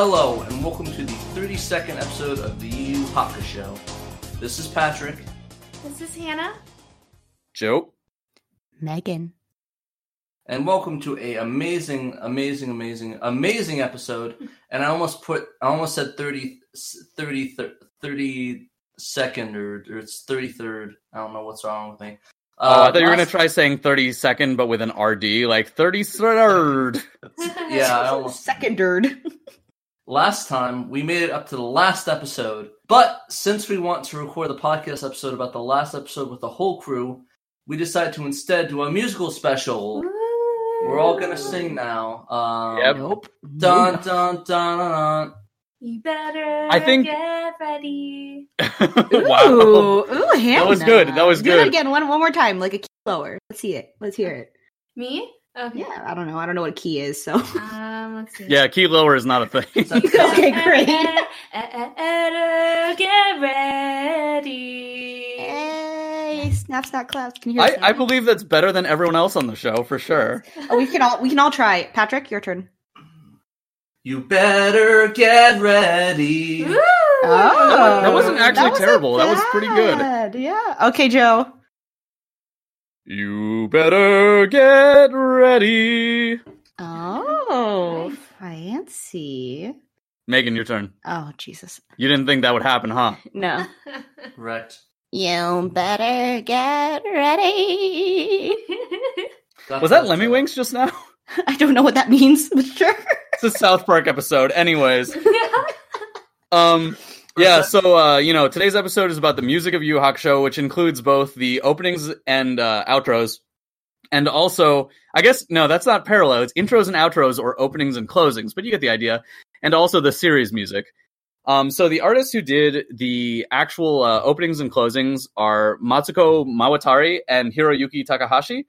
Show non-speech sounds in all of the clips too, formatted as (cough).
Greetings, hello, and welcome to the 32nd episode of the Yu Haka Show. This is Patrick. This is Hannah. Joe. Megan. And welcome to a amazing, amazing, amazing, amazing episode. (laughs) And I almost put, I almost said 30, 30, 30 second or, or it's 33rd. I don't know what's wrong with me. Uh, oh, I thought you were gonna try saying thirty second, but with an RD, like thirty third. (laughs) Yeah, almost Seconded. (laughs) last time we made it up to the last episode but since we want to record the podcast episode about the last episode with the whole crew we decided to instead do a musical special we're all gonna sing now um, Yep. Nope. dun dun dun dun You better I think- get ready. (laughs) wow. Ooh, ooh, Hannah. That was good. That was Do good. it again one one more time, like a key lower. Let's see it. Let's hear it. Me? Okay. Yeah, I don't know. I don't know what a key is, so Um, let's see. Yeah, key lower is not a thing. (laughs) Okay, great. (laughs) Get ready. Hey, snap, snap, claps. Can you hear I, I believe that's better than everyone else on the show for sure. Oh, we can all we can all try. Patrick, your turn. you better get ready Woo! Oh, that wasn't actually terrible. That was pretty good. Yeah. Okay, Joe. You better get ready. Oh, fancy. Megan, your turn. Oh, Jesus. You didn't think that would happen, huh? (laughs) No. (laughs) Right. You better get ready. Got (laughs) Was that Lemmiwinks just now? I don't know what that means, but sure. It's a South Park episode. Anyways, um, yeah. So uh, you know, today's episode is about the music of Yu Hakusho, which includes both the openings and uh, outros, and also, I guess no, that's not parallel. It's intros and outros, or openings and closings. But you get the idea. And also the series music. Um, so the artists who did the actual uh, openings and closings are Matsuko Mawatari and Hiroyuki Takahashi.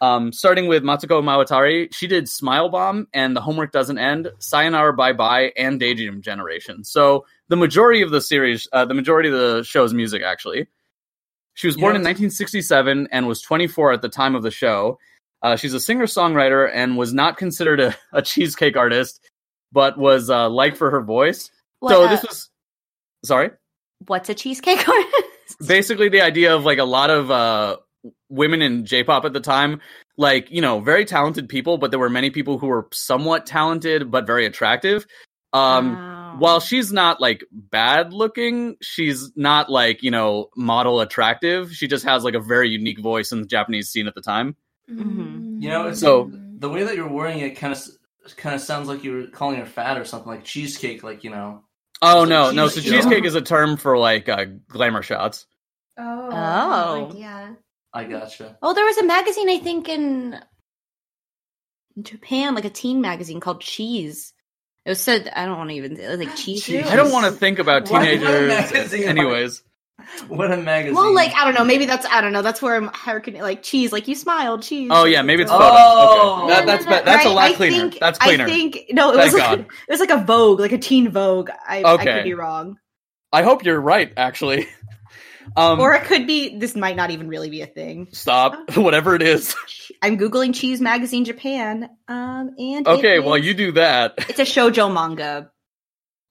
Um, starting with Matsuko Mawatari, she did Smile Bomb and The Homework Doesn't End, Sayonara Bye Bye, and Daydream Generation. So the majority of the series, uh, the majority of the show's music, actually. She was born in 1967 and was 24 at the time of the show. Uh, she's a singer songwriter and was not considered a, a cheesecake artist, but was uh, liked for her voice. What, so this was sorry. what's a cheesecake (laughs) artist? Basically, the idea of like a lot of uh, women in J-pop at the time, like you know, very talented people, but there were many people who were somewhat talented but very attractive. Um, Wow. while she's not like bad looking, she's not like you know model attractive. She just has like a very unique voice in the Japanese scene at the time. Mhm. you know it's So- the way that you're wording it kind of kind of sounds like you're calling her fat or something like cheesecake like you know Oh It's like no, no. So cheesecake. cheesecake is a term for like uh, glamour shots. Oh. Oh. Yeah. I mm. gotcha Oh, there was a magazine I think in Japan, like a teen magazine called Cheese. It was said I don't want to even it was like (gasps) cheese. Cheese. I don't want to think about Why- what teenagers. Anyways, what a magazine Well, like I don't know, maybe that's I don't know. That's where I'm hearkening like cheese, like you smiled, cheese. oh yeah, maybe it's Oh. Okay, that, that's be- that's a lot cleaner. think- that's cleaner. I think no, it Thank was like God. it was like a Vogue, like a teen Vogue. I, I could be wrong, I hope you're right. Actually, (laughs) um, or it could be. This might not even really be a thing. stop. (laughs) (laughs) Whatever it is. I'm googling Cheese Magazine Japan, um, and it Okay, well you do that. it's a shojo manga.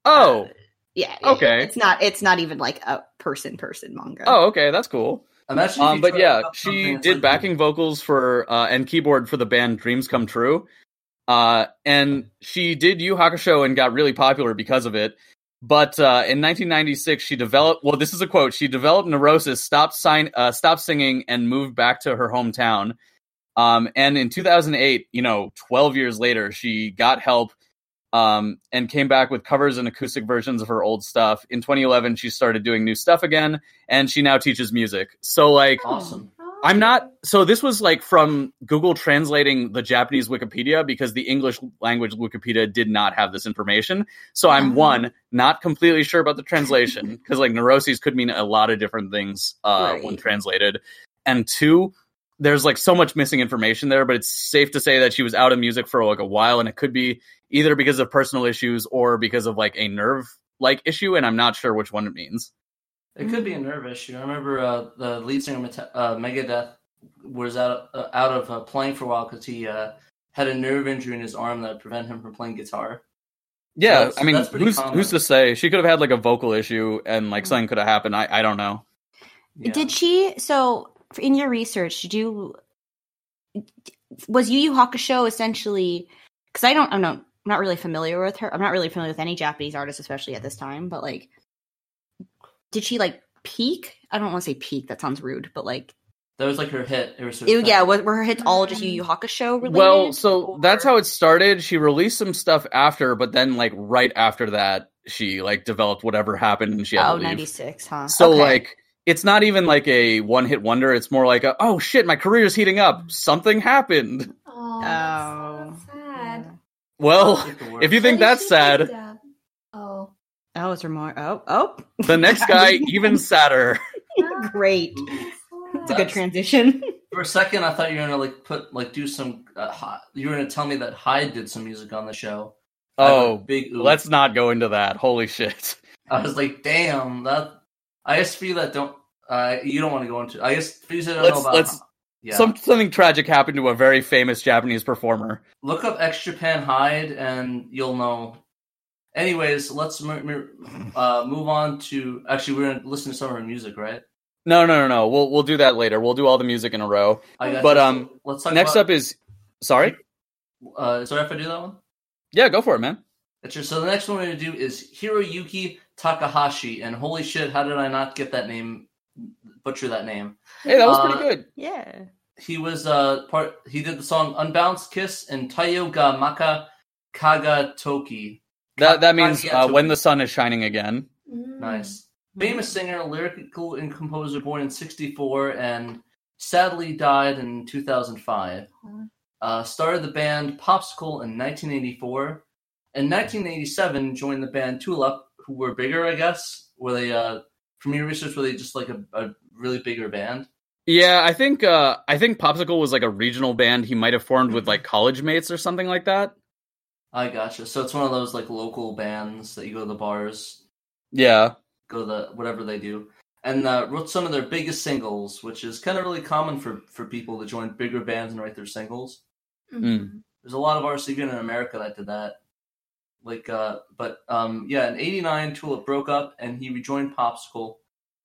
Oh, Yeah, it- Okay. It's not. It's not even like a person person manga. oh, okay, that's cool. Imagine Um, but yeah, she did like- backing vocals for uh, and keyboard for the band Dreams Come True. Uh, and she did Yu Hakusho and got really popular because of it. But uh, in 1996, she developed. Well, this is a quote. She developed neurosis, stopped sign, uh, stopped singing, and moved back to her hometown. Um, and in 2008, you know, 12 years later, she got help um, and came back with covers and acoustic versions of her old stuff. In 2011, she started doing new stuff again, and she now teaches music. So, like, awesome I'm not. So this was like from Google translating the Japanese Wikipedia because the English language Wikipedia did not have this information. So I'm Uh-huh. one not completely sure about the translation (laughs) because like neuroses could mean a lot of different things uh, when translated, and two, there's like so much missing information there. But it's safe to say that she was out of music for like a while, and it could be either because of personal issues or because of like a nerve like issue, and I'm not sure which one it means. It could be a nerve issue. I remember uh, the lead singer Meta- uh, Megadeth was out uh, out of uh, playing for a while because he uh, had a nerve injury in his arm that prevented him from playing guitar. Yeah, That's- I mean, who's who's to say? She could have had like a vocal issue and like something could have happened. I I don't know. Yeah. Did she? So, in your research, did you? Was Yu Yu Hakusho essentially? Because I don't, I'm not, I'm not really familiar with her. I'm not really familiar with any Japanese artists, especially at this time. But like, did she like peak? I don't want to say peak. That sounds rude, but like, That was like her hit. It was her ew, yeah, thing. were, were her hits all just Yu Yu mm-hmm. Hakusho related? Well, so or- that's how it started. She released some stuff after, but then like right after that, she like developed whatever happened and she had Oh, to leave. 96, huh? So Okay. like it's not even like a one hit wonder. It's more like a oh shit, my career's heating up. Something happened. Oh, Oh. that's so sad. Well, Like the worst. if you think that's sad, end up? Oh. Oh, is there more? Oh, oh, the next (laughs) guy even sadder. (laughs) great. It's a good transition. (laughs) For a second, I thought you were gonna like put like do some. Uh, Hy- you were gonna tell me that Hyde did some music on the show. I have a Oh, big. ooh. let's not go into that. Holy shit. I was like, damn. That. I guess for you that don't. Uh, you don't want to go into. I guess for you that don't Let's- know about. let's- yeah. Some something tragic happened to a very famous Japanese performer. Look up X Japan Hyde, and you'll know. Anyways, let's m- m- uh, move on to. Actually, we're gonna listen to some of her music, right? No, no, no, no. We'll we'll do that later. We'll do all the music in a row. I got But, you. um, let's talk Next about, up is sorry. Uh, sorry if I do that one. Yeah, go for it, man. That's your, so the next one we're gonna do is Hiroyuki Takahashi, and holy shit, how did I not get that name? Butcher that name. Hey, that was Uh, pretty good. Yeah. He was uh part. He did the song "Unbalanced Kiss" and "Tayo ga Maka Kaga Toki." That that means uh, when the sun is shining again. Mm. Nice. Famous singer, lyrical and composer, born in '64 and sadly died in 2005. Uh, started the band Popsicle in 1984. In 1987, joined the band Tulip, who were bigger, I guess. Were they, uh, from your research, were they just like a, a really bigger band? Yeah, I think uh, I think Popsicle was like a regional band he might have formed with like college mates or something like that. I gotcha. So it's one of those like local bands that you go to the bars, Yeah, go to the whatever they do, and uh, wrote some of their biggest singles, which is kind of really common for for people to join bigger bands and write their singles. Mhm. There's a lot of artists even in America that did that. Like, uh, but um, yeah, in '89, Tulip broke up and he rejoined Popsicle,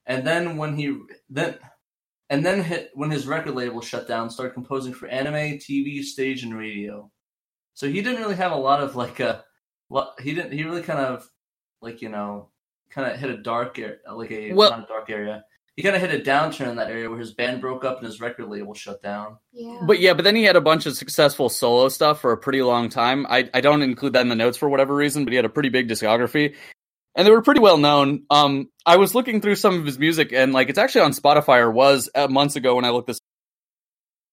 and then when he then and then hit when his record label shut down, started composing for anime, TV, stage, and radio. So he didn't really have a lot of like a, lo- he didn't he really kind of like you know kind of hit a dark area like a Well- not a dark area. He kind of hit a downturn in that area where his band broke up and his record label shut down. Yeah. but yeah, but then he had a bunch of successful solo stuff for a pretty long time. I I don't include that in the notes for whatever reason, but he had a pretty big discography, and they were pretty well known. Um, I was looking through some of his music, and like it's actually on Spotify or was uh, months ago when I looked this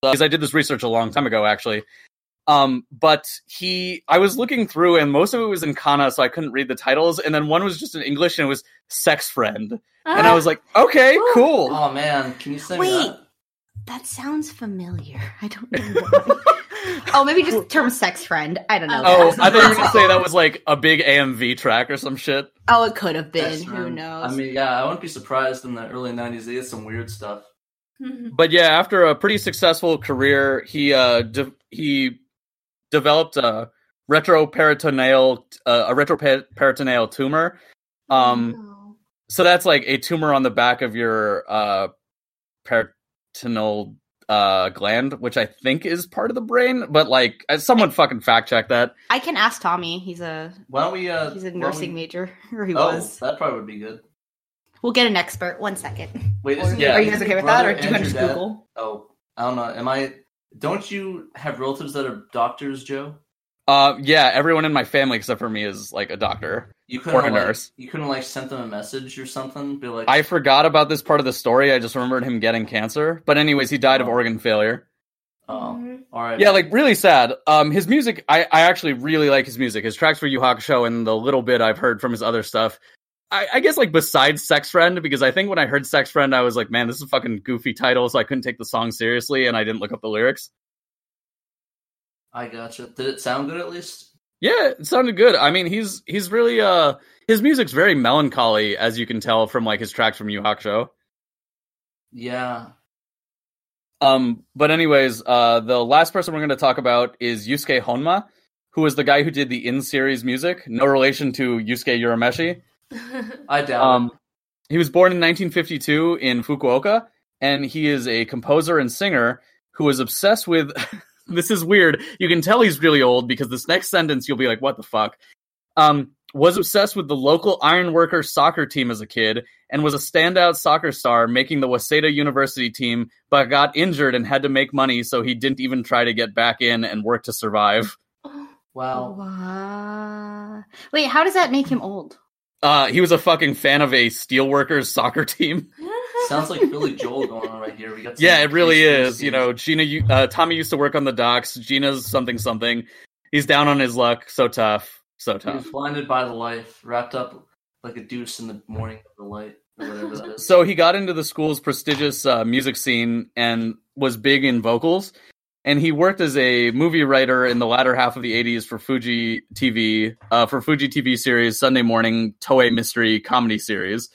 because I did this research a long time ago actually. Um, but he, I was looking through, and most of it was in kana, so I couldn't read the titles. And then one was just in English, and it was "sex friend," and I was like, "Okay, cool." Oh man, can you sing Wait. that? That sounds familiar. (laughs) I don't know. (laughs) oh, maybe just the term sex friend. I don't know. Oh. I thought you were gonna say that was like a big AMV track or some shit. Oh, it could have been. Yes, Who man. knows? I mean, yeah, I wouldn't be surprised in the early '90s. They did some weird stuff. Mhm. But yeah, after a pretty successful career, he uh de- he developed a retroperitoneal uh, a retroperitoneal tumor. Um, Oh. so that's like a tumor on the back of your uh peritoneal uh gland, which I think is part of the brain. But like, uh, someone fucking fact check that. I can ask Tommy. He's a Why don't we? Uh, he's a nursing we- major, (laughs) or he Oh, was. that probably would be good. We'll get an expert. One second. Wait, isn't Yeah. Are you guys okay with that, or do you want to just? Google? Oh, I don't know. Am I? Don't you have relatives that are doctors, Joe? Uh, yeah, everyone in my family except for me is like a doctor. You couldn't Or a like, nurse. You couldn't like send them a message or something. Be like, I forgot about this part of the story. I just remembered him getting cancer. But anyways, he died of Oh. organ failure. oh, Mhm. all right. Yeah, like really sad. Um, his music, I, I actually really like his music. His tracks for Yu Hakusho and the little bit I've heard from his other stuff. I, I guess like besides Sex Friend, because I think when I heard Sex Friend, I was like, man, this is a fucking goofy title, so I couldn't take the song seriously, and I didn't look up the lyrics. I gotcha. Did it sound good at least? Yeah, it sounded good. I mean, he's he's really uh his music's very melancholy, as you can tell from like his tracks from Yu Hakusho. Yeah. Um, but anyways, uh, the last person we're going to talk about is Yusuke Honma. who is the guy who did the in-series music. No relation to Yusuke Urameshi. (laughs) I doubt Um, he was born in 1952 in Fukuoka, and he is a composer and singer who was obsessed with. (laughs) this is weird. You can tell he's really old because this next sentence you'll be like, "What the fuck?" Um, was obsessed with the local ironworker soccer team as a kid, and was a standout soccer star, making the Waseda University team, but got injured and had to make money, so he didn't even try to get back in and work to survive. (laughs) Wow. Wow. Wait, how does that make him old? Uh, he was a fucking fan of a steelworkers soccer team. (laughs) Sounds like Billy Joel going on right here. We got some Yeah, it really is. You know, Gina, uh, Tommy used to work on the docks. Gina's something something. He's down on his luck. So tough. So tough. He was blinded by the life, wrapped up like a deuce in the morning of the light, or whatever that is. So he got into the school's prestigious uh, music scene and was big in vocals. And he worked as a movie writer in the latter half of the 80s for Fuji TV, uh, for Fuji TV series Sunday Morning Toei Mystery Comedy Series.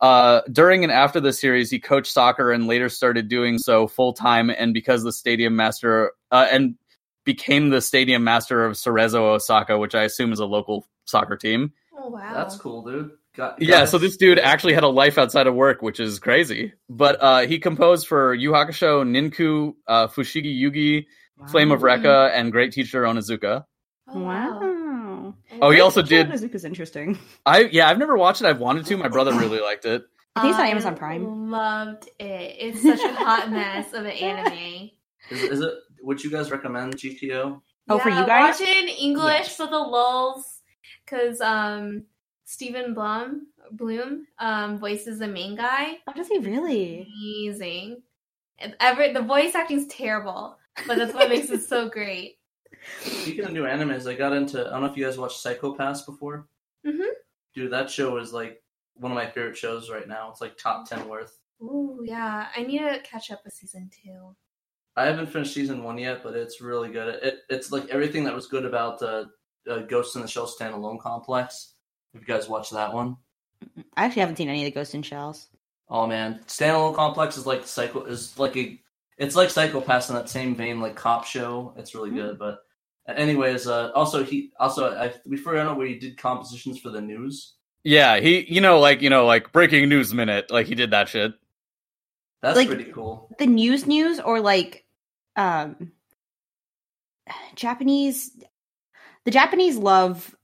Uh, during and after the series, he coached soccer and later started doing so full time. And because the stadium master, uh, and became the stadium master of Cerezo Osaka, which I assume is a local soccer team. oh wow. That's cool, dude. Got, Yeah, got so this dude actually had a life outside of work, which is crazy. But uh, he composed for Yu Hakusho, Ninku, uh, Fushigi Yugi, Flame of Wow. Rekka, and Great Teacher Onizuka. Oh, Wow. Oh, he Great. also did. Izuku's interesting. I yeah, I've never watched it. I've wanted to. My brother really liked it. I think it's on Amazon Prime. Loved it. It's such a hot mess of an (laughs) anime. Is, is it? Would you guys recommend GTO? Oh, for you guys? Watch it in English Yes. for the lulls, because um, Steven Blum Bloom um voices the main guy. Oh, does he really? Amazing. And Every the voice acting's terrible, but that's what makes it so (laughs) great. Speaking of new animes, I got into. I don't know if you guys watched Psycho Pass before. Mhm. Dude, that show is like one of my favorite shows right now. It's like top ten worth. Ooh, yeah. I need to catch up with season two. I haven't finished season one yet, but it's really good. It, it's like everything that was good about uh, uh, Ghost in the Shell standalone complex. Have you guys watched that one? I actually haven't seen any of the Ghost in Shells. Oh man, standalone complex is like psycho is like a it's like Psycho Pass in that same vein, like cop show. It's really good. But anyways, uh, also he also I, we forgot where he did compositions for the news. Yeah, he you know like you know like breaking news minute like he did that shit. That's Like- pretty cool. The news news or like um Japanese the Japanese love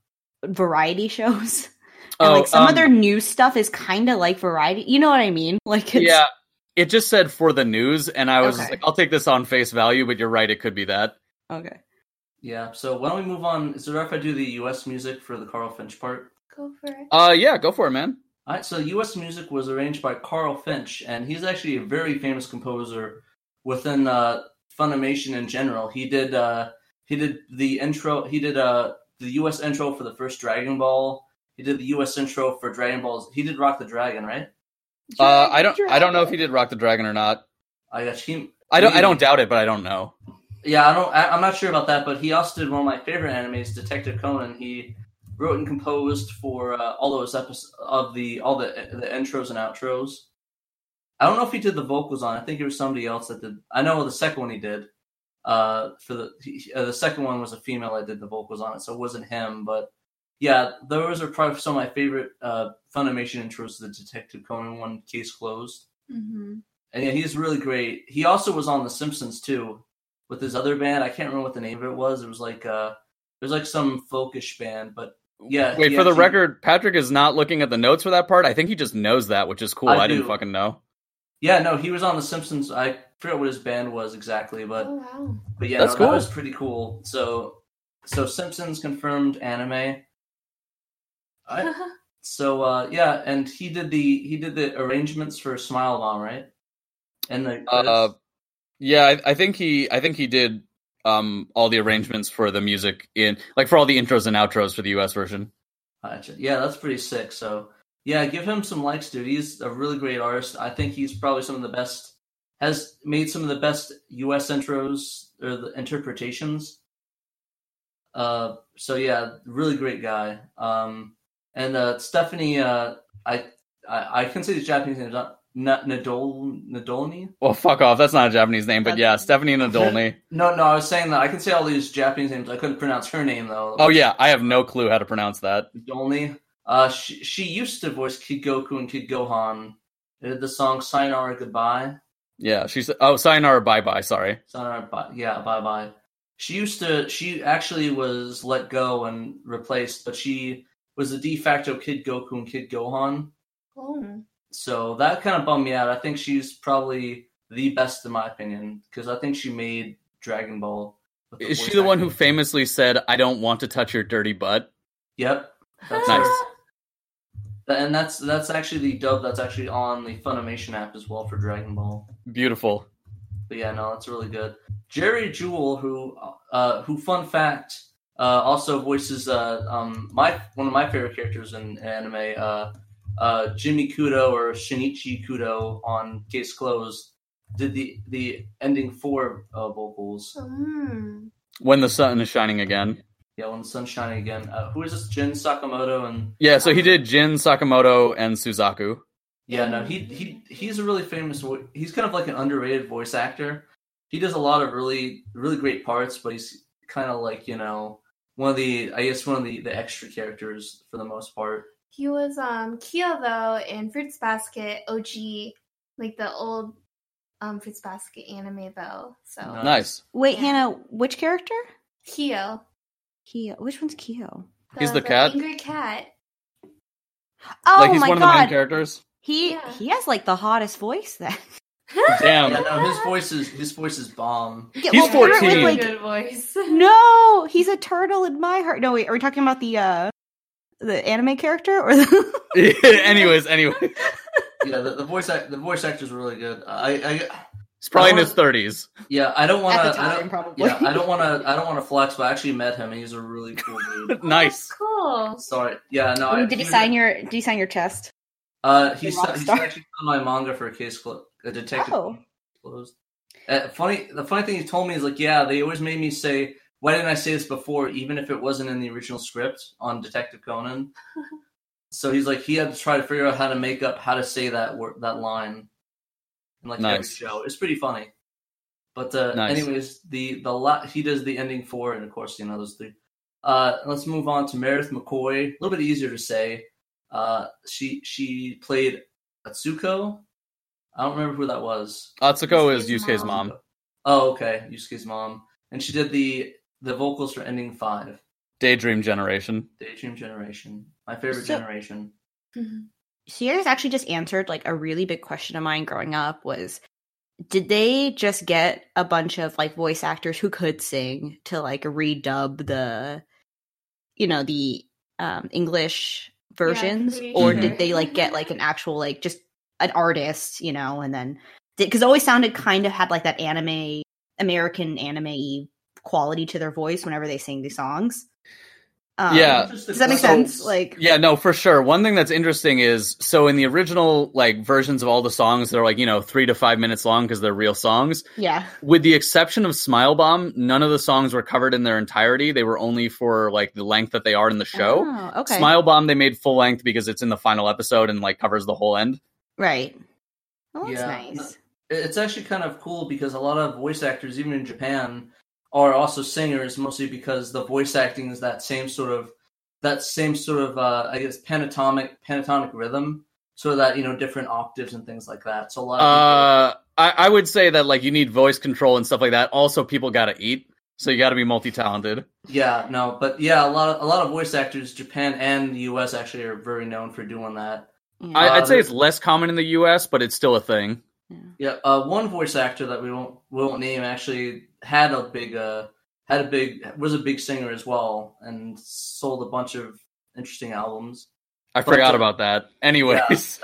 variety shows. (laughs) And like some um, of their news stuff is kind of like variety. You know what I mean? (laughs) Like it's yeah, it just said for the news, and I was Okay. like, I'll take this on face value. But you're right, it could be that. okay. Yeah. So why don't we move on? Is it alright if I do the U.S. music for the Carl Finch part? Go for it. Uh, yeah, go for it, man. All right, so U.S. music was arranged by Carl Finch, and he's actually a very famous composer within uh, Funimation in general. He did uh, he did the intro. He did uh, the U.S. intro for the first Dragon Ball. He did the U.S. intro for Dragon Ball Z. He did Rock the Dragon, right? Uh, I don't, I don't know if he did Rock the Dragon or not. I got he. I don't, I don't doubt it, but I don't know. Yeah, I don't. I, I'm not sure about that, but he also did one of my favorite animes, Detective Conan. He wrote and composed for uh, all those episodes of the all the the intros and outros. I don't know if he did the vocals on. I think it was somebody else that did. I know the second one he did. Uh, for the he, uh, the second one was a female that did the vocals on it, so it wasn't him. But yeah, those are probably some of my favorite uh, Funimation intros. The Detective Conan one, Case Closed. Mm-hmm. And yeah, he's really great. He also was on The Simpsons too, with his other band. I can't remember what the name of it was. It was like uh, it was like some folkish band. But yeah, Wait, he for the actually- record, Patrick is not looking at the notes for that part. I think he just knows that, which is cool. I I, didn't fucking know. Yeah, no, he was on The Simpsons. I forget what his band was exactly, but Oh wow. but yeah, That's no, cool. that was pretty cool. So so Simpsons confirmed anime. I, (laughs) so uh, yeah, and he did the he did the arrangements for Smile Bomb, right? And the Uh, yeah, I, I think he, I think he did um all the arrangements for the music in, like for all the intros and outros for the U.S. version. Gotcha. Yeah, that's pretty sick. So yeah, give him some likes, dude. He's a really great artist. I think he's probably some of the best. Has made some of the best U.S. intros or the interpretations. Uh, so yeah, really great guy. Um, and uh, Stephanie, uh, I, I I can say the Japanese names. Not Nadol Nadolny. Well, fuck off. That's not a Japanese name, but yeah, Stephanie (laughs) Nadolny. No, no, I was saying that I can say all these Japanese names. I couldn't pronounce her name though. Oh yeah, I have no clue how to pronounce that. Nadolny. Uh, she she used to voice Kid Goku and Kid Gohan. They did the song "Sayonara Goodbye." Yeah, she's oh sayonara bye bye. Sorry. Sayonara, bye, yeah, bye bye. She used to. She actually was let go and replaced, but she was the de facto Kid Goku and Kid Gohan. Oh. So that kind of bummed me out. I think she's probably the best in my opinion because I think she made Dragon Ball. Is she the one who famously said, "I don't want to touch your dirty butt"? Yep. That's (laughs) Nice. Her. And that's that's actually the dub that's actually on the Funimation app as well for Dragon Ball. Beautiful. But yeah, no, that's really good. Jerry Jewell, who uh, who fun fact, uh, also voices uh, um, my one of my favorite characters in anime, uh, uh, Jimmy Kudo or Shinichi Kudo on Case Closed, did the the ending four uh, vocals. Mm. When the sun is shining again. Yeah, when the sun's shining again. Uh, who is this? Jin Sakamoto and Yeah, so he did Jin Sakamoto and Suzaku. Yeah, no, he he he's a really famous. He's kind of like an underrated voice actor. He does a lot of really really great parts, but he's kind of like you know one of the I guess one of the the extra characters for the most part. He was um Kyo though in Fruits Basket OG, like the old um Fruits Basket anime though. So Nice. Wait, Yeah. Hannah, which character? Kyo. Kyo. Which one's Kyo? He's the cat? angry cat. Oh like he's my one of the main characters. he Yeah. he has like the hottest voice then. (laughs) Damn. Yeah, no, his voice is his voice is bomb. Yeah, He's well, Kurt 14. with, like, good voice. (laughs) no, he's a turtle in my heart. No, wait, are we talking about the uh the anime character or the (laughs) anyways, anyway, Yeah, the, the voice act, the voice actors are really good. I, I he's probably in his thirties. yeah, I don't want at the to. I time don't, probably? yeah, I don't want to. I don't want to flex, but I actually met him, and he's a really cool dude. (laughs) nice. Cool. Sorry, yeah, no. I, did he sign your did he sign your chest? Uh, he's Rock he's actually on my manga for a case clo- a detective Oh. closed. Uh, funny, the funny thing he told me is like, yeah, they always made me say, why didn't I say this before, even if it wasn't in the original script on Detective Conan. (laughs) so he's like, he had to try to figure out how to make up how to say that word, that line, in like every show. It's pretty funny. But uh, Nice. anyways, the the la- he does the ending four, and of course, you know those three. Uh, let's move on to Meredith McCoy. A little bit easier to say. Uh, she she played Atsuko. I don't remember who that was. Atsuko is Yusuke's Yusuke's mom. mom. Oh, okay, Yusuke's mom, and she did the the vocals for Ending Five, Daydream Generation. Daydream Generation, my favorite So- generation. Guys actually just answered like a really big question of mine growing up was did they just get a bunch of like voice actors who could sing to like redub the you know the um english versions pretty or sure. did they like get like an actual like just an artist you know and then because it always sounded kind of had like that anime american anime quality to their voice whenever they sing these songs um, Yeah. Does that make so- sense like Yeah, no, for sure. One thing that's interesting is so in the original like versions of all the songs, they're like you know three to five minutes long because they're real songs. yeah With the exception of Smile Bomb, none of the songs were covered in their entirety. They were only for like the length that they are in the show. Oh, okay Smile Bomb they made full length because it's in the final episode and like covers the whole end. Right. Oh, that's Yeah. nice. It's actually kind of cool because a lot of voice actors, even in Japan, are also singers, mostly because the voice acting is that same sort of that same sort of uh, I guess pentatonic pentatonic rhythm, so that you know different octaves and things like that. So a lot of people, Uh, I, I would say that like you need voice control and stuff like that. Also, people got to eat, so you got to be multi talented. Yeah, no, but yeah, a lot of a lot of voice actors, Japan and the U.S. actually are very known for doing that. Yeah. I, Uh, I'd say it's less common in the U.S., but it's still a thing. Yeah, uh, one voice actor that we won't we won't name actually had a big uh had a big was a big singer as well and sold a bunch of interesting albums. I But, forgot uh, about that. Anyways,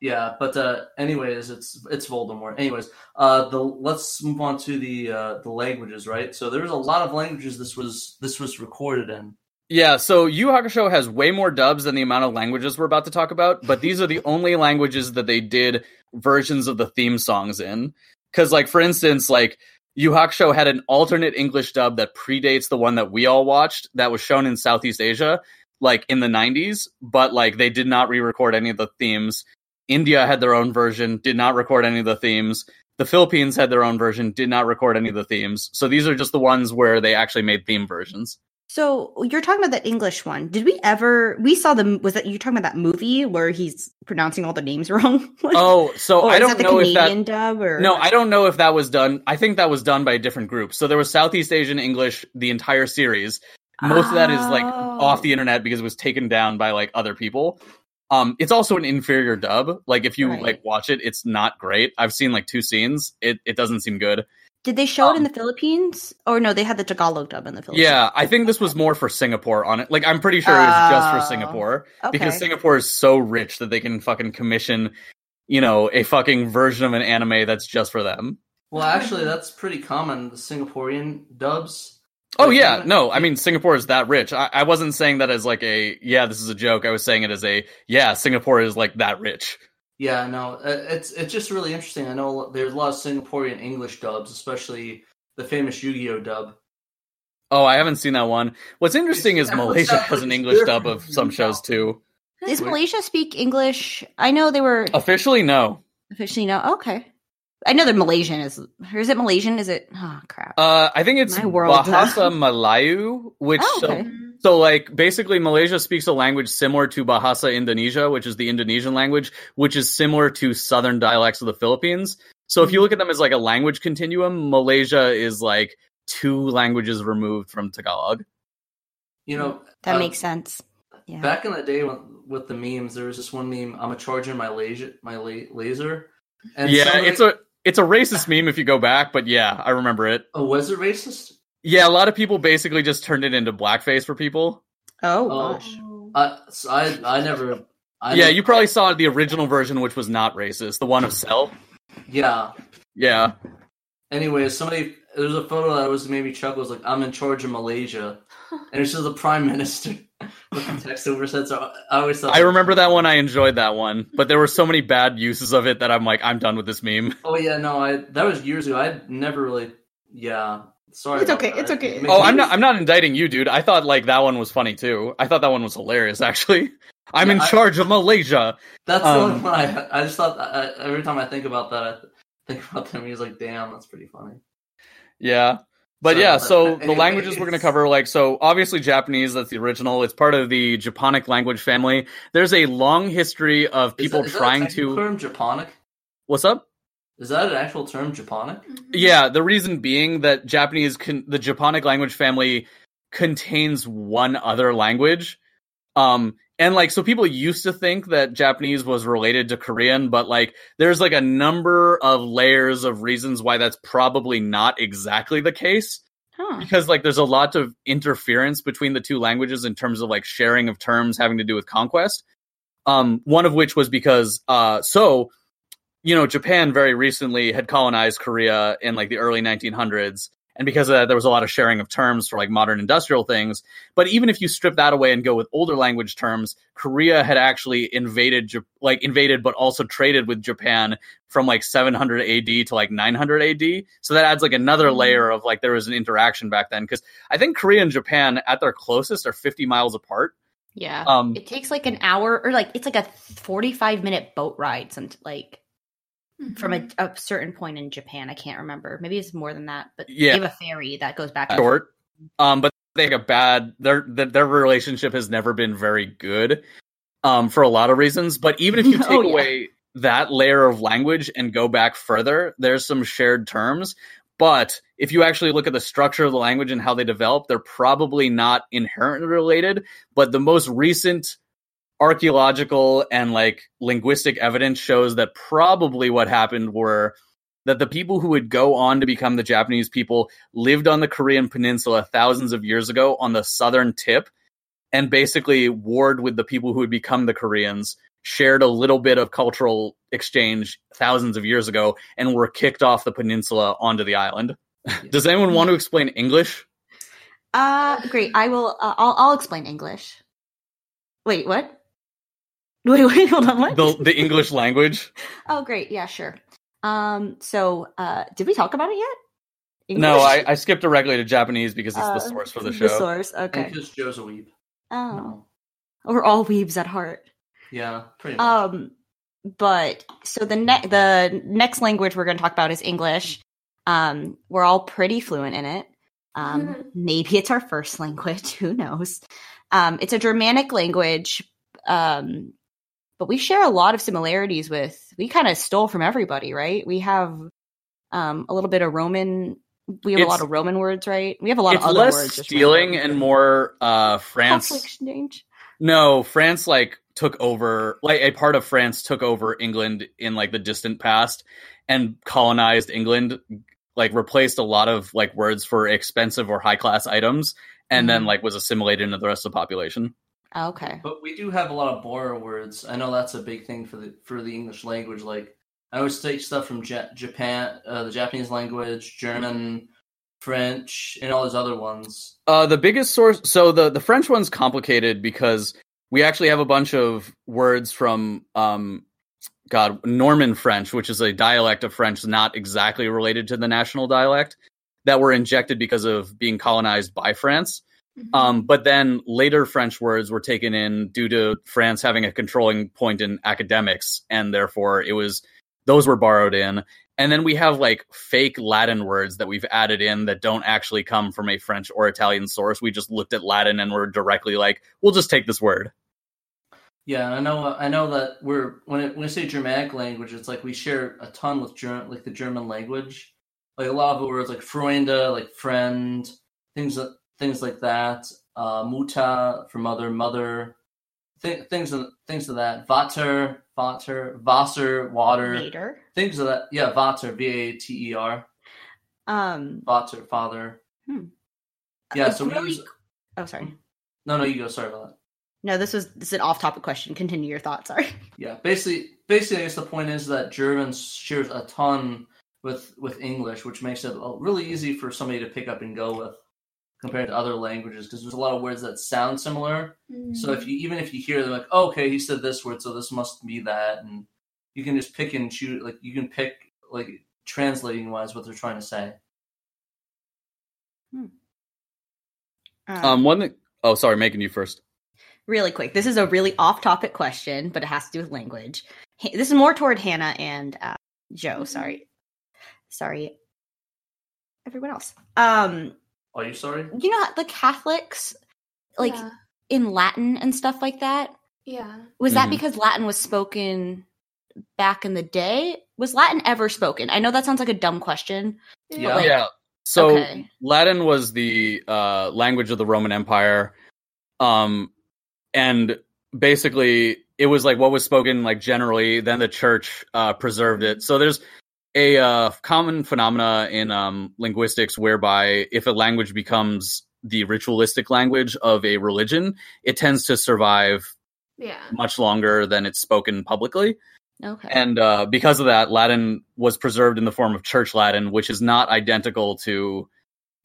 Yeah, but uh, anyways, it's it's Voldemort. Anyways, uh, the let's move on to the uh, the languages, right? So there was a lot of languages this was this was recorded in. Yeah. So Yu Hakusho has way more dubs than the amount of languages we're about to talk about, but these are the only languages that they did versions of the theme songs in. Because, like, for instance, like Yu Hakusho had an alternate English dub that predates the one that we all watched that was shown in Southeast Asia, like in the '90s, but like they did not re-record any of the themes. India had their own version, did not record any of the themes. The Philippines had their own version, did not record any of the themes. So these are just the ones where they actually made theme versions. So you're talking about that English one. Did we ever? We saw the. Was that you talking about that movie where he's pronouncing all the names (laughs) wrong? Oh, so I don't that the know if that. dub or No, I don't know if that was done. I think that was done by a different group. So there was Southeast Asian English, the entire series. Most of that is like Oh. off the internet because it was taken down by like other people. Um, it's also an inferior dub. Like if you Right. like watch it, it's not great. I've seen like two scenes. It it doesn't seem good. Did they show it in Um, the Philippines? Or no, they had the Tagalog dub in the Philippines. Yeah, I think this was more for Singapore on it. Like I'm pretty sure it was just for Oh, Singapore Okay. because Singapore is so rich that they can fucking commission, you know, a fucking version of an anime that's just for them. Well, actually, that's pretty common. The Singaporean dubs. Oh yeah, no, I mean Singapore is that rich. I, I wasn't saying that as like a yeah, this is a joke. I was saying it as a yeah, Singapore is like that rich. Yeah, no, uh, it's it's just really interesting. I know there's a lot of Singaporean English dubs, especially the famous Yu-Gi-Oh dub. Oh, I haven't seen that one. What's interesting is (laughs) Malaysia has an English dub of some shows (laughs) too. Does Malaysia speak English? I know they were Officially, no. officially no. Okay. I know they're Malaysian. Is or is it Malaysian? Is it? Oh crap. Uh, I think it's My world. Bahasa Melayu, which Oh, okay. So, like, basically, Malaysia speaks a language similar to Bahasa Indonesia, which is the Indonesian language, which is similar to southern dialects of the Philippines. So, if you look at them as like a language continuum, Malaysia is like two languages removed from Tagalog. You know, that uh, makes sense. Yeah. Back in the day when, with the memes, there was this one meme. I'm a charging my laser, my la- laser. And yeah, somebody- it's a it's a racist meme if you go back, but yeah, I remember it. Oh, was it racist? Yeah, a lot of people basically just turned it into blackface for people. oh Oh. gosh. I, so I, I never. I yeah, never- you probably saw the original version, which was not racist, the one of Cell. Yeah. Yeah, Anyways, somebody there's a photo that was maybe chuckles like I'm in charge of Malaysia, and it's just the prime minister (laughs) with the text overset. So I always thought I remember that one. I enjoyed that one, but there were so many bad uses of it that I'm like, I'm done with this meme. Oh yeah, no, I that was years ago. I never really. Yeah, sorry. It's okay, that. it's okay. Oh, I'm not. I'm not indicting you, dude. I thought like that one was funny too. I thought that one was hilarious. Actually, (laughs) I'm Yeah, in I- charge of Malaysia. That's the um, only one I. I just thought I, every time I think about that, I think about them. He's like, damn, that's pretty funny. Yeah. But So, yeah, so the anyways. languages we're going to cover, like, so obviously Japanese, that's the original. It's part of the Japonic language family. There's a long history of Is people that- is trying technical to. term Japonic. What's up? Is that an actual term, Japonic? Yeah, the reason being that Japanese, con- the Japonic language family contains one other language. Um, and like, so people used to think that Japanese was related to Korean, but like, there's like a number of layers of reasons why that's probably not exactly the case. Huh. Because like, there's a lot of interference between the two languages in terms of like sharing of terms having to do with conquest. Um, one of which was because, uh, so, you know, Japan very recently had colonized Korea in like the early 1900s. And because of that, there was a lot of sharing of terms for like modern industrial things. But even if you strip that away and go with older language terms, Korea had actually invaded, like invaded, but also traded with Japan from like 700 AD to like 900 AD. So that adds like another layer of like there was an interaction back then. Because I think Korea and Japan at their closest are 50 miles apart. Yeah. Um, it takes like an hour or like it's like a 45 minute boat ride some like from a, a certain point in Japan. I can't remember. Maybe it's more than that, but Yeah. they have a ferry that goes back. and short. Um, but they have a bad their their their relationship has never been very good. Um, for a lot of reasons. But even if you (laughs) take Oh, yeah. away that layer of language and go back further, there's some shared terms. But if you actually look at the structure of the language and how they develop, they're probably not inherently related. But the most recent archaeological and like linguistic evidence shows that probably what happened were that the people who would go on to become the Japanese people lived on the Korean peninsula thousands of years ago on the southern tip and basically warred with the people who would become the Koreans, shared a little bit of cultural exchange thousands of years ago, and were kicked off the peninsula onto the island. (laughs) Does anyone want to explain English? Uh, great. I will. Uh, I'll. I'll explain English. Wait, what? Wait, wait, hold on. What? (laughs) The the English language? (laughs) oh, great. Yeah, sure. Um. So, uh, did we talk about it yet? No, I, I skipped directly to Japanese because it's Uh, the source for the show. The show. source. And Okay. because Joe's a weeb. Oh, No. we're all weebs at heart. Yeah, pretty much. Um. but so the ne- the next language we're going to talk about is English. Um, we're all pretty fluent in it. Um, Mhm. maybe it's our first (laughs) language. Who knows? Um, it's a Germanic language, um, but we share a lot of similarities with. We kind of stole from everybody, right? We have um, a little bit of Roman. We have a lot of Roman words, right? We have a lot It's of other less words. stealing and more uh, France. Exchange. No, France like took over like a part of France took over England in like the distant past and colonized England, like replaced a lot of like words for expensive or high class items and then Mhm. like was assimilated into the rest of the population. Oh, okay. But we do have a lot of borrow words. I know that's a big thing for the for the English language. Like I always take stuff from Ja- Japan, uh, the Japanese language, German, French, and all those other ones. Uh the biggest source so the the French one's complicated because we actually have a bunch of words from um God, Norman French, which is a dialect of French not exactly related to the national dialect, that were injected because of being colonized by France. Mhm. Um, but then later French words were taken in due to France having a controlling point in academics, and therefore it was those were borrowed in. And then we have like fake Latin words that we've added in that don't actually come from a French or Italian source. We just looked at Latin and were directly like, we'll just take this word. Yeah, and I know I know that we're when it, when we say Germanic language, it's like we share a ton with German, like the German language. Like a lot of the words like Freunde, like friend, things that things like that. Uh, Mutter for mother, mother, th- things of things of that. Vater, Vater, Wasser, water, Later. things of that. Yeah, Vater, V A T E R, Um. Vater, father. Hmm. Yeah, uh, so we use. Oh, sorry. No, no, you go. Sorry about that. No, this was this is an off-topic question. Continue your thoughts. Sorry. (laughs) Yeah, basically, basically, I guess the point is that German shares a ton with with English, which makes it uh, really easy for somebody to pick up and go with compared to other languages because there's a lot of words that sound similar. So if you even if you hear them like, oh, okay, he said this word, so this must be that, and you can just pick and choose. Like you can pick like translating wise what they're trying to say. Um, one thing. Oh, sorry, making you first. really quick. This is a really off-topic question, but it has to do with language. This is more toward Hannah and uh, Joe. Mhm. Sorry, sorry, everyone else. Um, Are you sorry? you know, the Catholics, like yeah, in Latin and stuff like that. yeah. Was that Mhm. because Latin was spoken back in the day? Was Latin ever spoken? I know that sounds like a dumb question. Yeah. like- yeah. So Okay. Latin was the uh, language of the Roman Empire, um, and basically it was like what was spoken like generally. Then the church uh, preserved it. So there's a uh, common phenomena in um, linguistics whereby if a language becomes the ritualistic language of a religion, it tends to survive Yeah. much longer than it's spoken publicly. Okay. And uh, because of that, Latin was preserved in the form of Church Latin, which is not identical to,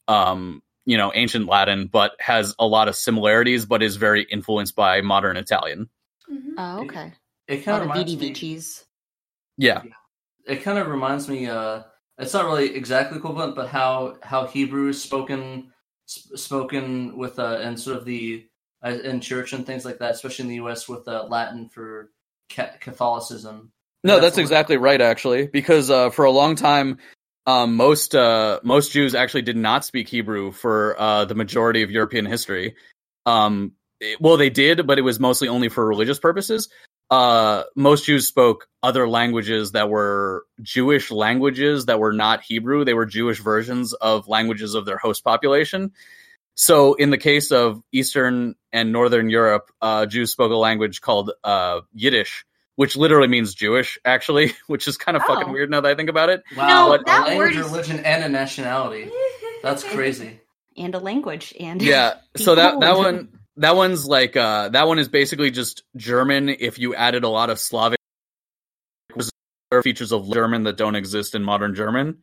um, you know, ancient Latin, but has a lot of similarities, but is very influenced by modern Italian. Mhm. oh, okay. It A kind of of reminds me. Vicis. Yeah, it kind of reminds me uh it's not really exactly equivalent but how how hebrew is spoken sp- spoken with uh and sort of the uh, in church and things like that especially in the us with uh, latin for ca- catholicism no, That's that's exactly right, actually, because uh, for a long time, um, most uh, most Jews actually did not speak Hebrew for uh, the majority of European history. Um, it- well, they did, but it was mostly only for religious purposes. Uh, most Jews spoke other languages that were Jewish languages that were not Hebrew. They were Jewish versions of languages of their host population. So, in the case of Eastern and Northern Europe, uh, Jews spoke a language called uh, Yiddish, which literally means Jewish, actually, (laughs) which is kind of fucking Oh. weird now that I think about it. wow No, a that language word is- religion and a nationality that's (laughs) crazy and a language and Yeah, (laughs) so that that one that one's like uh that one is basically just German if you added a lot of Slavic features of German that don't exist in modern German.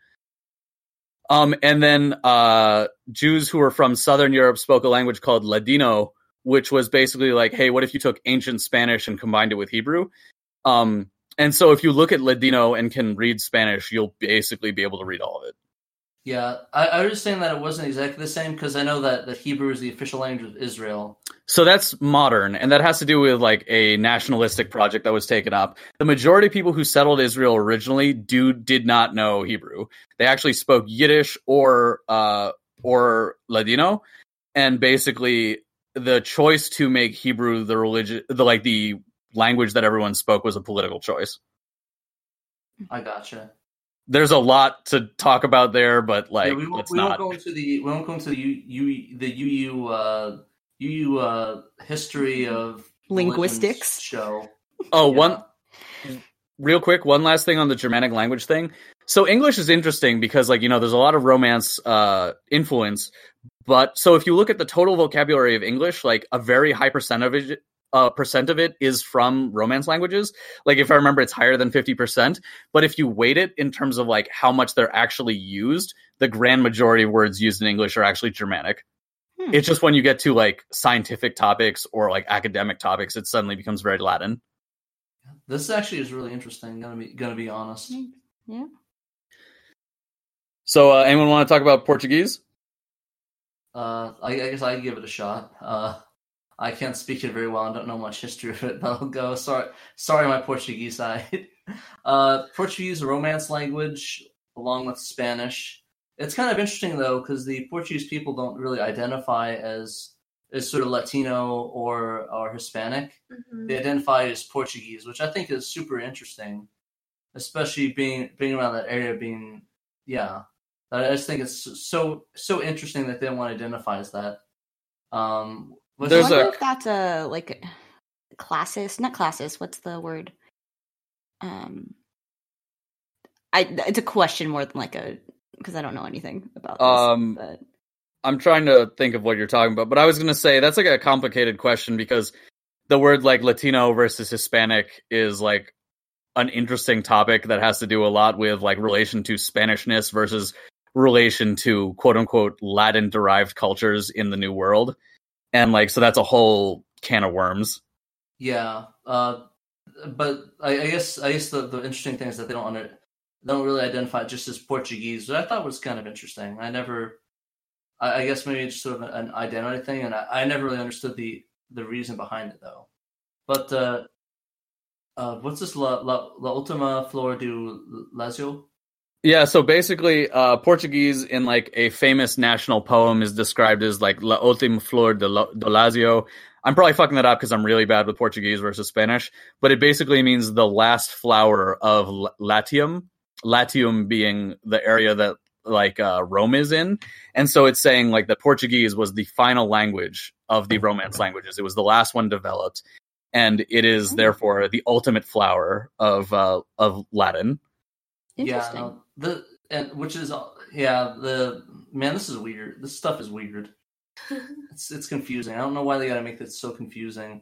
Um and then uh Jews who were from southern Europe spoke a language called Ladino which was basically like hey what if you took ancient Spanish and combined it with Hebrew? Um and so if you look at Ladino and can read Spanish you'll basically be able to read all of it. Yeah, I, I was saying that it wasn't exactly the same because I know that, that Hebrew is the official language of Israel. So that's modern, and that has to do with like a nationalistic project that was taken up. The majority of people who settled Israel originally do did not know Hebrew. They actually spoke Yiddish or uh, or Ladino, and basically the choice to make Hebrew the religion, the like the language that everyone spoke was a political choice. I gotcha. There's a lot to talk about there, but like yeah, we won't, let's we not. won't go into the we won't go into the U, U, the UU uh, UU uh, history of Linguistics. show. Oh, Yeah. one real quick, one last thing on the Germanic language thing. So English is interesting because like, you know, there's a lot of romance uh influence, but so if you look at the total vocabulary of English, like a very high percentage of it uh, percent of it is from romance languages. Like if I remember, it's higher than fifty percent. But if you weight it in terms of like how much they're actually used, the grand majority of words used in English are actually Germanic. Hmm. It's just when you get to like scientific topics or like academic topics, it suddenly becomes very Latin. This actually is really interesting. Gonna be gonna be honest. Yeah. So, uh, anyone want to talk about Portuguese? Uh, I, I guess I give it a shot. Uh, I can't speak it very well. I don't know much history of it, (laughs) but I'll go. Sorry, sorry, my Portuguese side. (laughs) uh, Portuguese is a Romance language along with Spanish. It's kind of interesting though because the Portuguese people don't really identify as as sort of Latino or or Hispanic. Mhm. They identify as Portuguese, which I think is super interesting, especially being being around that area. Being yeah, I just think it's so so interesting that they don't want to identify as that. Um, There's I wonder a- if that's a like classes, not classes. What's the word? Um, I it's a question more than like a because I don't know anything about this. Um, but I'm trying to think of what you're talking about, but I was going to say that's like a complicated question because the word like Latino versus Hispanic is like an interesting topic that has to do a lot with like relation to Spanishness versus relation to quote unquote Latin derived cultures in the New World. And like, so that's a whole can of worms. Yeah, uh, but I, I guess I guess the, the interesting thing is that they don't under, they don't really identify just as Portuguese, which I thought was kind of interesting. I never, I, I guess maybe it's sort of an identity thing, and I, I never really understood the the reason behind it though. But uh, uh, what's this La, La, La Ultima Flor do Lazio? Yeah, so basically, uh, Portuguese in like a famous national poem is described as like La Última Flor de, Lo- de Lazio. I'm probably fucking that up because I'm really bad with Portuguese versus Spanish, but it basically means the last flower of L- Latium. Latium being the area that like uh, Rome is in, and so it's saying like that Portuguese was the final language of the Romance languages. It was the last one developed, and it is Oh. therefore the ultimate flower of uh, of Latin. interesting. Yeah, no, the and which is yeah the man. This is weird. This stuff is weird. (laughs) It's it's confusing. I don't know why they got to make this so confusing.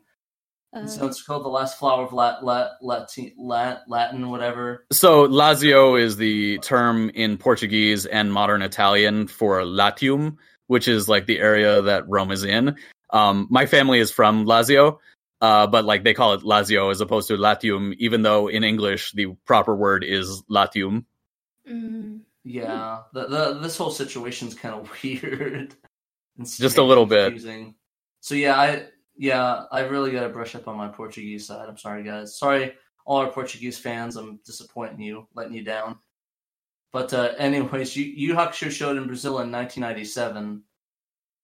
Uh, so it's called the last flower of Lat, Lat, Latin, Lat, Latin, whatever. So Lazio is the term in Portuguese and modern Italian for Latium, which is like the area that Rome is in. Um, my family is from Lazio, uh, but like they call it Lazio as opposed to Latium, even though in English the proper word is Latium. Mm. Yeah, the, the this whole situation's kind of (laughs) weird. It's Just a little very bit. So yeah, I yeah I really got to brush up on my Portuguese side. I'm sorry, guys. Sorry, all our Portuguese fans. I'm disappointing you, letting you down. But uh, anyways, Yu Yu Hakusho showed in Brazil in 1997,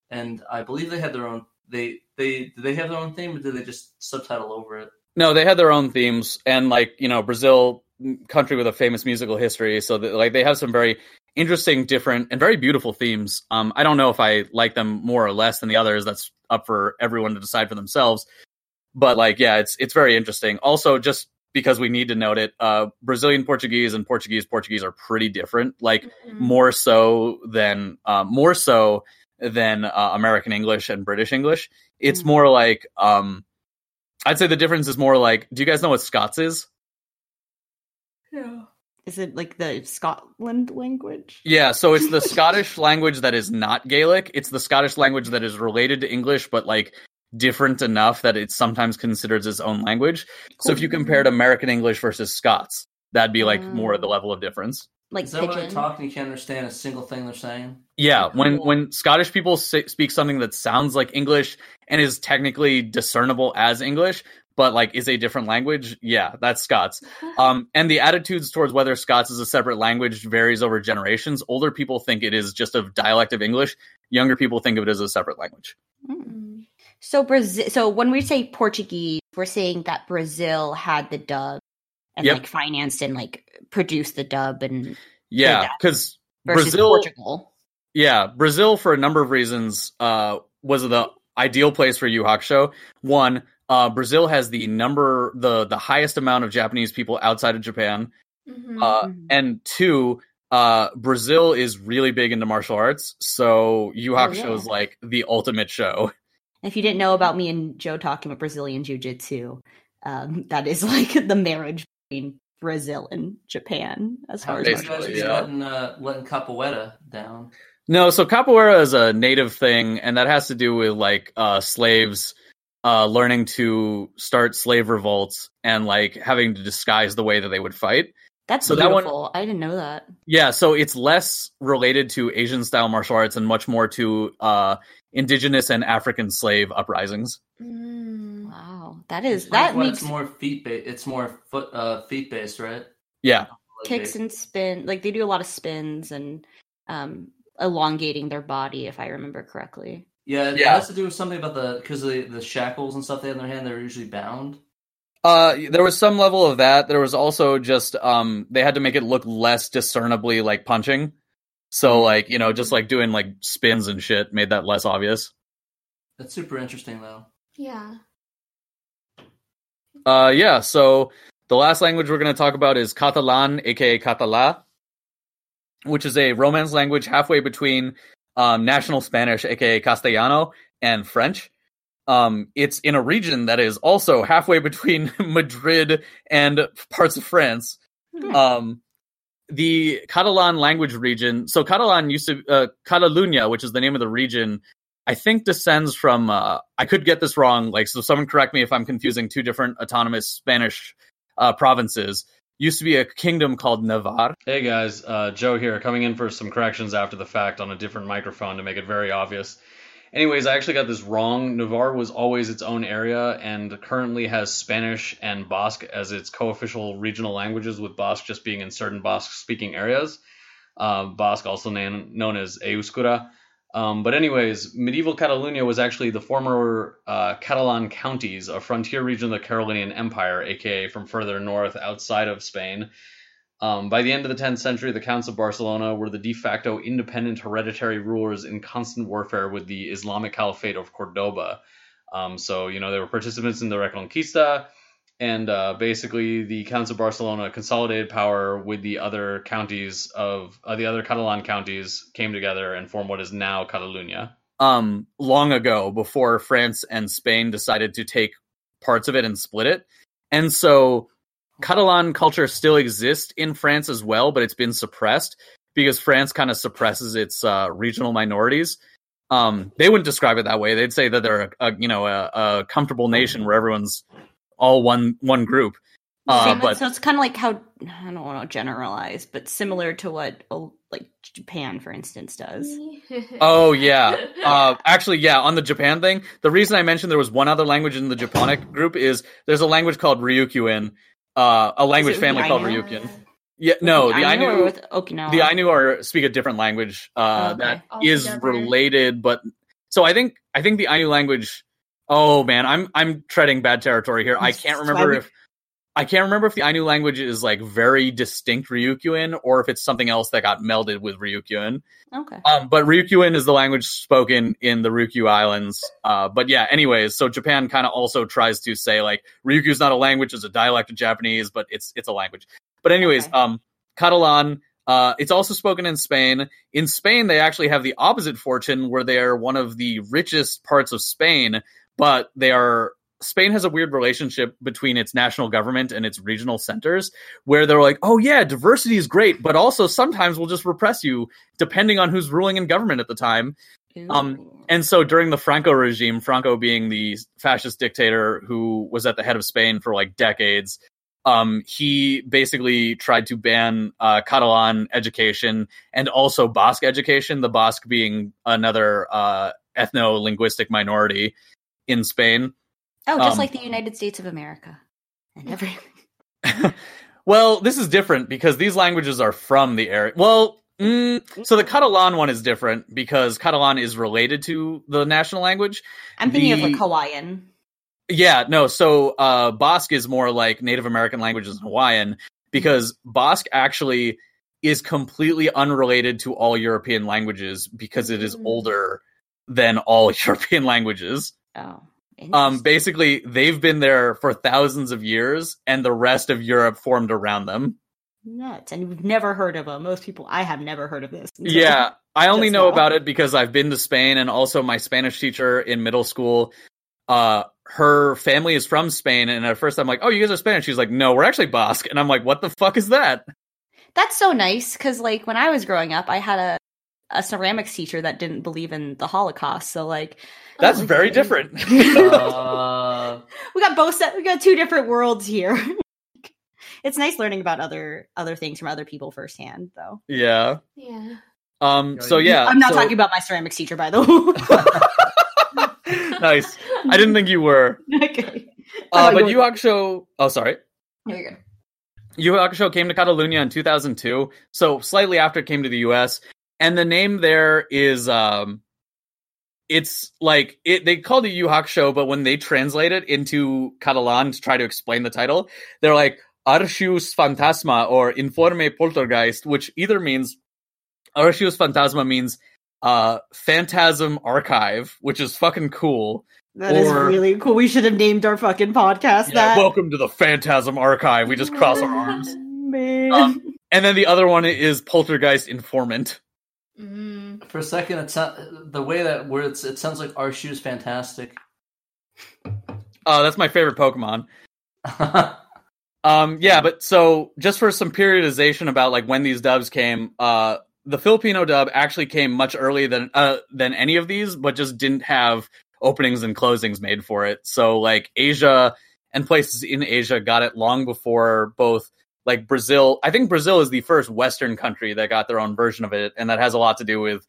and I believe they had their own. They they did they have their own theme, or did they just subtitle over it? No, they had their own themes, and like you know, Brazil, country with a famous musical history, so that, like they have some very interesting, different, and very beautiful themes. Um, I don't know if I like them more or less than the others. That's up for everyone to decide for themselves. But like, yeah, it's it's very interesting. Also, just because we need to note it, uh, Brazilian Portuguese and Portuguese Portuguese are pretty different. Like Mhm. more so than uh, more so than uh, American English and British English. It's Mm. more like um, I'd say the difference is more like. Do you guys know what Scots is? Yeah. is it like the Scotland language? Yeah, so it's the (laughs) Scottish language that is not Gaelic. It's the Scottish language that is related to English, but like different enough that it's sometimes considered its own language. So if you compared American English versus Scots, that'd be like more of the Mm. level of difference. like Is that when they pigeon. talk and you can't understand a single thing they're saying? Yeah, when Cool. when Scottish people say, speak something that sounds like English and is technically discernible as English, but like is a different language, yeah, that's Scots. (laughs) Um, and the attitudes towards whether Scots is a separate language varies over generations. Older people think it is just a dialect of English. Younger people think of it as a separate language. Mm. So Brazil. So when we say Portuguese, we're saying that Brazil had the dub and Yep. like financed and like produced the dub and Yeah, because Brazil, Portugal. yeah, Brazil for a number of reasons uh, was the ideal place for Yu Hakusho. One, uh, Brazil has the number the the highest amount of Japanese people outside of Japan. Mhm. Uh, Mhm. and two, uh, Brazil is really big into martial arts, so Yu Oh, Hakusho yeah. is like the ultimate show. If you didn't know about me and Joe talking about Brazilian Jiu Jitsu, um, that is like (laughs) the marriage between Brazil and Japan as How far are as you Basically, martial just yeah. letting, uh, letting Capoeira down? No, so capoeira is a native thing, and that has to do with like uh, slaves uh, learning to start slave revolts and like having to disguise the way that they would fight. That's So that one- beautiful. I didn't know that. Yeah, so it's less related to Asian style martial arts and much more to uh, indigenous and African slave uprisings. Mm. Wow, that is It's that why makes it's more feet based. It's more foot uh, feet based, right? Yeah, Leg kicks based. and spin. Like they do a lot of spins and um, elongating their body, if I remember correctly. Yeah, it Yeah. has to do with something about the because the, the shackles and stuff they have in their hand. They're usually bound. Uh, there was some level of that. There was also just um, they had to make it look less discernibly like punching. So like you know, just like doing like spins and shit made that less obvious. That's super interesting, though. Yeah. Uh, yeah. So the last language we're going to talk about is Catalan, aka Català, which is a Romance language halfway between um, National Spanish, aka Castellano, and French. Um, it's in a region that is also halfway between (laughs) Madrid and parts of France. Hmm. Um, the Catalan language region. So Catalan used to uh, Catalunya, which is the name of the region. I think descends from. Uh, I could get this wrong. Like, so someone correct me if I'm confusing two different autonomous Spanish uh, provinces. Used to be a kingdom called Navarre. Hey guys, uh, Joe here, coming in for some corrections after the fact on a different microphone to make it very obvious. Anyways, I actually got this wrong. Navarre was always its own area and currently has Spanish and Basque as its co official regional languages, with Basque just being in certain Basque speaking areas. Uh, Basque, also known, known as Euskara. Um, but, anyways, medieval Catalonia was actually the former uh, Catalan counties, a frontier region of the Carolingian Empire, aka from further north outside of Spain. Um, by the end of the 10th century, the Counts of Barcelona were the de facto independent hereditary rulers in constant warfare with the Islamic Caliphate of Cordoba. Um, so, you know, they were participants in the Reconquista, and uh, basically the Counts of Barcelona consolidated power with the other counties of uh, the other Catalan counties came together and formed what is now Catalunya. um, long ago before France and Spain decided to take parts of it and split it. And so Catalan culture still exists in France as well, but it's been suppressed because France kind of suppresses its uh, regional minorities. Um, they wouldn't describe it that way. They'd say that they're a, a you know a, a comfortable nation where everyone's all one one group. Uh, Same- but so it's kind of like how I don't want to generalize, but similar to what oh, like Japan, for instance, does. (laughs) Oh yeah. Uh, actually, yeah. On the Japan thing, the reason I mentioned there was one other language in the Japonic group is there's a language called Ryukyuan, uh, a language it the family called Ainu? Ryukyuan. Yeah, no, the With Ainu, with Okinawa. the Ainu are speak a different language uh, Okay. that is Altogether. related, but so I think I think the Ainu language. Oh man, I'm I'm treading bad territory here. I can't remember if I can't remember if the Ainu language is like very distinct Ryukyuan or if it's something else that got melded with Ryukyuan. Okay. Um, but Ryukyuan is the language spoken in the Ryukyu Islands. Uh, but yeah, anyways, so Japan kind of also tries to say like Ryukyu is not a language; it's a dialect of Japanese, but it's it's a language. But anyways, Okay. um, Catalan. Uh, it's also spoken in Spain. In Spain, they actually have the opposite fortune, where they are one of the richest parts of Spain, but they are. Spain has a weird relationship between its national government and its regional centers, where they're like, "Oh yeah, diversity is great, but also sometimes we'll just repress you depending on who's ruling in government at the time." Um, And so during the Franco regime, Franco being the fascist dictator who was at the head of Spain for like decades, um, he basically tried to ban uh, Catalan education and also Basque education. The Basque being another uh, ethno linguistic minority in Spain. Oh, just Um, like the United States of America. And every (laughs) well, this is different because these languages are from the area. Well, mm, so the Catalan one is different because Catalan is related to the national language. I'm thinking of like The- Hawaiian. Yeah, no. So uh, Basque is more like Native American languages in Hawaiian because Basque actually is completely unrelated to all European languages because it is Mm. older than all (laughs) European languages. Oh. Um, basically, they've been there for thousands of years, and the rest of Europe formed around them. nuts. And we've never heard of them. Most people I have never heard of this. (laughs) Yeah, I only know now. about it because I've been to Spain, and also my Spanish teacher in middle school. Uh, her family is from Spain, and at first I'm like, "Oh, you guys are Spanish." She's like, "No, we're actually Basque," and I'm like, "What the fuck is that?" That's so nice because, like, when I was growing up, I had a a ceramics teacher that didn't believe in the Holocaust. So, like, That's Oh, very different. (laughs) Uh, we got both set. We got two different worlds here. (laughs) it's nice learning about other other things from other people firsthand, though. yeah. Yeah. Um. So yeah, I'm not so- talking about my ceramics teacher, by the way. (laughs) nice. I didn't think you were. okay. Uh, but you Yu Hakusho. Oh, sorry. There you go. Yu Hakusho came to Catalunya in 2002, so slightly after it came to the US. And the name there is um it's like it they called it Yu Hakusho, but when they translate it into Catalan to try to explain the title, they're like Arxius Fantasma or Informe Poltergeist, which either means Arxius Fantasma means uh Phantasm Archive, which is fucking cool. That is Or- really cool. We should have named our fucking podcast Yeah, that. welcome to the Phantasm Archive. We just cross our arms. (laughs) Um, And then the other one is Poltergeist Informant. Mm. for a second, it's not, the way that words it sounds like our shoes fantastic. Oh, that's my favorite Pokemon. (laughs) Um, yeah, but so just for some periodization about like when these dubs came, uh, the Filipino dub actually came much earlier than uh than any of these, but just didn't have openings and closings made for it. So like Asia and places in Asia got it long before both like Brazil. I think Brazil is the first Western country that got their own version of it, and that has a lot to do with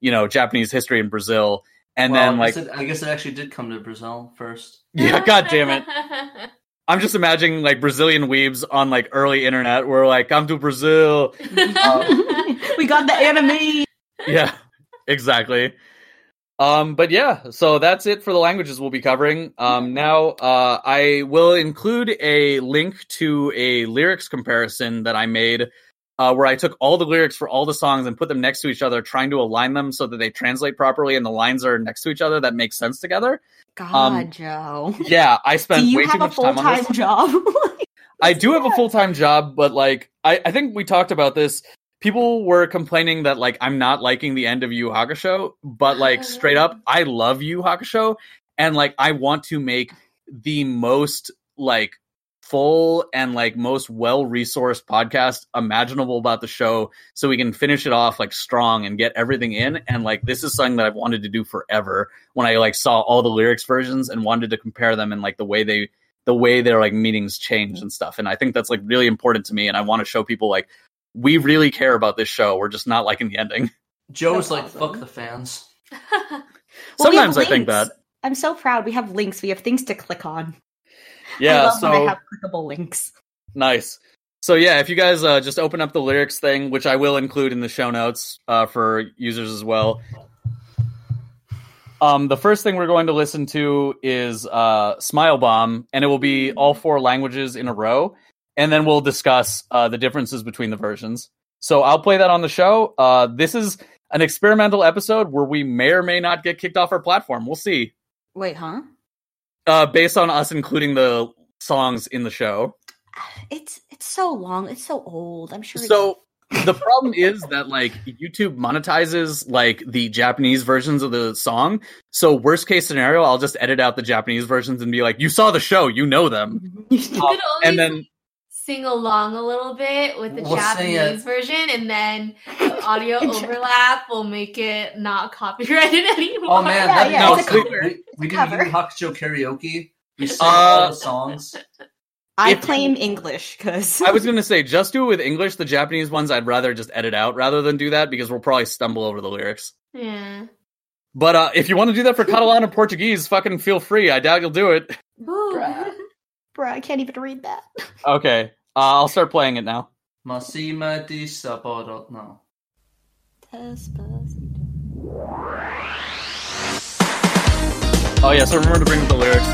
you know Japanese history in Brazil. And Well, then I like guess, it, I guess it actually did come to Brazil first. (laughs) yeah, god damn it. (laughs) I'm just imagining like Brazilian weebs on like early internet where like come to Brazil. (laughs) Um, we got the anime. Yeah, exactly. Um, but yeah, so that's it for the languages we'll be covering. Um, now uh, I will include a link to a lyrics comparison that I made, uh, where I took all the lyrics for all the songs and put them next to each other, trying to align them so that they translate properly and the lines are next to each other that make sense together. God, Um, Joe. Yeah, I (laughs) Do spent you way too have a much full time on this. job? (laughs) I do have a full time job, but like I, I think we talked about this. People were complaining that like I'm not liking the end of Yu Hakusho, but like straight up, (laughs) I love Yu Hakusho, and like I want to make the most like full and like most well resourced podcast imaginable about the show so we can finish it off like strong and get everything in and like this is something that I've wanted to do forever when I like saw all the lyrics versions and wanted to compare them and like the way they the way their like meanings change and stuff. And I think that's like really important to me. And I want to show people like we really care about this show. We're just not liking the ending. Joe's No like, problem. fuck the fans. (laughs) Well, Sometimes I think that. I'm so proud. We have links. We have things to click on. I Yeah. love when I have clickable links. nice. So yeah, if you guys uh, just open up the lyrics thing, which I will include in the show notes uh, for users as well. Um, the first thing we're going to listen to is uh, Smile Bomb, and it will be all four languages in a row, and then we'll discuss uh, the differences between the versions. So I'll play that on the show. Uh, this is an experimental episode where we may or may not get kicked off our platform. We'll see. Wait, huh? Uh, based on us including the songs in the show. It's it's so long. It's so old. I'm sure. So the problem is that like YouTube monetizes like the Japanese versions of the song. So worst case scenario, I'll just edit out the Japanese versions and be like, "You saw the show, you know them." (laughs) You could and then sing along a little bit with the We'll. Japanese version, and then the audio (laughs) overlap will make it not copyrighted (laughs) anymore. Oh man, Yeah, yeah, be it's a cover. We, we It's do a cover. Yu Hakusho karaoke. We (laughs) sing Uh, all the songs. I If- claim English because I was gonna say just do it with English. The Japanese ones I'd rather just edit out rather than do that because we'll probably stumble over the lyrics. Yeah. But uh, if you want to do that for Catalan or Portuguese, fucking feel free. I doubt you'll do it. Bruh. Bruh, I can't even read that. Okay, uh, I'll start playing it now. Masima di. No. Oh yeah, so remember to bring up the lyrics.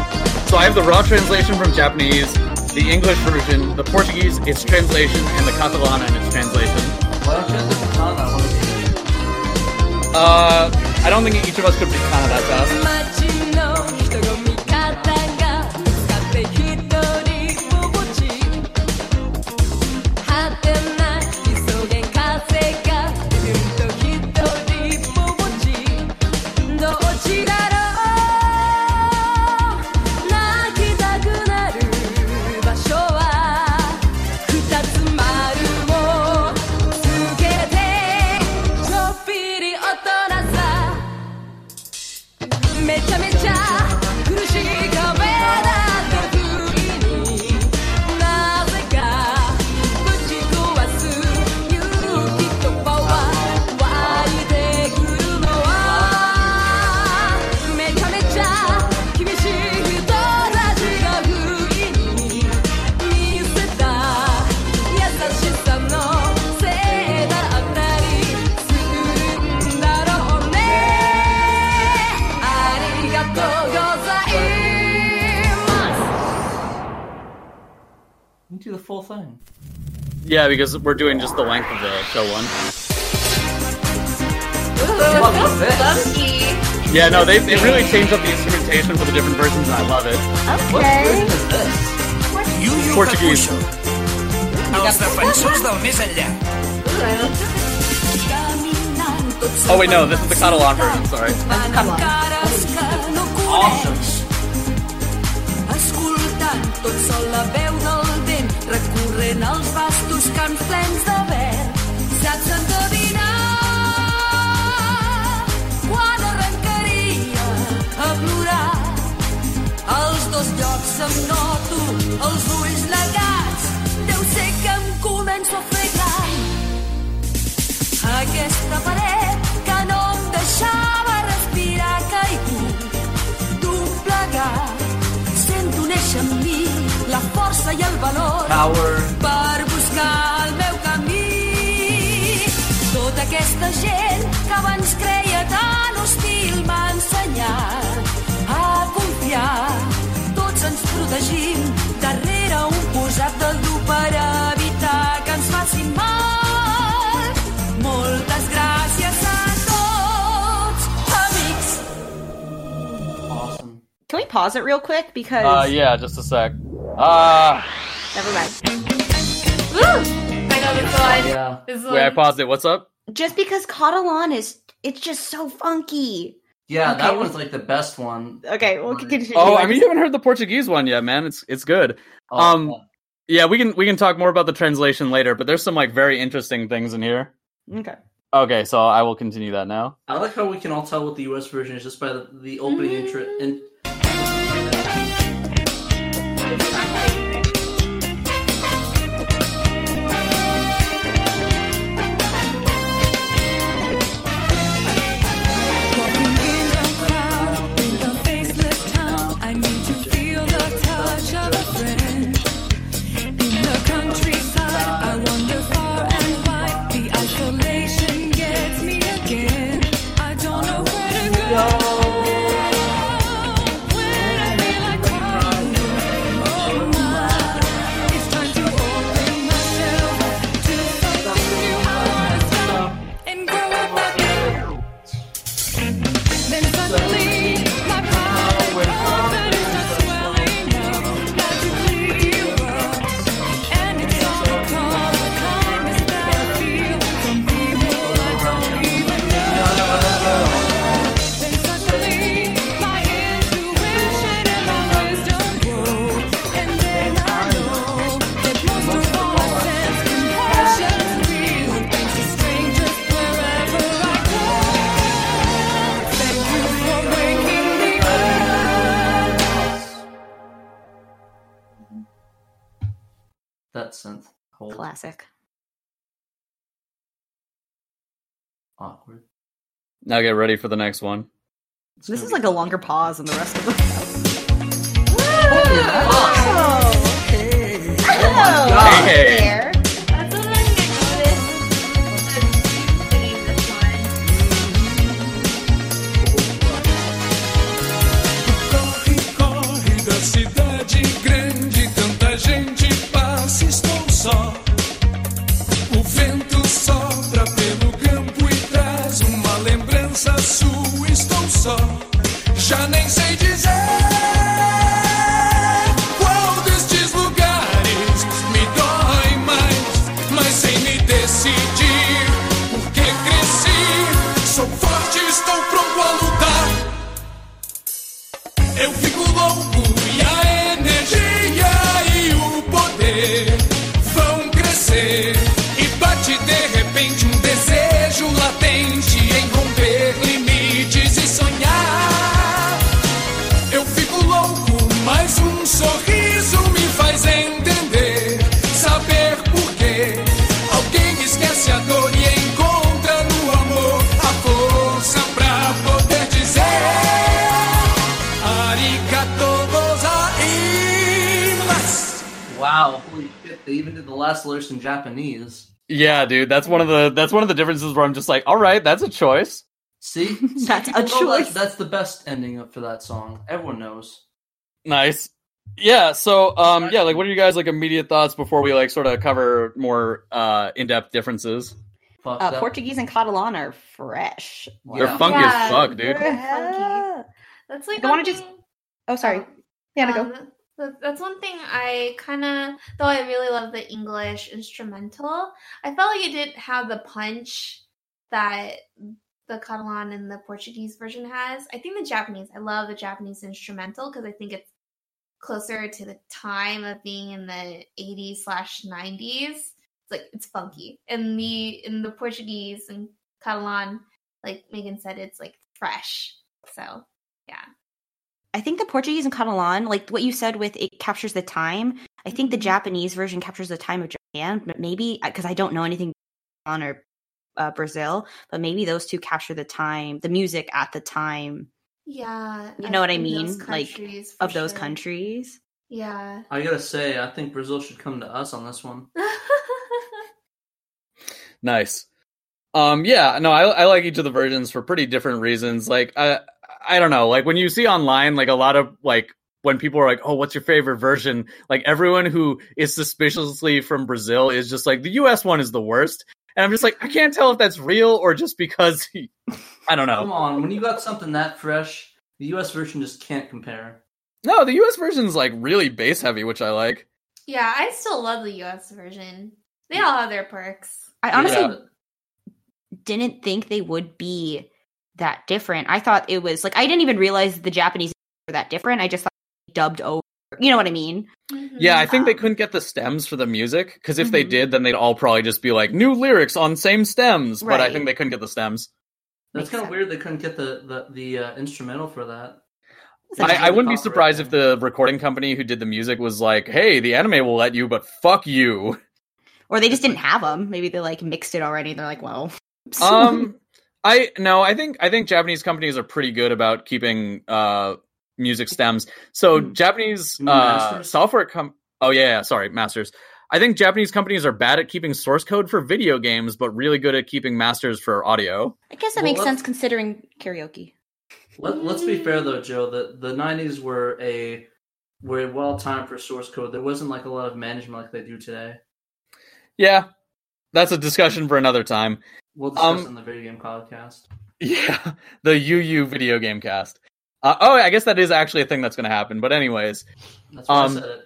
So I have the raw translation from Japanese, the English version, the Portuguese, its translation, and the Catalan and its translation. Why don't you the katana? I wanna see it. Uh, I don't think each of us could be kind of that fast. Full thing. Yeah, because we're doing just the length of the show one. Fuck this. Funky. Yeah, no, they, they really changed up the instrumentation for the different versions, and I love it. What version is this? Yu Yu Portuguese. Hakusho. Els defensors del més enllà. Oh wait, no, this is the Catalan version. Sorry. Awesome. Recorrent els vastos camps plens de verd saps endevinar quan arrencaria a plorar? Als dos llocs em noto els ulls negats deu ser que em començo a gran. Aquesta paret que no em deixava respirar caigut doblegat sento néixer en mi la força i el valor Power. per buscar el meu camí. Tota aquesta gent que abans creia tan hostil m'ha ensenyat a confiar. Tots ens protegim darrere un posat del dur per evitar que ens facin mal. Can we pause it real quick? Because Uh, yeah, just a sec. Uh, never mind. Woo! I know this one. Yeah. This wait, I paused it. What's up? Just because Catalan is it's just so funky. Yeah, that one's like the best one. Okay, we'll continue. Oh, I mean, you haven't heard the Portuguese one yet, man. It's it's good. Oh, Um, yeah. Yeah, we can we can talk more about the translation later, but there's some like very interesting things in here. okay. Okay, so I will continue that now. I like how we can all tell what the U.S. version is just by the, the opening intro. In- Walking Now get ready for the next one. It's This is be like a longer pause than the rest of the. God. (laughs) Oh hey. There. That's Chanel. They even did the last lyrics in Japanese. Yeah, dude, that's one of the that's one of the differences where I'm just like, all right, that's a choice. See, (laughs) That's a People know that- choice. That's the best ending up for that song. Everyone knows. Nice. Yeah, so um yeah, like what are you guys like immediate thoughts before we like sort of cover more uh in-depth differences? Uh. Portuguese and Catalan are fresh. They're Wow. funky Yeah, as fuck, dude. they're funky. That's like I wanna just- Oh, sorry. um, Yeah, no, go. That- that's one thing I kind of, though I really love the English instrumental, I felt like it didn't have the punch that the Catalan and the Portuguese version has. I think the Japanese, I love the Japanese instrumental because I think it's closer to the time of being in the 80s slash 90s. It's like, it's funky. And the, in the Portuguese and Catalan, like Megan said, it's like fresh. So, yeah. I think the Portuguese and Catalan, like what you said with it captures the time. I think the Mhm. Japanese version captures the time of Japan, but maybe because I don't know anything on or uh, Brazil, but maybe those two capture the time, the music at the time Yeah. You know what I mean? Like, countries, for of those sure. countries. Yeah. I gotta say, I think Brazil should come to us on this one. (laughs) Nice. Um, yeah, no, I, I like each of the versions for pretty different reasons. Like, I, I don't know, like when you see online, like a lot of like when people are like, "Oh, what's your favorite version?" Like everyone who is suspiciously from Brazil is just like the U.S. one is the worst, and I'm just like, I can't tell if that's real or just because he, (laughs) I don't know. Come on, when you got something that fresh, the U.S. version just can't compare. No, the U.S. version's like really bass heavy, which I like. yeah, I still love the US version. They all have their perks. I honestly Yeah. didn't think they would be that different. I thought it was like I didn't even realize the Japanese were that different. I just thought they dubbed over. You know what I mean? Yeah, I think they Um, couldn't get the stems for the music because if they Mhm. did, then they'd all probably just be like new lyrics on same stems. But I think they couldn't get the stems. That's kind of weird they couldn't get the the, the uh, instrumental for that. I, I wouldn't be surprised if the recording company who did the music was like, "Hey, the anime will let you, but fuck you." Or they just didn't have them. Maybe they like mixed it already. They're like, well, (laughs) Um, I no, I think I think Japanese companies are pretty good about keeping uh music stems. So Hmm. Japanese You uh software com. Oh yeah, yeah, sorry, masters. I think Japanese companies are bad at keeping source code for video games, but really good at keeping masters for audio. I guess that Well, makes sense considering karaoke. Let, let's be fair though, Joe. The the '90s were a were a well time for source code. There wasn't like a lot of management like they do today. Yeah, that's a discussion for another time. We'll discuss Um, on the video game podcast. Yeah, (laughs) the UU video game cast. Uh, oh, I guess that is actually a thing that's going to happen. But anyways, That's um, I said it.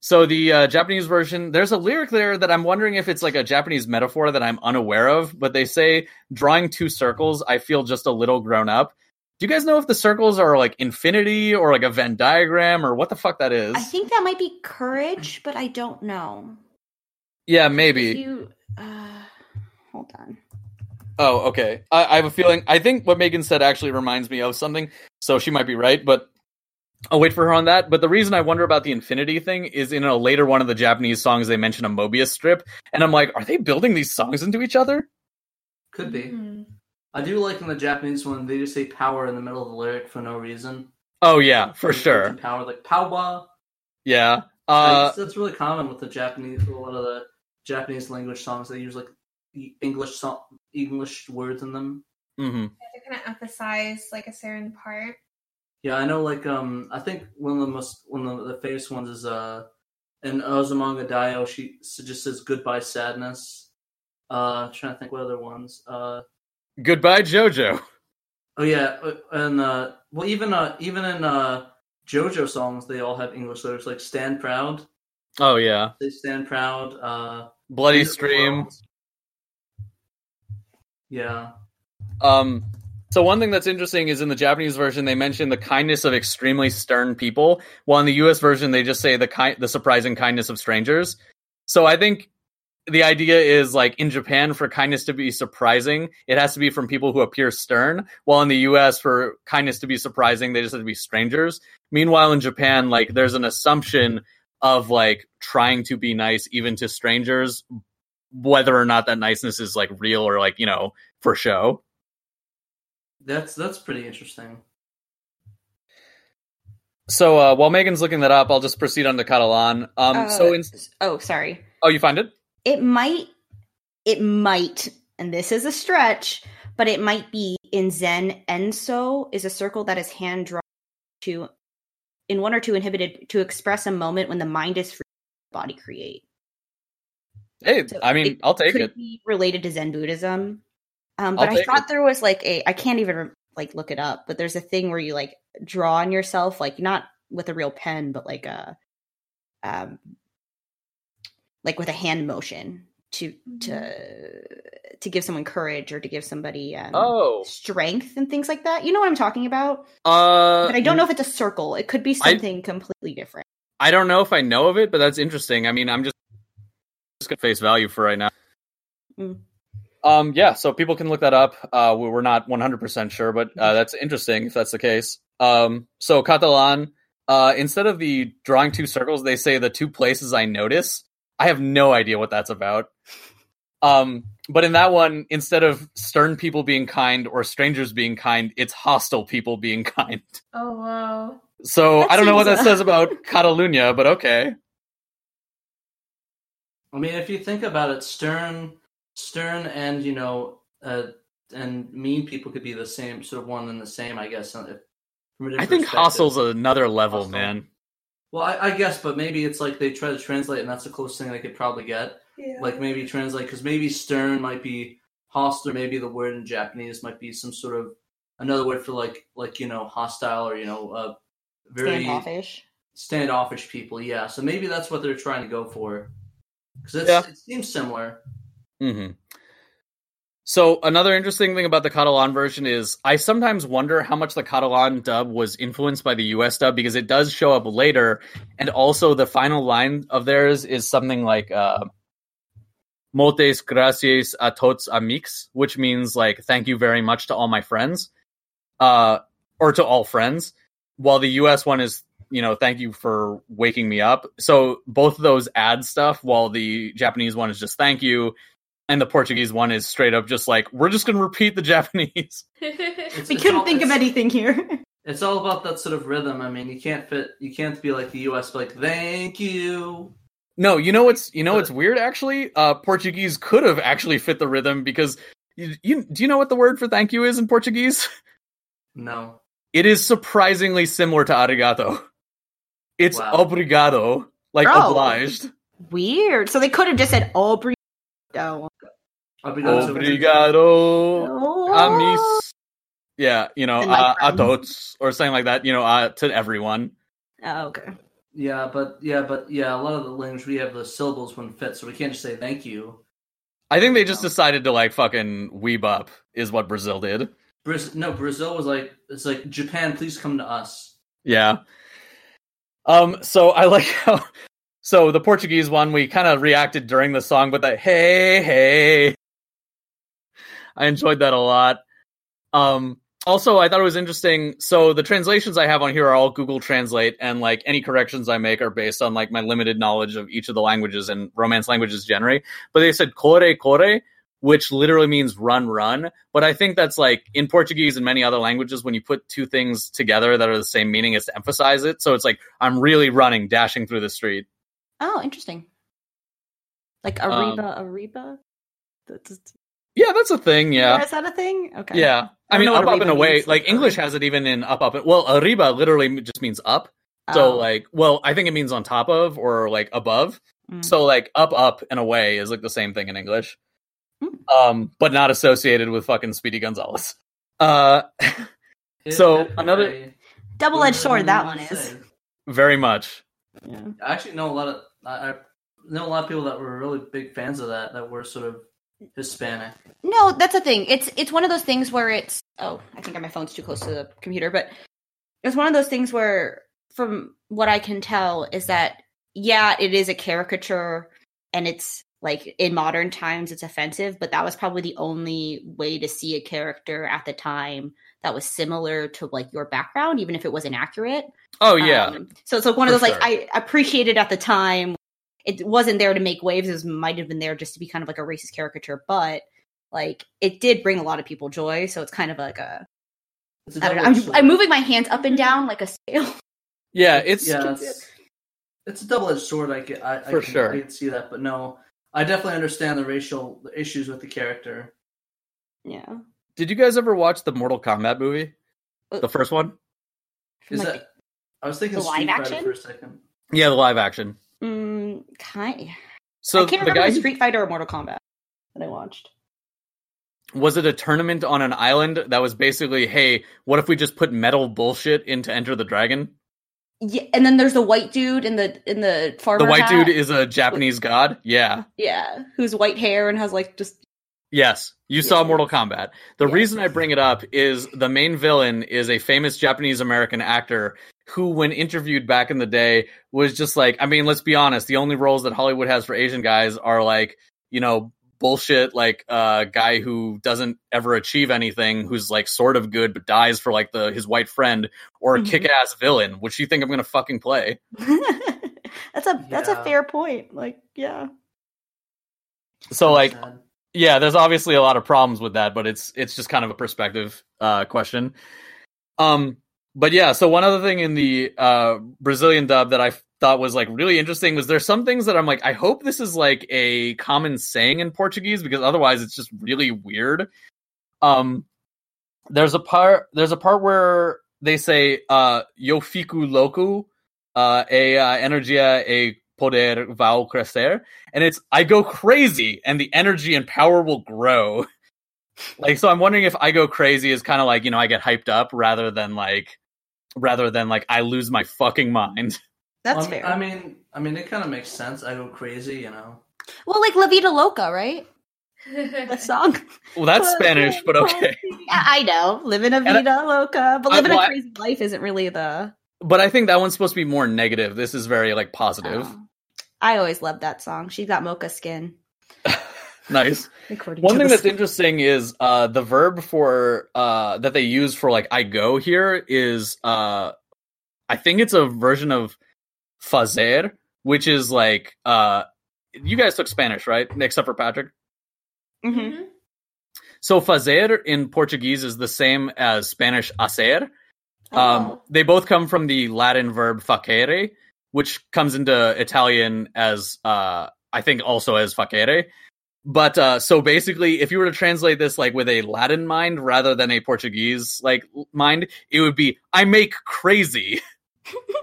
so the uh, Japanese version, there's a lyric there that I'm wondering if it's like a Japanese metaphor that I'm unaware of. But they say drawing two circles, I feel just a little grown up. Do you guys know if the circles are like infinity or like a Venn diagram or what the fuck that is? I think that might be courage, but I don't know. yeah, If maybe. you uh, hold on. Oh, okay. I, I have a feeling. I think what Megan said actually reminds me of something, so she might be right. But I'll wait for her on that. But the reason I wonder about the infinity thing is in a later one of the Japanese songs they mention a Mobius strip, and I'm like, are they building these songs into each other? Could be. Mhm. I do like in the Japanese one they just say power in the middle of the lyric for no reason. Oh yeah, for Like, sure. Power like power. Yeah. Uh, that's- that's really common with the Japanese. A lot of the Japanese language songs they use like e- English song, English words in them. mhm. To kind of emphasize like a certain part. Yeah, I know. Like, um, I think one of the most one of the famous ones is uh, in Azumanga Daioh. She just says goodbye sadness. Uh, trying to think what other ones. Uh, Goodbye, Jojo. oh yeah, uh, and uh, well, even uh, even in uh, JoJo songs, they all have English lyrics like "Stand Proud." Oh yeah. They stand proud. Uh, Bloody End of the Stream. World. Yeah. Um, so one thing that's interesting is in the Japanese version they mention the kindness of extremely stern people, while in the U.S. version they just say the ki- the surprising kindness of strangers. So I think the idea is like in Japan for kindness to be surprising, it has to be from people who appear stern, while in the U.S. for kindness to be surprising, they just have to be strangers. Meanwhile, in Japan, like there's an assumption of like trying to be nice even to strangers, whether or not that niceness is like real or like you know for show. That's that's pretty interesting. So uh, while Megan's looking that up, I'll just proceed on to Catalan. Um, Uh, so in oh, sorry. oh, you find it? It might, it might, and this is a stretch, but it might be in Zen. Enso is a circle that is hand drawn to, in one or two inhibited to express a moment when the mind is free, the body create. Hey, So I mean, it I'll take could it. be related to Zen Buddhism. Um, I'll but I thought it. there was like a I can't even like look it up, but there's a thing where you like draw on yourself, like not with a real pen, but like a um like with a hand motion to to to give someone courage or to give somebody um, Oh, strength and things like that. You know what I'm talking about? uh, But I don't know if it's a circle. It could be I- something completely different. I don't know if I know of it, but that's interesting. I mean, I'm just just gonna face value for right now. Mm. Um, yeah, so people can look that up. Uh, we- we're not 100% sure, but uh, that's interesting if that's the case. Um, so Catalan, uh, instead of the drawing two circles, they say the two places I notice. I have no idea what that's about. Um, but in that one, instead of stern people being kind or strangers being kind, it's hostile people being (laughs) kind. Oh wow. So That I don't know what that uh, says about (laughs) Catalunya, but okay. I mean, if you think about it, stern, stern, and you know, uh, and mean people could be the same sort of one and the same, I guess. uh, If, from a I I think perspective. hostile's another level, Hostile. man. Well, I, I guess, but maybe it's like they try to translate, and that's the closest thing they could probably get. Yeah. Like maybe translate because maybe stern might be hostile. Maybe the word in Japanese might be some sort of another word for like like you know hostile or you know uh, very Standoffish. standoffish people. Yeah, so maybe that's what they're trying to go for because Yeah. it seems similar. hmm So another interesting thing about the Catalan version is I sometimes wonder how much the Catalan dub was influenced by the US dub because it does show up later, and also the final line of theirs is something like uh, "Moltes gracias a tots amics," which means like "thank you very much to all my friends," uh, or to all friends. While the US one is you know thank you for waking me up. So both of those ad stuff, while the Japanese one is just thank you and the Portuguese one is straight up just like we're just going to repeat the (laughs) Japanese. (laughs) It's, We it's couldn't all- think of anything here. (laughs) It's all about that sort of rhythm. I mean, you can't fit. You can't be like the U.S. Like, thank you. No, you know what's you know what's weird actually? Uh Portuguese could have actually fit the rhythm because you, you do you know what the word for thank you is in Portuguese? No. It is surprisingly similar to arigato. It's Wow. obrigado, like Oh. obliged. Weird. So they could have just said Aubrey. Oh. Obrigado. Obrigado, Oh. amis. Yeah, you know, And my uh, a friends. tots or something like that. You know, uh, to everyone. Oh, okay. Yeah, but yeah, but yeah, a lot of the language we have the syllables wouldn't fit, so we can't just say thank you. I think they just No. decided to like fucking weeb up is what Brazil did. Braz- no, Brazil was like, it's like Japan, please come to us. Yeah. Um. So I like (laughs) how. So the Portuguese one, we kind of reacted during the song, but the hey hey, I enjoyed that a lot. Um. also, I thought it was interesting. So the translations I have on here are all Google Translate, and like any corrections I make are based on like my limited knowledge of each of the languages and Romance languages generally. But they said "corre corre," which literally means "run run." But I think that's like in Portuguese and many other languages when you put two things together that are the same meaning is to emphasize it. So it's like I'm really running, dashing through the street. Oh, interesting. Like Um, Ariba, Ariba. That's, Yeah, that's a thing. Yeah. is that a thing? Okay. Yeah. I, I mean, up, up, and arriba away. means, Like like, English has it even in up, up. and- Well, arriba literally just means up. So Oh. like, well, I think it means on top of or like above. Mm. So like up, up and away is like the same thing in English. Hmm. Um, but not associated with fucking Speedy Gonzales. Uh, So, another- double-edged sword. That one is. very much. Yeah. I actually know a lot of I, I know a lot of people that were really big fans of that that were sort of Hispanic. No, that's the thing. It's it's one of those things where it's oh, I think my phone's too close to the computer, but it's one of those things where from what I can tell is that yeah, it is a caricature and it's like in modern times it's offensive, but that was probably the only way to see a character at the time that was similar to like your background, even if it was inaccurate. Oh yeah. Um, so it's like one of those sure. like I appreciated at the time. It wasn't there to make waves. It might have been there just to be kind of like a racist caricature, but like it did bring a lot of people joy. So it's kind of like a I don't know. I'm, sword. I'm moving my hands up and down like a scale. (laughs) yeah, it's yeah, it's, it's a double edged sword. I can, I, I For can, sure. I can see that, but no, I definitely understand the racial issues with the character. Yeah. Did you guys ever watch the Mortal Kombat movie? Uh, The first one? Is Like that? I was thinking the live Street Fighter action? for a second. Yeah, the live action. Mm, kind. So I can't the remember guy Street Fighter or Mortal Kombat that I watched. was it a tournament on an island that was basically, hey, what if we just put metal bullshit into Enter the Dragon? Yeah, and then there's the white dude in the in the farmer the white hat. dude is a Japanese god. Yeah. yeah, who's white hair and has like just Yes. You saw Mortal Kombat. The Yes. reason I bring it up is the main villain is a famous Japanese American actor who, when interviewed back in the day, was just like, I mean, let's be honest, the only roles that Hollywood has for Asian guys are like, you know, bullshit, like a uh, guy who doesn't ever achieve anything, who's like sort of good but dies for like the his white friend, or a Mhm. kick ass villain, which you think I'm gonna fucking play. (laughs) that's a that's a fair point. Like, yeah. So like Sad. yeah, there's obviously a lot of problems with that, but it's it's just kind of a perspective uh, question. Um, but yeah, so one other thing in the uh, Brazilian dub that I thought was like really interesting was there's some things that I'm like I hope this is like a common saying in Portuguese because otherwise it's just really weird. Um, there's a part there's a part where they say uh, "Eu fico louco," uh, "a uh, energia a poder vão crescer," and it's I go crazy and the energy and power will grow. (laughs) like so I'm wondering if I go crazy is kind of like, you know, I get hyped up rather than like rather than like I lose my fucking mind. (laughs) That's Well, I mean- fair. I mean, I mean, it kind of makes sense. I go crazy, you know. well, like La Vida Loca, right? (laughs) The song. Well, that's Spanish, but okay. Yeah, I know. Living a vida loca, but I- living well, a I- crazy life isn't really the. But I think that one's supposed to be more negative. This is very like positive. Oh. I always loved that song. She's got mocha skin. (laughs) Nice. One thing that's song. interesting is uh the verb for uh that they use for like I go here is uh I think it's a version of fazer, which is like uh you guys took Spanish, right? Except for Patrick. Mhm. So fazer in Portuguese is the same as Spanish hacer. Um, Oh. they both come from the Latin verb facere, which comes into Italian as uh, I think also as facere. But uh, so basically, if you were to translate this like with a Latin mind rather than a Portuguese like mind, it would be "I make crazy." (laughs) (laughs) (laughs)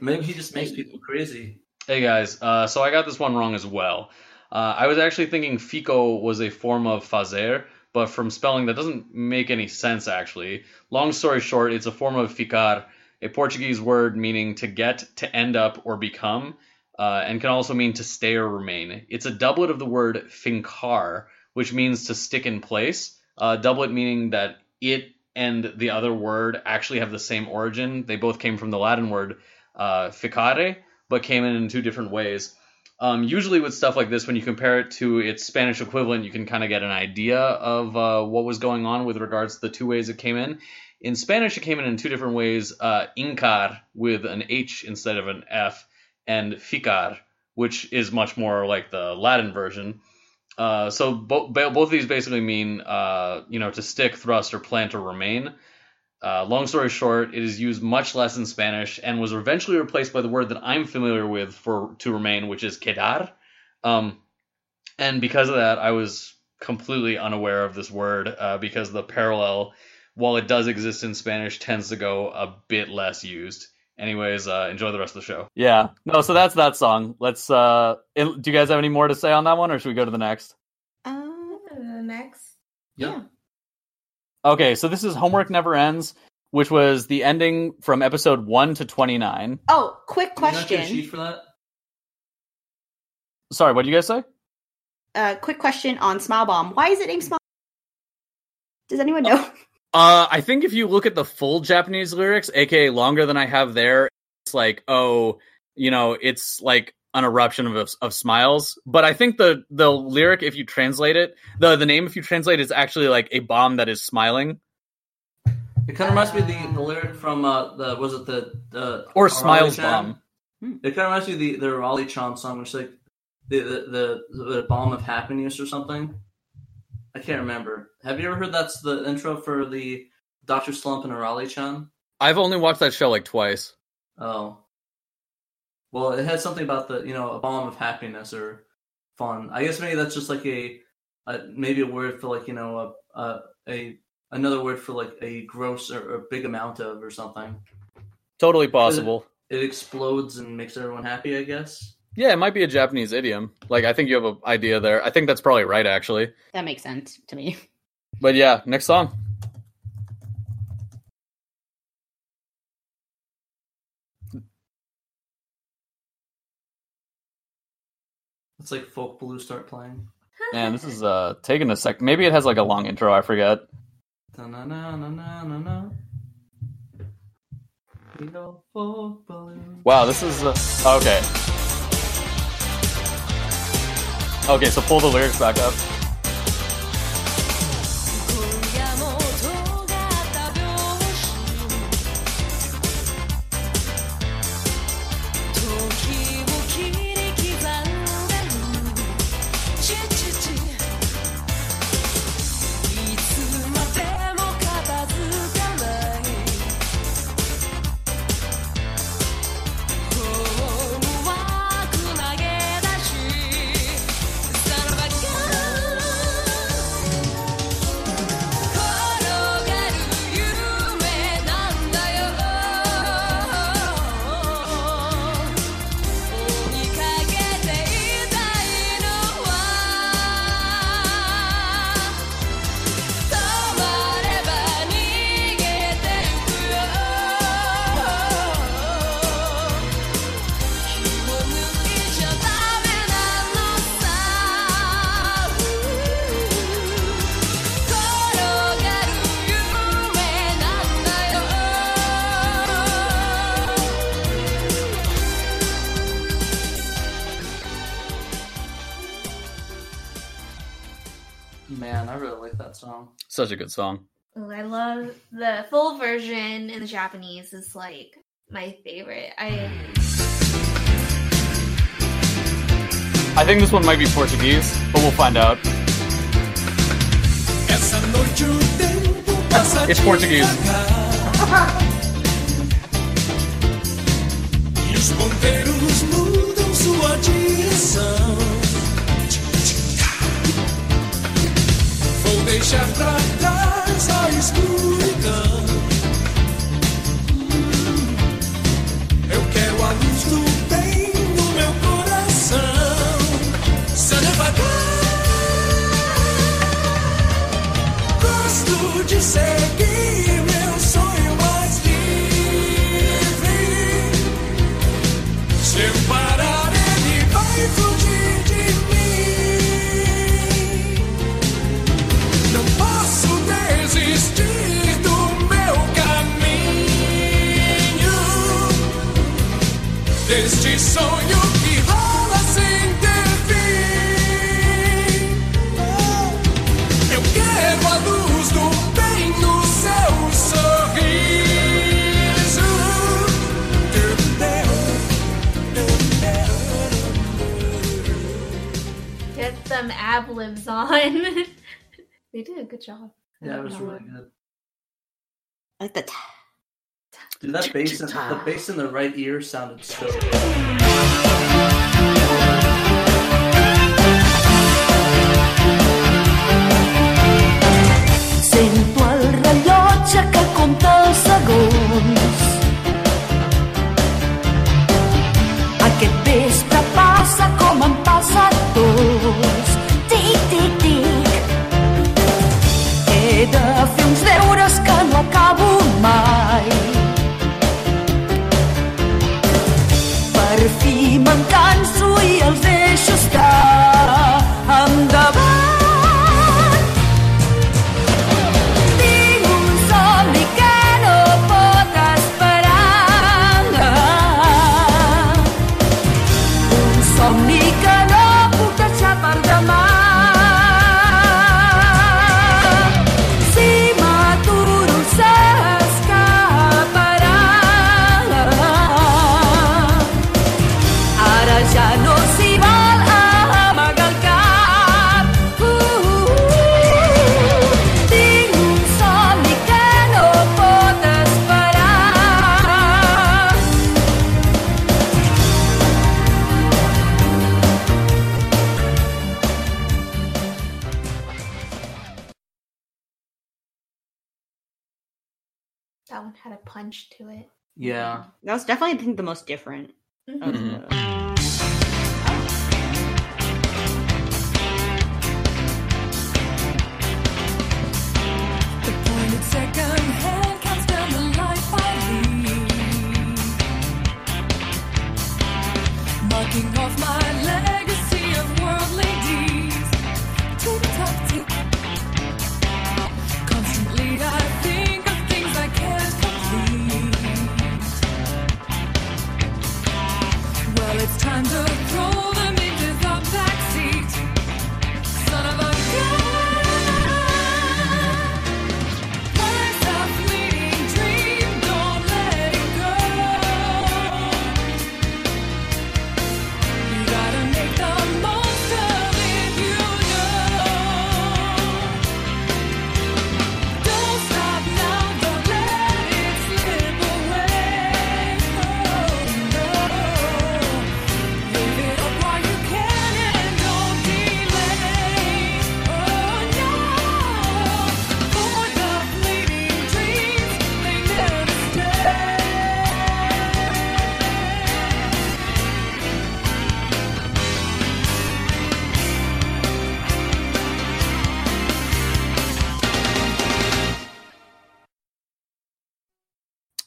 Maybe he just makes people crazy. Hey guys, uh, so I got this one wrong as well. Uh, I was actually thinking fico was a form of fazer, but from spelling that doesn't make any sense actually. Long story short, it's a form of ficar, a Portuguese word meaning to get, to end up, or become, uh, and can also mean to stay or remain. It's a doublet of the word fincar, which means to stick in place. Uh, doublet meaning that it and the other word actually have the same origin. They both came from the Latin word uh, ficare, but came in in two different ways. Um, usually with stuff like this, when you compare it to its Spanish equivalent, you can kind of get an idea of uh, what was going on with regards to the two ways it came in. In Spanish, it came in in two different ways: uh, hincar with an H instead of an F, and ficar, which is much more like the Latin version. Uh, so bo- bo- both of these basically mean, uh, you know, to stick, thrust, or plant or remain. Uh, long story short, it is used much less in Spanish and was eventually replaced by the word that I'm familiar with for to remain, which is quedar. Um, and because of that, I was completely unaware of this word uh, because the parallel, while it does exist in Spanish, tends to go a bit less used. Anyways, uh, enjoy the rest of the show. Yeah. No, so that's that song. Let's uh do you guys have any more to say on that one or should we go to the next? Uh, The next. Yeah. Okay, so this is Homework Never Ends, which was the ending from episode 1 to 29. oh, quick You not get a question. sheet for that? Sorry, what did you guys say? Uh, quick question on Smile Bomb. Why is it named Smile? Does anyone know? (laughs) Uh I think if you look at the full Japanese lyrics, aka longer than I have there, it's like, oh, you know, it's like an eruption of of smiles. But I think the the lyric if you translate it, the the name if you translate it, is actually like a bomb that is smiling. It kind of reminds me of the, the lyric from uh the was it the the Or Arale Smiles Chan? Bomb. It kind of reminds me of the the Arale Chan song, which is like the the, the the bomb of happiness or something. I can't remember. Have you ever heard that's the intro for the Doctor Slump and Arale Chan? I've only watched that show like twice. Oh. Well, it had something about the you know a bomb of happiness or fun. I guess maybe that's just like a, a maybe a word for like you know a a, a another word for like a gross or, or big amount of or something. Totally possible. It explodes and makes everyone happy. I guess. Yeah, it might be a Japanese idiom. Like I think you have an idea there. I think that's probably right actually. that makes sense to me. But yeah, next song. It's like folk blue start playing. Man, this is uh taking a sec. Maybe it has like a long intro. I forget. Wow, this is uh, okay. Okay, so pull the lyrics back up. A good song. Ooh, I love the full version in the Japanese is like my favorite. I I think this one might be Portuguese, but we'll find out. Essa noite o tempo passa It's Portuguese. (laughs) deixar pra trás a escuridão. Eu quero a luz do bem no meu coração. Devagar. Gosto de seguir them ad libs on. (laughs) they did a good job. Yeah, it was really good. I like the t- Dude, that bass in, the bass in the right ear sounded so good. Sento el rellotge que compta els segons. Yeah. that was definitely I think the most different. of Mhm. the- The It's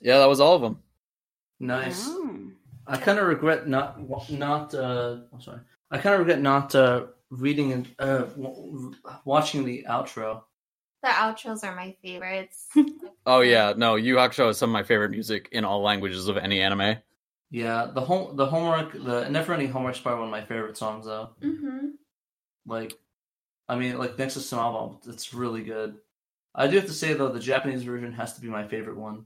Yeah, that was all of them. Nice. Oh. I kind of regret not not. Uh, I'm sorry. I kind of regret not uh, reading and uh, w- watching the outro. The outros are my favorites. (laughs) Oh yeah, no, Yu Hakusho is some of my favorite music in all languages of any anime. Yeah, the home the homework the never ending homework is probably one of my favorite songs though. mm-hmm. Like, I mean, like next to Smile Bomb, it's really good. I do have to say though, the Japanese version has to be my favorite one.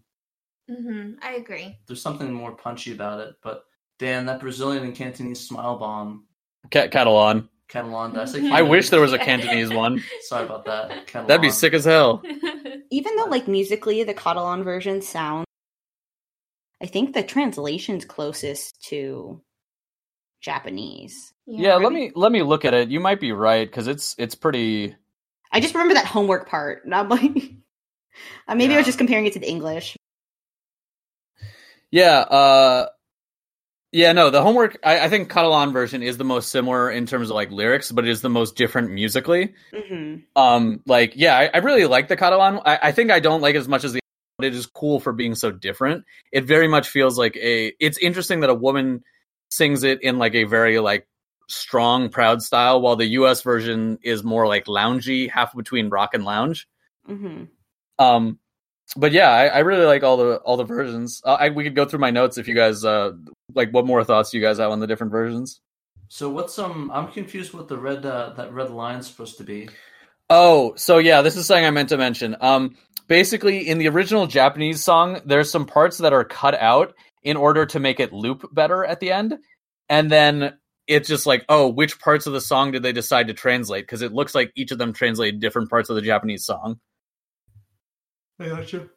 Mm-hmm. I agree. There's something more punchy about it. But Dan, that Brazilian and Cantonese smile bomb, Cat Catalan. Catalan. Did I say I wish there was a Cantonese one. (laughs) Sorry about that. Catalan. That'd be sick as hell. (laughs) Even though, like musically, the Catalan version sounds, I think the translation's closest to Japanese. Yeah, let me let me look at it. You might be right because it's it's pretty. I just remember that homework part. Not like, (laughs) uh, maybe I was just comparing it to the English. Yeah, uh, yeah. No, the homework. I, I think Catalan version is the most similar in terms of like lyrics, but it is the most different musically. hmm Um, like yeah, I, I really like the Catalan. I, I think I don't like it as much as the, but it is cool for being so different. It very much feels like a. It's interesting that a woman sings it in like a very like strong, proud style, while the U.S. version is more like loungy, half between rock and lounge. hmm Um, but yeah, I, I really like all the all the versions. Uh, I, we could go through my notes if you guys uh like. What more thoughts you guys have on the different versions? So what's um? I'm confused what the red uh, that red line's supposed to be. Oh, so yeah, this is something I meant to mention. Um, basically, in the original Japanese song, there's some parts that are cut out in order to make it loop better at the end, and then it's just like, oh, which parts of the song did they decide to translate? Because it looks like each of them translated different parts of the Japanese song, I gotcha.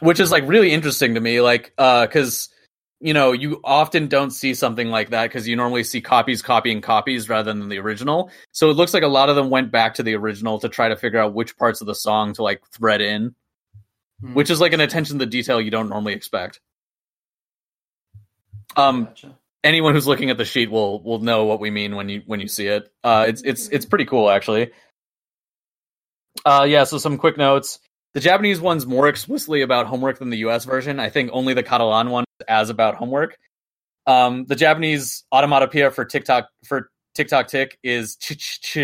which is like really interesting to me. Like, uh, because you know you often don't see something like that because you normally see copies copying copies rather than the original. So it looks like a lot of them went back to the original to try to figure out which parts of the song to like thread in, Hmm. which is like an attention to detail you don't normally expect. Um, Gotcha. anyone who's looking at the sheet will will know what we mean when you when you see it. Uh, it's it's it's pretty cool actually. Uh, yeah. So some quick notes. The Japanese one's more explicitly about homework than the U.S. version. I think only the Catalan one is as about homework. Um, the Japanese automatopoeia for TikTok for TikTok tick is ch ch ch.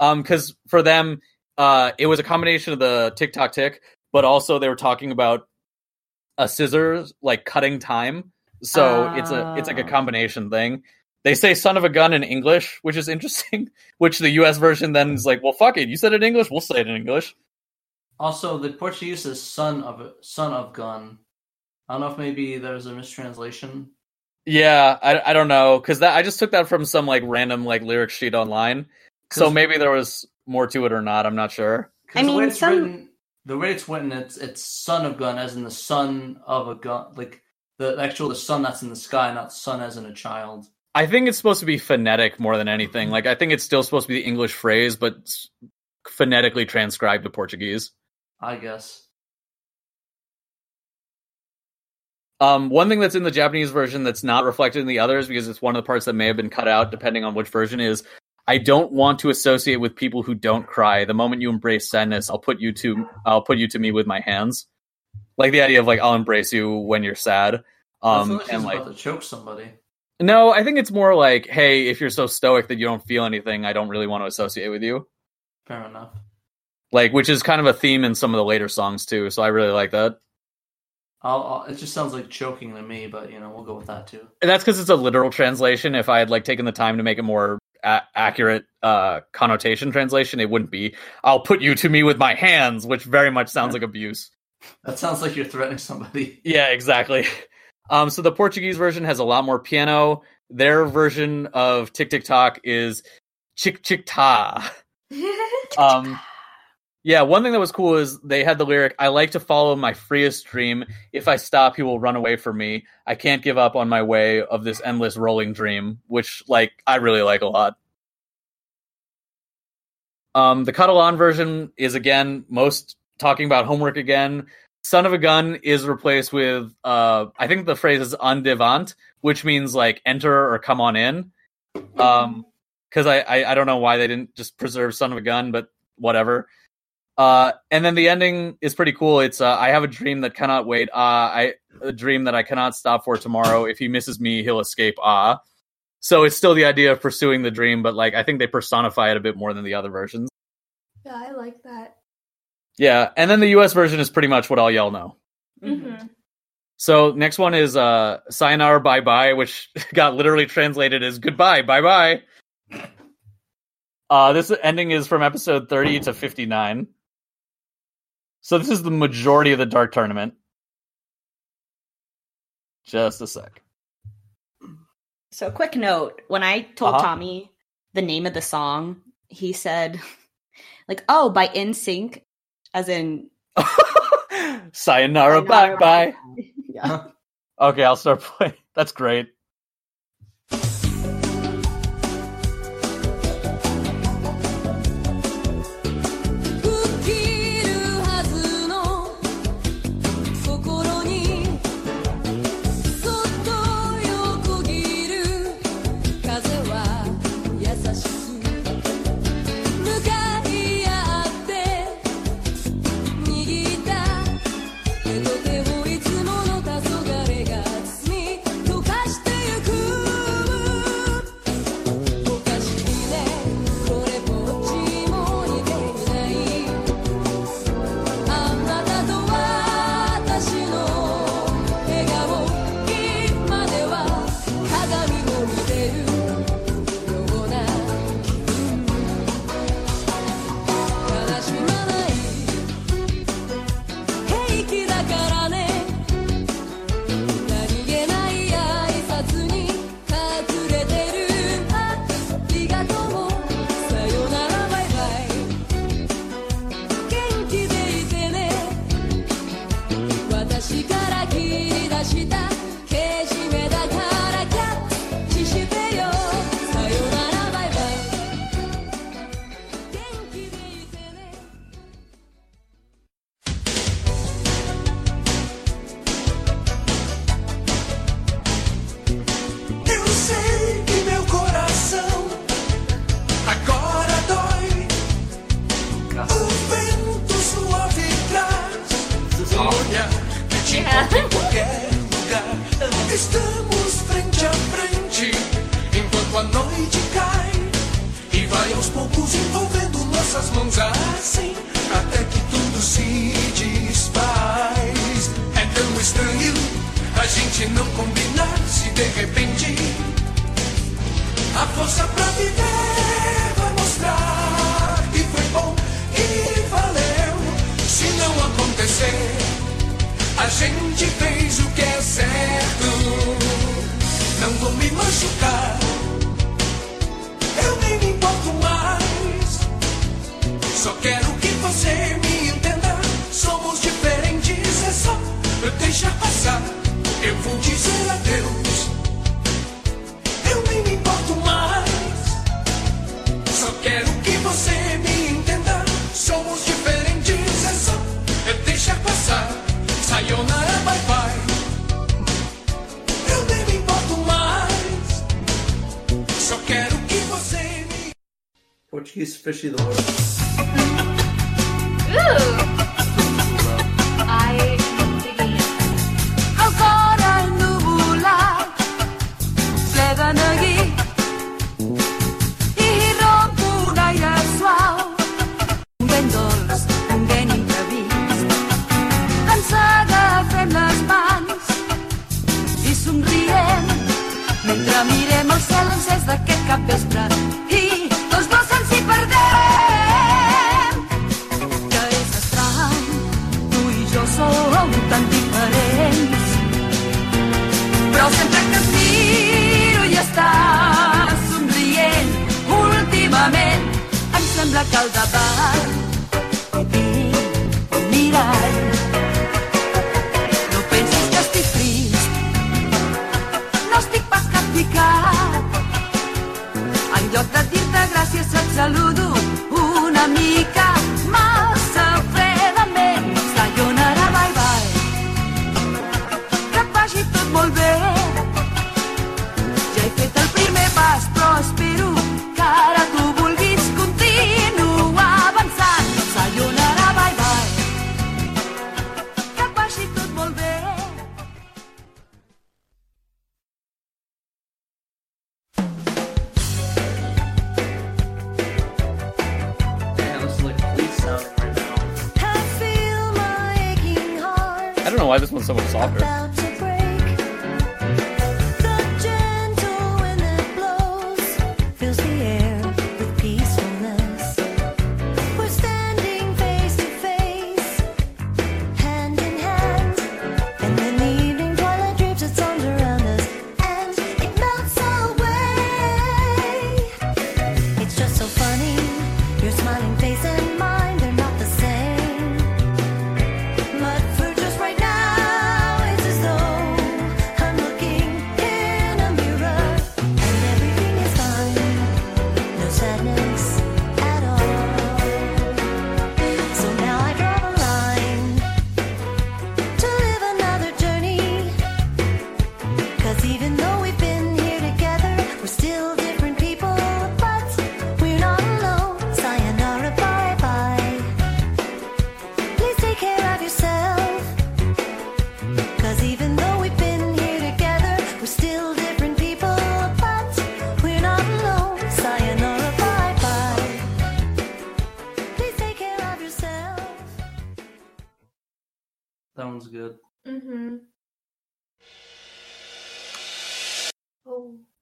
Um, because for them, uh, it was a combination of the TikTok tick, but also they were talking about a scissors like cutting time. So it's a it's like a Oh. combination thing. They say "son of a gun" in English, which is interesting. (laughs) Which the U.S. version then is like, "Well, fuck it, you said it in English, we'll say it in English." Also, the Portuguese is son of son of gun. I don't know if maybe there's a mistranslation. Yeah, I, I don't know because that I just took that from some like random like lyric sheet online. So maybe there was more to it or not. I'm not sure. I the way mean, it's some- written, the way it's written, it's it's son of gun, as in the son of a gun, like the actual the sun that's in the sky, not son as in a child. I think it's supposed to be phonetic more than anything. Mm-hmm. Like I think it's still supposed to be the English phrase, but phonetically transcribed to Portuguese. I guess. Um, one thing that's in the Japanese version that's not reflected in the others because it's one of the parts that may have been cut out depending on which version is I don't want to associate with people who don't cry. The moment you embrace sadness, I'll put you to I'll put you to me with my hands. Like the idea of like I'll embrace you when you're sad. Um like and like about to choke somebody. no, I think it's more like, hey, if you're so stoic that you don't feel anything, I don't really want to associate with you. Fair enough. Like which is kind of a theme in some of the later songs too, so I really like that. I'll, I'll, it just sounds like choking to me, but you know we'll go with that too. And that's because it's a literal translation. If I had like taken the time to make a more a- accurate uh, connotation translation, it wouldn't be "I'll put you to me with my hands," which very much sounds like abuse. (laughs) That sounds like you're threatening somebody. (laughs) Yeah, exactly. (laughs) Um, so the Portuguese version has a lot more piano. Their version of Tick Tick Tock is Chick Chick Ta. Um, yeah, one thing that was cool is they had the lyric, I like to follow my freest dream. If I stop, he will run away from me. I can't give up on my way of this endless rolling dream, which, like, I really like a lot. Um, the Catalan version is, again, most talking about homework again. Son of a gun is replaced with, uh, I think the phrase is endavant, which means, like, enter or come on in. Um, because I, I I don't know why they didn't just preserve Son of a Gun, but whatever. Uh, and then the ending is pretty cool. It's uh, I have a dream that cannot wait. Uh, I a dream that I cannot stop for tomorrow. If he misses me, he'll escape. Ah, so it's still the idea of pursuing the dream, but like I think they personify it a bit more than the other versions. Yeah, I like that. Yeah, and then the U.S. version is pretty much what all y'all know. Mm-hmm. So next one is uh, Sayonara Bye Bye, which (laughs) got literally translated as goodbye, bye bye. Uh, this ending is from episode 30 to 59. So this is the majority of the Dark Tournament. Just a sec. So, quick note: when I told Uh-huh. Tommy the name of the song, he said, (laughs) "Like, oh, by NSYNC, as in (laughs) Sayonara Bye Bye. (laughs) yeah. Okay, I'll start playing. That's great. Portuguese fishy the word.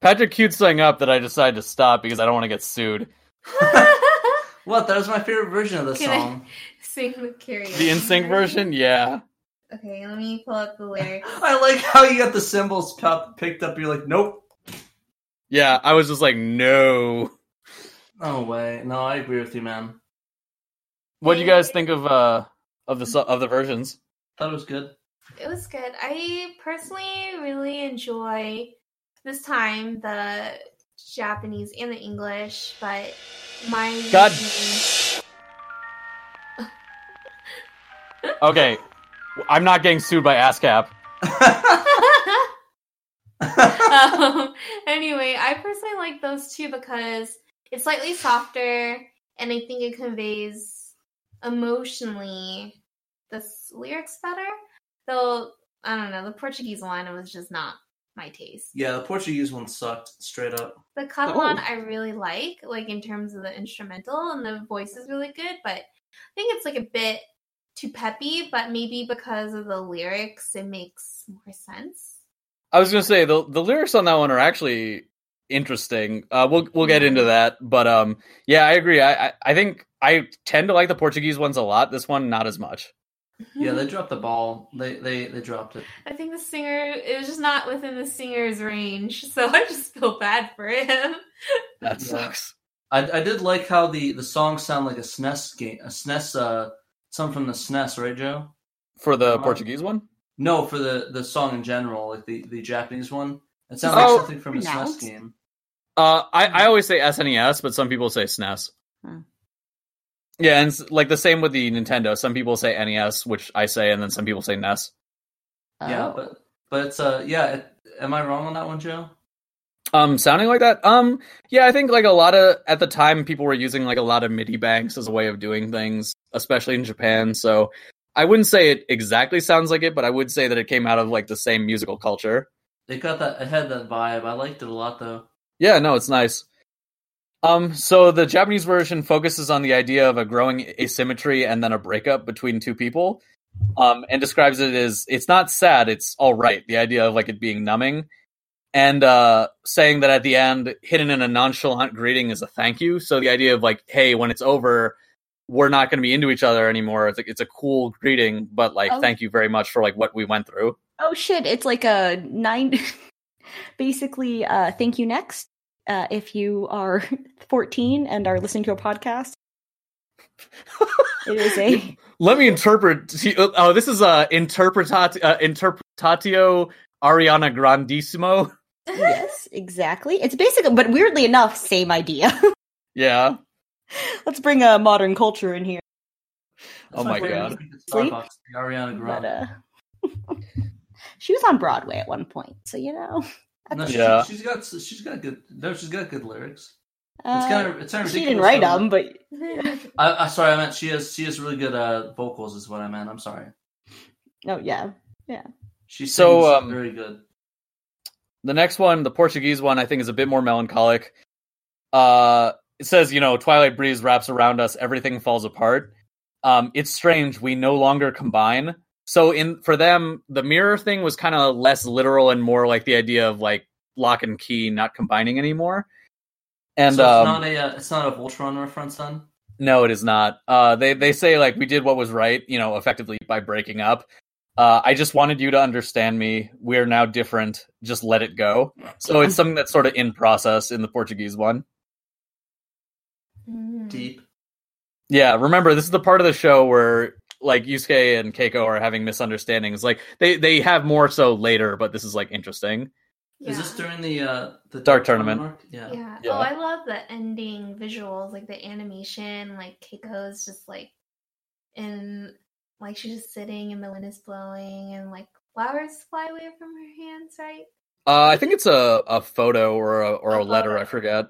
Patrick queued something up that I decided to stop because I don't want to get sued. (laughs) What? That was my favorite version of the Can I- song. (laughs) Sing with karaoke. The NSYNC version, yeah. Okay, let me pull up the lyrics. (laughs) I like how you got the symbols pop- picked up. You're like, nope. Yeah, I was just like, no. No way. No, I agree with you, man. What do you guys think of uh of the so- of the versions? Thought it was good. It was good. I personally really enjoy this time the Japanese and the English, but my God. Okay, I'm not getting sued by ASCAP. (laughs) (laughs) um, anyway, I personally like those two because it's slightly softer and I think it conveys emotionally the lyrics better. Though, I don't know, the Portuguese one it was just not my taste. yeah, the Portuguese one sucked straight up. The Catalan Oh. I really like, like in terms of the instrumental and the voice is really good, but I think it's like a bit too peppy, but maybe because of the lyrics it makes more sense. I was gonna say the the lyrics on that one are actually interesting. Uh, we'll we'll get into that, but um, yeah, I agree. I, I I think I tend to like the Portuguese ones a lot. This one, not as much. Yeah, they (laughs) dropped the ball. They they they dropped it. I think the singer it was just not within the singer's range, (laughs) so I just feel bad for him. That Yeah. sucks. I, I did like how the the songs sound like a SNES game, a SNES, uh, some from the SNES, right, Joe? For the Uh, Portuguese one, No, for the the song in general, like the the Japanese one. It sounds Oh, like something from a. SNES game. uh, I I always say SNES, but some people say SNES. Hmm. Yeah, and it's like the same with the Nintendo. Some people say NES, which I say, and then some people say NES. Yeah, Oh. but but it's uh yeah. It, am I wrong on that one, Joe? Um, sounding like that. Um, yeah, I think like a lot of at the time people were using like a lot of MIDI banks as a way of doing things, especially in Japan. So I wouldn't say it exactly sounds like it, but I would say that it came out of like the same musical culture. It got that. It had that vibe. I liked it a lot though. Yeah, no, it's nice. Um, so the Japanese version focuses on the idea of a growing asymmetry and then a breakup between two people. Um, and describes it as it's not sad, it's all right. The idea of like it being numbing, and uh, saying that at the end, hidden in a nonchalant greeting is a thank you. So the idea of like, hey, when it's over, we're not going to be into each other anymore. It's like it's a cool greeting, but like, Oh. thank you very much for like what we went through. Oh shit! It's like a nine. (laughs) Basically, uh, thank you next. Uh, if you are (laughs) 14 and are listening to a podcast, it is a (laughs) Let me interpret. Oh, this is uh, interpretat uh, interpretatio Ariana Grandissimo. (laughs) yes, exactly. It's basically, but weirdly enough, same idea. Yeah. Let's bring a modern culture in here. Oh my God. Sleep? Starbucks, the Ariana But Grande. uh, she was on Broadway at one point, so you know. No, she, Yeah. she's got she's got good. No, she's got good lyrics. It's Uh, kind of it's kind of she ridiculous. didn't write how- them, but (laughs) I, I sorry, I meant she has she has really good uh vocals. Is what I meant. I'm sorry. oh yeah, Yeah. She So, sings um, very good. The next one, the Portuguese one, I think is a bit more melancholic. Uh, it says, you know, Twilight breeze wraps around us, everything falls apart. Um, it's strange, we no longer combine. So in for them, the mirror thing was kind of less literal and more like the idea of like lock and key, not combining anymore. And so it's um, not a uh, it's not a Voltron reference then. No, it is not. Uh, they they say like we did what was right, you know, effectively by breaking up. Uh, I just wanted you to understand me. We're now different. Just let it go. So it's something that's sort of in process in the Portuguese one. Mm. Deep. Yeah, remember this is the part of the show where like Yusuke and Keiko are having misunderstandings. Like they they have more so later, but this is like interesting. Is this during the uh the Dark Tournament. arc? Yeah. Yeah. Yeah. Oh, I love the ending visuals, like the animation, like Keiko's just like in like she's just sitting and the wind is blowing and like flowers fly away from her hands, right? Uh, I think it's a, a photo or a or a A letter. photo. I forget.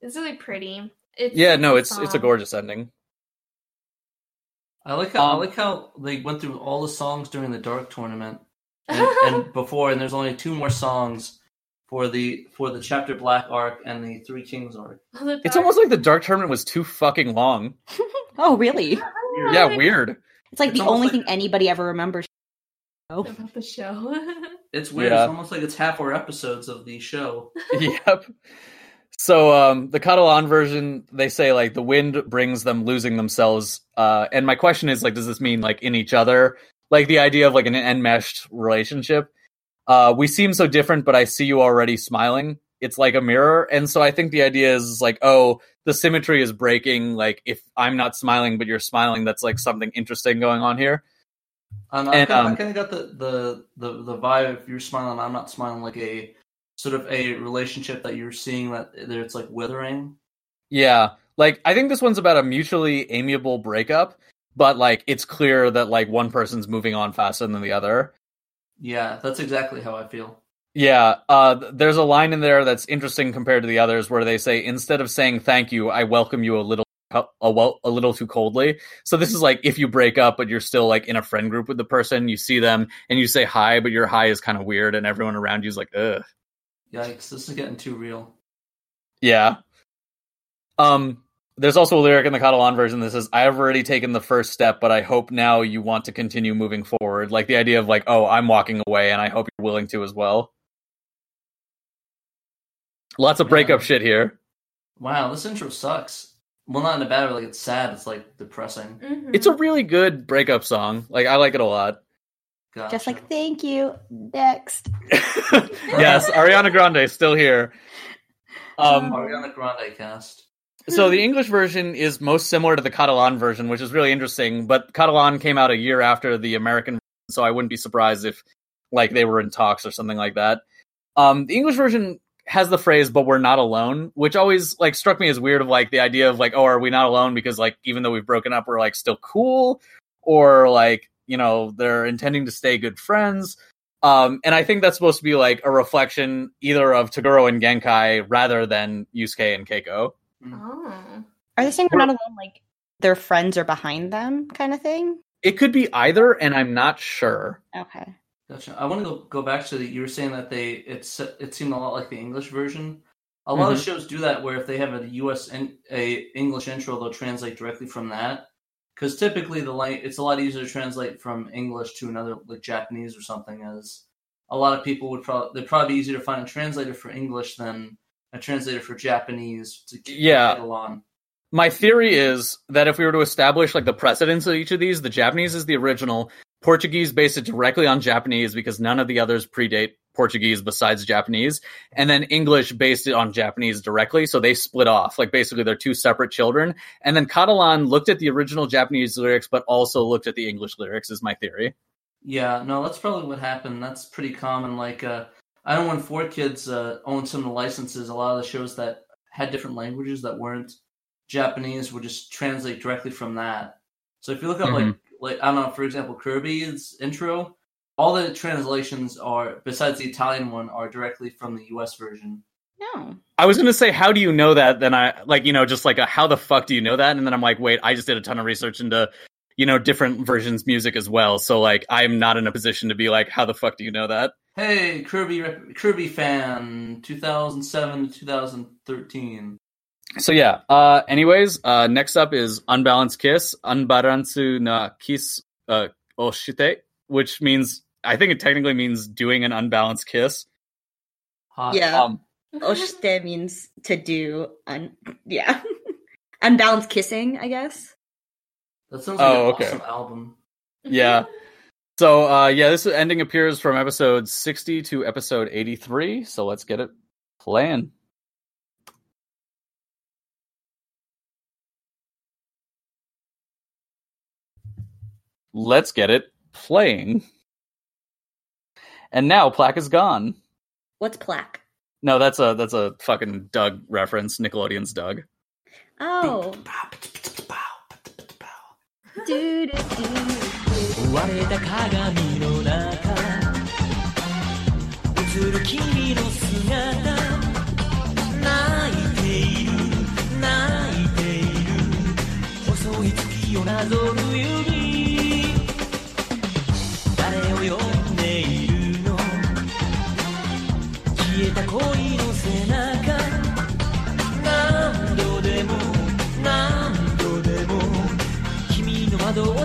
It's really pretty. It's Yeah, no, a it's it's a gorgeous ending. I like how I Um, like how they went through all the songs during the Dark Tournament, (laughs) and, and before, and there's only two more songs for the for the Chapter Black arc and the Three Kings arc. (laughs) The It's almost like the Dark Tournament was too fucking long. (laughs) Oh really? Yeah, weird. It's like It's the only like- thing anybody ever remembers. Oh, about the show. It's weird. Yeah. It's almost like it's half our episodes of the show. yep. So um the Catalan version, they say like the wind brings them losing themselves. Uh and my question is like, does this mean like in each other? Like the idea of like an enmeshed relationship. Uh we seem so different, but I see you already smiling. It's like a mirror. And so I think the idea is like, oh, the symmetry is breaking. Like if I'm not smiling, but you're smiling, that's like something interesting going on here. Um, I And, kind um, of got the, the the the vibe. If you're smiling, I'm not smiling. Like a sort of a relationship that you're seeing that that it's like withering. Yeah. Like I think this one's about a mutually amiable breakup, but like it's clear that like one person's moving on faster than the other. Yeah, that's exactly how I feel. Yeah, uh there's a line in there that's interesting compared to the others where they say instead of saying thank you, I welcome you a little a, well, a little too coldly. So this is like if you break up but you're still like in a friend group with the person, you see them and you say hi, but your hi is kind of weird and everyone around you is like, "Ugh." Yikes! This is getting too real. Yeah. Um there's also a lyric in the Catalan version that says, I have already taken the first step, but I hope now you want to continue moving forward. Like the idea of like, oh, I'm walking away and I hope you're willing to as well. Lots of breakup shit here. Wow, this intro sucks. Well, not in a bad way. Like it's sad. It's like depressing. Mhm. It's a really good breakup song. Like I like it a lot. Gotcha. Just like, thank you. Next. (laughs) yes, Ariana Grande is still here. Um, Ariana Grande cast. so the English version is most similar to the Catalan version, which is really interesting. But Catalan came out a year after the American, so I wouldn't be surprised if like they were in talks or something like that. Um, the English version has the phrase "but we're not alone," which always like struck me as weird. Of like the idea of like, oh, are we not alone because like even though we've broken up, we're like still cool, or like you know they're intending to stay good friends. Um, and I think that's supposed to be like a reflection either of Toguro and Genkai rather than Yusuke and Keiko. Oh. Are they saying we're not alone? Like their friends are behind them, kind of thing? It could be either, and I'm not sure. Okay. Gotcha. I want to go, go back to the. You were saying that they it's it seemed a lot like the English version. A lot of shows do that where if they have a U.S. and a English intro, they'll translate directly from that. Because typically the it's a lot easier to translate from English to another like Japanese or something. As a lot of people would probably they'd probably be easier to find a translator for English than a translator for Japanese to keep Yeah. My theory is that if we were to establish like the precedence of each of these, the Japanese is the original. Portuguese based it directly on Japanese because none of the others predate Portuguese besides Japanese. And then English based it on Japanese directly. So they split off. Like basically they're two separate children. And then Catalan looked at the original Japanese lyrics, but also looked at the English lyrics, is my theory. Yeah, no, that's probably what happened. That's pretty common. Like, uh, I know when 4Kids uh, owned some of the licenses, a lot of the shows that had different languages that weren't Japanese would just translate directly from that. So if you look up, like, like I don't know, for example, Kirby's intro, all the translations are, besides the Italian one, are directly from the U.S. version. No. I was gonna say, how do you know that? Then I like, you know, just like a, how the fuck do you know that? And then I'm like, wait, I just did a ton of research into, you know, different versions music as well. So like, I'm not in a position to be like, how the fuck do you know that? Hey, Kirby, Kirby fan, 2007 to 2013. So yeah. Uh, anyways, uh, next up is unbalanced kiss, unbaransu na kiss, uh, oshite, which means I think it technically means doing an unbalanced kiss. Hot. Yeah. Um, Oshite means to do. Un- yeah. (laughs) Unbalanced kissing, I guess. That sounds like Oh, an okay. awesome album. yeah. (laughs) So uh, yeah, this ending appears from episode 60 to episode 83. So let's get it playing. Let's get it playing. And now plaque is gone. What's plaque? No, that's a that's a fucking Doug reference. Nickelodeon's Doug. Oh.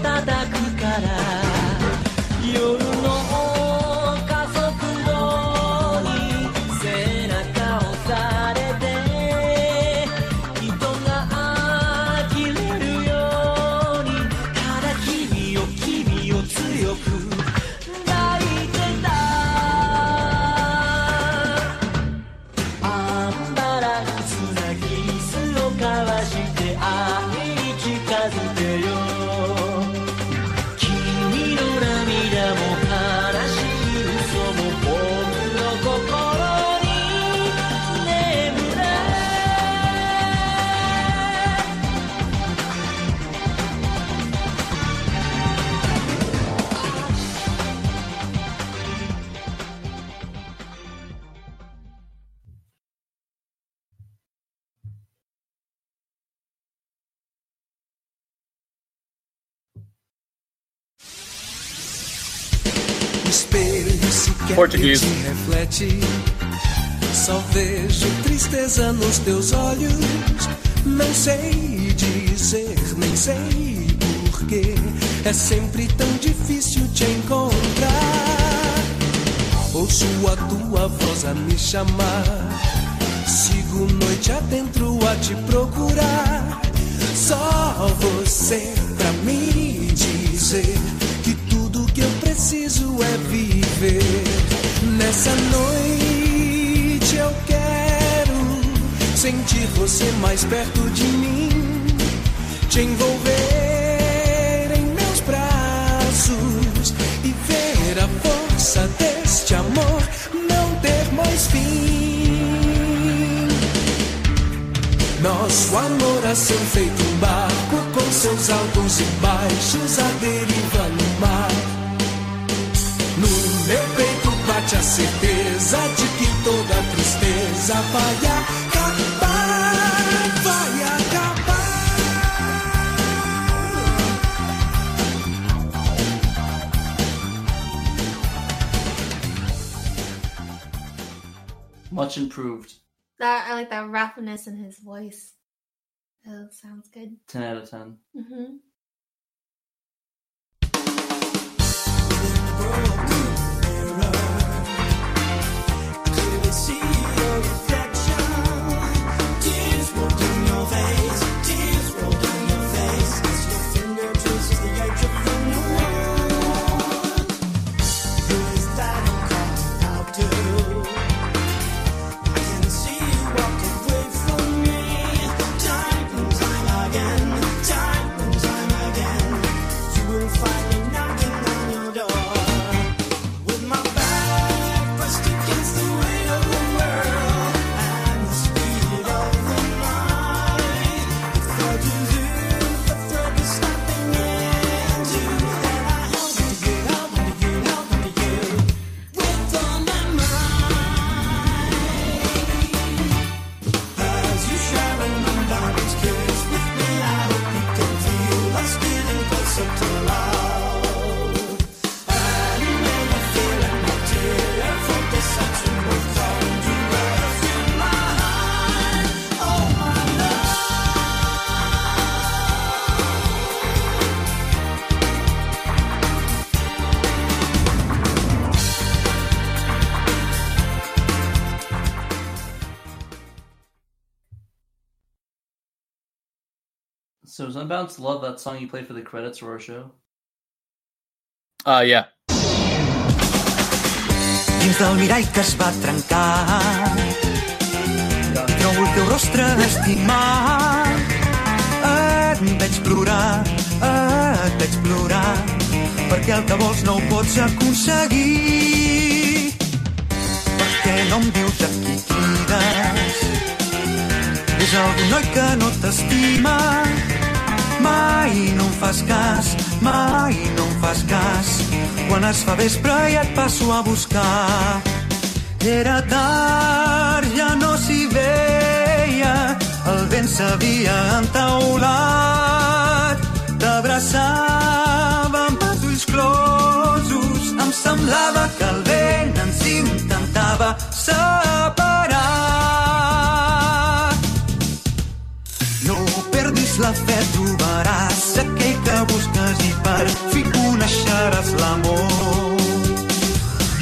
叩くから。Português. reflete. Só vejo tristeza nos teus olhos. Não sei dizer, nem sei porquê. É sempre tão difícil te encontrar. Ouço a tua voz a me chamar. noite adentro a te procurar. Só você pra me dizer que tudo que eu preciso é viver. Nessa noite eu quero sentir você mais perto de mim, te envolver em meus braços e ver a força deste amor não ter mais fim. Nosso amor a ser feito um barco com seus altos e baixos à deriva no mar. No meu peito bate a certeza de que toda tristeza vai acabar, vai acabar. Much improved. That I like that roughness in his voice. Oh, sounds good. 10 out of 10. Mm-hmm. See your does Unbalanced love that song you played for the credits of our show? Uh, yeah. Dins del mirall que es va trencar Trobo el teu rostre estimat Et veig plorar, et veig plorar Perquè el que vols no ho pots aconseguir Perquè no em dius a qui crides És algun noi que no t'estima Mai no em fas cas, mai no em fas cas. Quan es fa vespre ja et passo a buscar. Era tard, ja no s'hi veia, el vent s'havia entaulat. T'abraçava amb els ulls closos, em semblava que el vent ens intentava separar. No perdis la fe, per fi coneixeràs l'amor.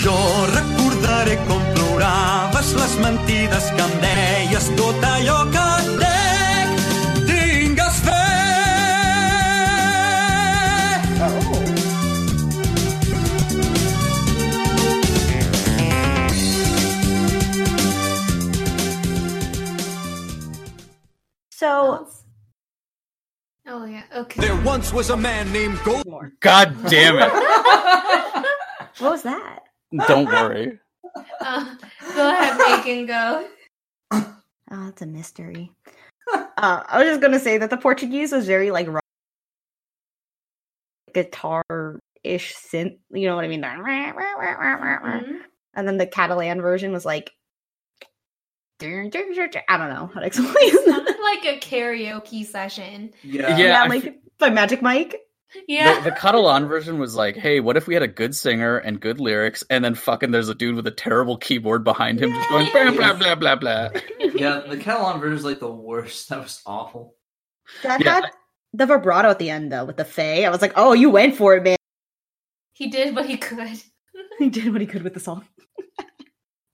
Jo recordaré com ploraves les mentides que em deies tot allò que et dec. Tingues fe! So Oh yeah. Okay. There once was a man named Gold. God damn it. (laughs) what was that? Don't worry. Uh, go ahead, Megan. Go. (laughs) Oh, that's a mystery. uh, I was just gonna say that the Portuguese was very like rock guitar ish synth. You know what I mean? Mhm. And then the Catalan version was like. I don't know how to explain. (laughs) Sounded like a karaoke session. Yeah. Yeah, yeah, I like by Magic Mike. Yeah. The, the Catalan version was like, hey, what if we had a good singer and good lyrics, and then fucking there's a dude with a terrible keyboard behind him just going blah blah blah blah blah. (laughs) Yeah, the Catalan version is like the worst. That was awful. That Yeah. had the vibrato at the end though with the Fae. I was like, oh, you went for it, man. he did what he could. (laughs) He did what he could with the song.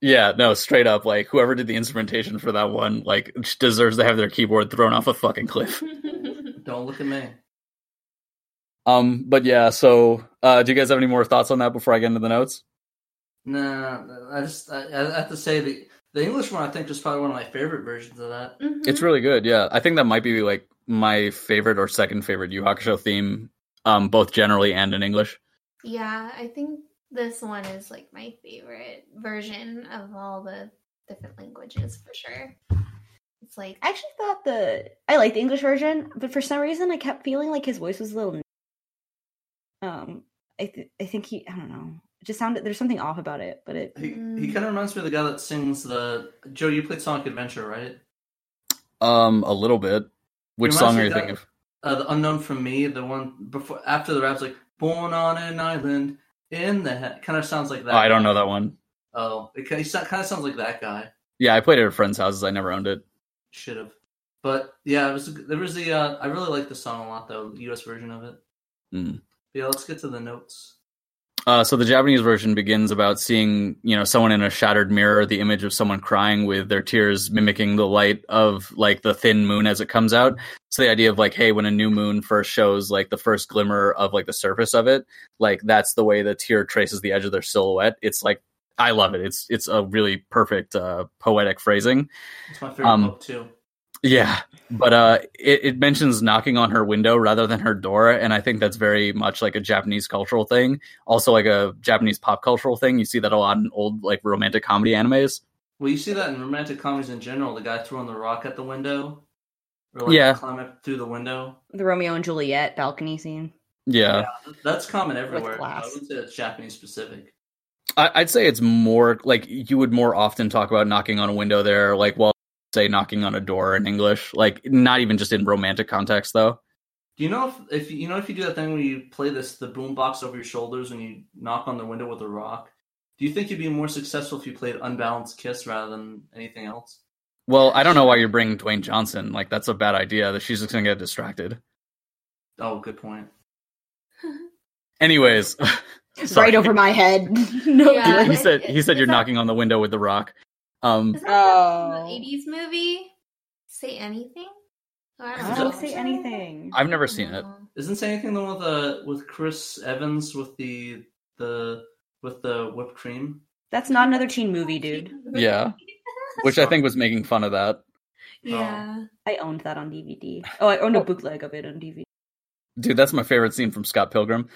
Yeah, no, straight up, like whoever did the instrumentation for that one, like deserves to have their keyboard thrown off a fucking cliff. (laughs) Don't look at me. Um, but yeah, so uh, do you guys have any more thoughts on that before I get into the notes? Nah, I just I, I have to say the the English one I think is probably one of my favorite versions of that. Mhm. It's really good. Yeah, I think that might be like my favorite or second favorite Yu Hakusho theme, um, both generally and in English. Yeah, I think this one is like my favorite version of all the different languages for sure. It's like I actually thought the I like the English version, but for some reason I kept feeling like his voice was a little. Um, I th- I think he I don't know. It just sounded there's something off about it, but it He he Mm. kind of reminds me of the guy that sings the Joe. You played Sonic Adventure, right? Um, a little bit. Which song are you thinking of? Uh, the Unknown from M.E., the one before after the rap's like born on an island in the head. Kind of sounds like that. Oh, I don't know that one. Oh, it kind of sounds like that guy. Yeah, I played it at friends' houses. I never owned it. Should have. But yeah, it was there was the uh, I really like the song a lot though, the US version of it. Mm. But yeah, let's get to the notes. Uh, so the Japanese version begins about seeing, you know, someone in a shattered mirror, the image of someone crying with their tears mimicking the light of like the thin moon as it comes out. So the idea of like, hey, when a new moon first shows like the first glimmer of like the surface of it, like that's the way the tear traces the edge of their silhouette. It's like I love it. It's it's a really perfect uh, poetic phrasing. It's my favorite Um, book too. Yeah, but uh, it, it mentions knocking on her window rather than her door, and I think that's very much like a Japanese cultural thing. Also, like a Japanese pop cultural thing. You see that a lot in old like romantic comedy animes. Well, you see that in romantic comedies in general. The guy throwing the rock at the window, or like Yeah. climbing up through the window. the Romeo and Juliet balcony scene. Yeah, That's common everywhere. I class. wouldn't say it's Japanese specific. I, I'd say it's more like you would more often talk about knocking on a window there, like well, say knocking on a door in English, like not even just in romantic context though. Do you know if, if you know if you do that thing where you play this the boombox over your shoulders when you knock on the window with a rock? Do you think you'd be more successful if you played Unbalanced Kiss rather than anything else? Well, I don't know why you're bringing Dwayne Johnson. Like that's a bad idea. That she's just gonna get distracted. Oh, good point. (laughs) Anyways. (laughs) Right over my head. (laughs) no Yeah. he good. said he said you're knocking on the window with the rock. Um, Is that Oh. the 80s movie? Say anything? Oh, I I don't don't say anything. I've never seen it. No. Isn't saying anything the one with uh with Chris Evans with the the with the whipped cream? That's not another teen movie, dude. Yeah. which I think was making fun of that. Yeah. I owned that on DVD. Oh, I owned a bootleg of it on DVD. Dude, that's my favorite scene from Scott Pilgrim.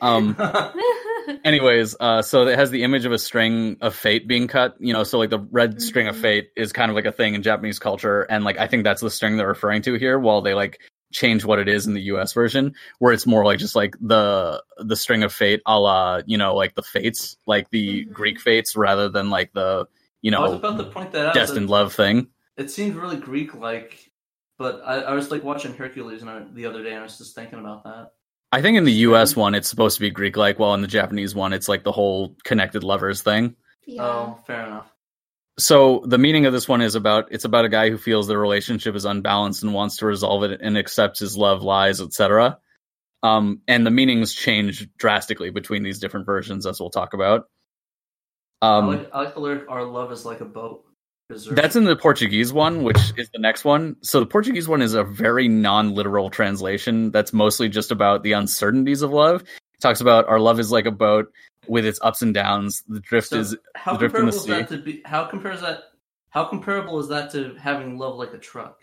Um, (laughs) (laughs) (laughs) anyways, uh, so it has the image of a string of fate being cut. You know, so like the red string of Mhm. fate is kind of like a thing in Japanese culture, and like I think that's the string they're referring to here. While they like change what it is in the U.S. version, where it's more like just like the the string of fate, a la you know like the fates, like the Mhm. Greek fates, rather than like the you I was know about to point that out. destined that love thing. It seemed really Greek like, but I, I was like watching Hercules and I, the other day and I was just thinking about that. I think in the U.S. one, it's supposed to be Greek like, while in the Japanese one, it's like the whole connected lovers thing. yeah. Oh, fair enough. So the meaning of this one is about it's about a guy who feels the relationship is unbalanced and wants to resolve it and accepts his love lies, etc. Um, and the meanings change drastically between these different versions, as we'll talk about. I Um, like I like the lyric "Our love is like a boat." Berserk. that's in the Portuguese one, which is the next one. So the Portuguese one is a very non-literal translation. That's mostly just about the uncertainties of love. It talks about our love is like a boat with its ups and downs. The drift So is how the drift in the comparable is that to be? How compares that? How comparable is that to having love like a truck?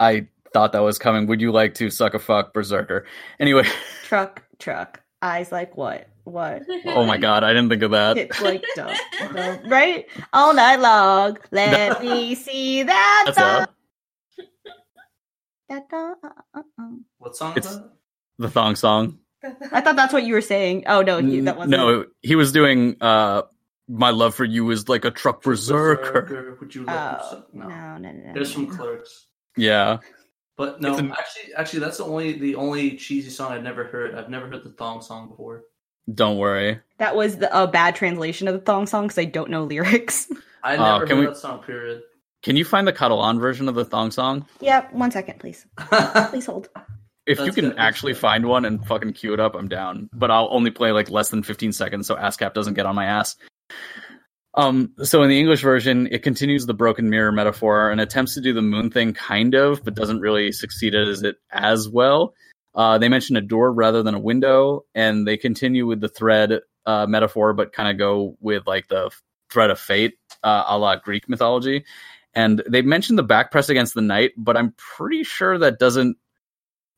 I thought that was coming. Would you like to suck a fuck berserker? Anyway, (laughs) Truck, truck. Eyes like what? What? oh my god, I didn't think of that. It's like (laughs) dumb, dumb, right? All night long. Let (laughs) me see that. That's thong. a, That thong. Uh, uh, uh. What song It's- is that? the thong song. I thought that's what you were saying. Oh no, you, that wasn't. no, he was doing uh my love for you is like a truck berserker. Berserker, Would you like to Oh, suck? no, no, no. no, There's some from Clerks. Yeah. But no, It's an- actually, actually, that's the only the only cheesy song I've never heard. I've never heard the thong song before. Don't worry. That was the, a bad translation of the thong song because I don't know (laughs) lyrics. I Uh, never can heard we- that song. Period. Can you find the Catalan version of the thong song? yeah, one second, please. (laughs) Please hold. If you can good, that's actually good. find one and fucking cue it up, I'm down. But I'll only play like less than 15 seconds so ASCAP doesn't get on my ass. Um, so in the English version, it continues the broken mirror metaphor and attempts to do the moon thing kind of, but doesn't really succeed as it as well. Uh, they mention a door rather than a window, and they continue with the thread uh, metaphor, but kind of go with like the thread of fate, uh, a la Greek mythology. And they mentioned the back press against the night, but I'm pretty sure that doesn't.